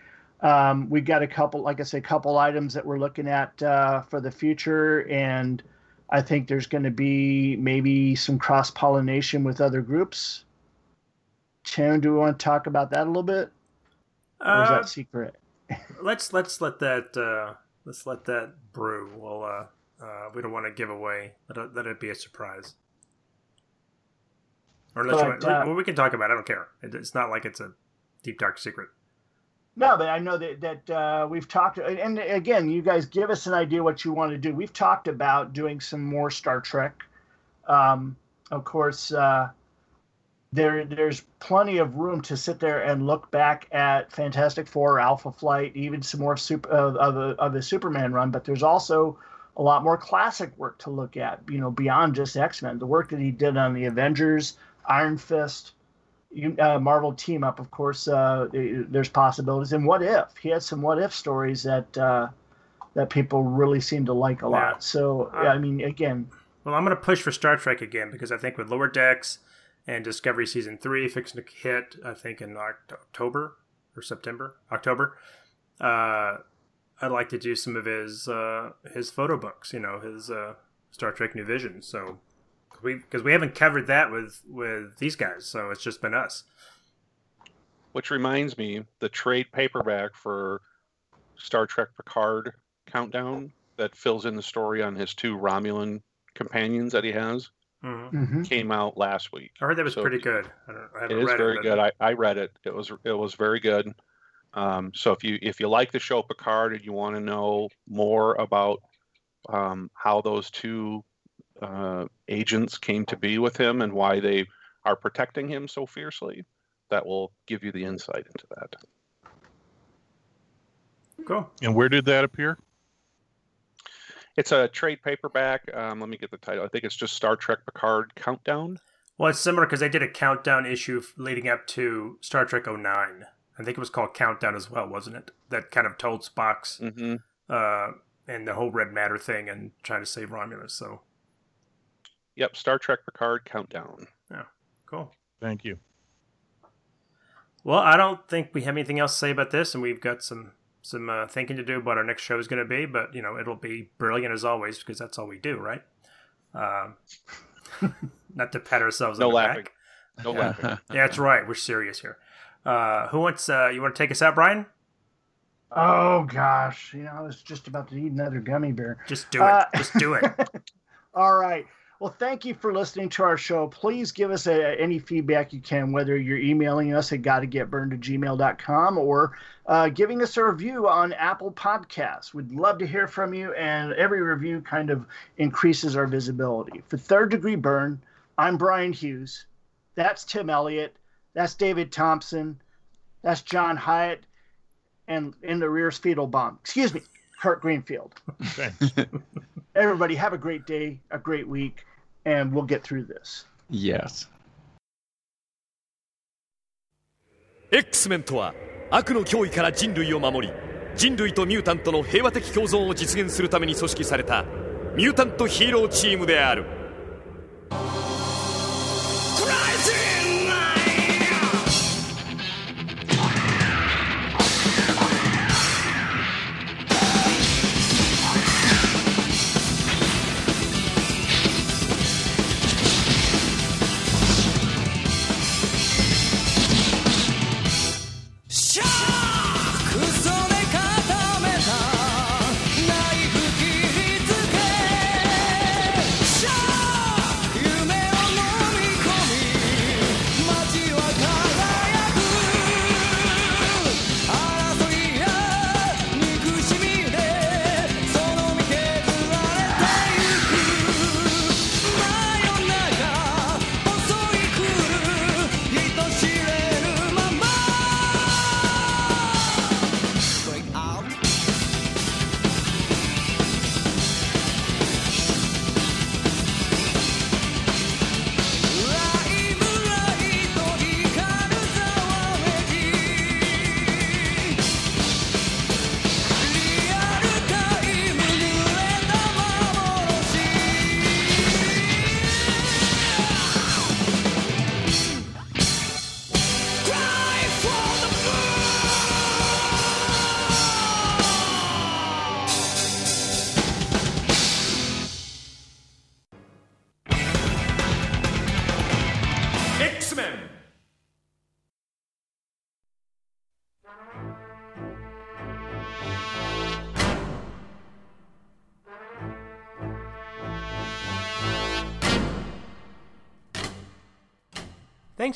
Um, we got a couple, like I said, a couple items that we're looking at uh, for the future, and I think there's going to be maybe some cross pollination with other groups. Tim, do we want to talk about that a little bit, or is Uh, that secret? Let's let's let that uh, let's let that brew. Well, uh, uh, we don't want to give away. Let it, let it be a surprise. Or unless But, uh, well, we can talk about. it. I don't care. It, it's not like it's a deep dark secret. No, but I know that that uh, we've talked, and again, you guys give us an idea what you want to do. We've talked about doing some more Star Trek. Um, of course, uh, there there's plenty of room to sit there and look back at Fantastic Four, Alpha Flight, even some more super, of of a, of a Superman run. But there's also a lot more classic work to look at. You know, beyond just X Men, the work that he did on the Avengers, Iron Fist you- uh, Marvel team up, of course, uh, there's possibilities. And what if he had some what if stories that uh, that people really seem to like a lot. Yeah. So Uh, I mean, again, Well, I'm going to push for Star Trek again because I think with Lower Decks and Discovery season three fixing to hit, I think in October or September, October. Uh, I'd like to do some of his uh, his photo books. You know, his uh, Star Trek New Vision. So we because we haven't covered that with with these guys, so it's just been us. Which reminds me, the trade paperback for Star Trek Picard Countdown that fills in the story on his two Romulan companions that he has hmm mhm. came out last week. I heard that was So- pretty good. I, don't, I It read very it. good. I, I read it. It was it was very good. Um, so if you if you like the show Picard and you want to know more about um, how those two uh, agents came to be with him and why they are protecting him so fiercely, that will give you the insight into that. cool. And where did that appear? It's a trade paperback. Um, let me get the title. I think it's just Star Trek Picard Countdown. Well, it's similar because they did a countdown issue leading up to Star Trek 09. I think it was called Countdown as well, wasn't it? That kind of told Spock's hmm uh, and the whole red matter thing and trying to save Romulus. So Yep, Star Trek Picard Countdown. Yeah, cool. Thank you. Well, I don't think we have anything else to say about this, and we've got some some uh, thinking to do about our next show is going to be. But you know, it'll be brilliant as always because that's all we do, right? Um, not to pat ourselves No on the laughing. back. No laughing. Yeah, that's right. We're serious here. Uh, who wants? Uh, you want to take us out, Brian? Oh gosh, you know, I was just about to eat another gummy bear. Just do it. Uh, Just do it. All right. Well, thank you for listening to our show. Please give us a, any feedback you can, whether you're emailing us at gottagetbyrned at gmail.com or uh, giving us a review on Apple Podcasts. We'd love to hear from you, and every review kind of increases our visibility. For Third Degree Byrne, I'm Brian Hughes. That's Tim Elliott. That's David Thompson. That's John Hijatt. And in the rear's fetal bomb. Excuse me, Kirk Greenfield. Everybody, have a great day, a great week, and we'll get through this. yes. X メンとは悪の脅威から人類を守り人類とミュータントの平和的共存を実現するために組織されたミュータントヒーローチームである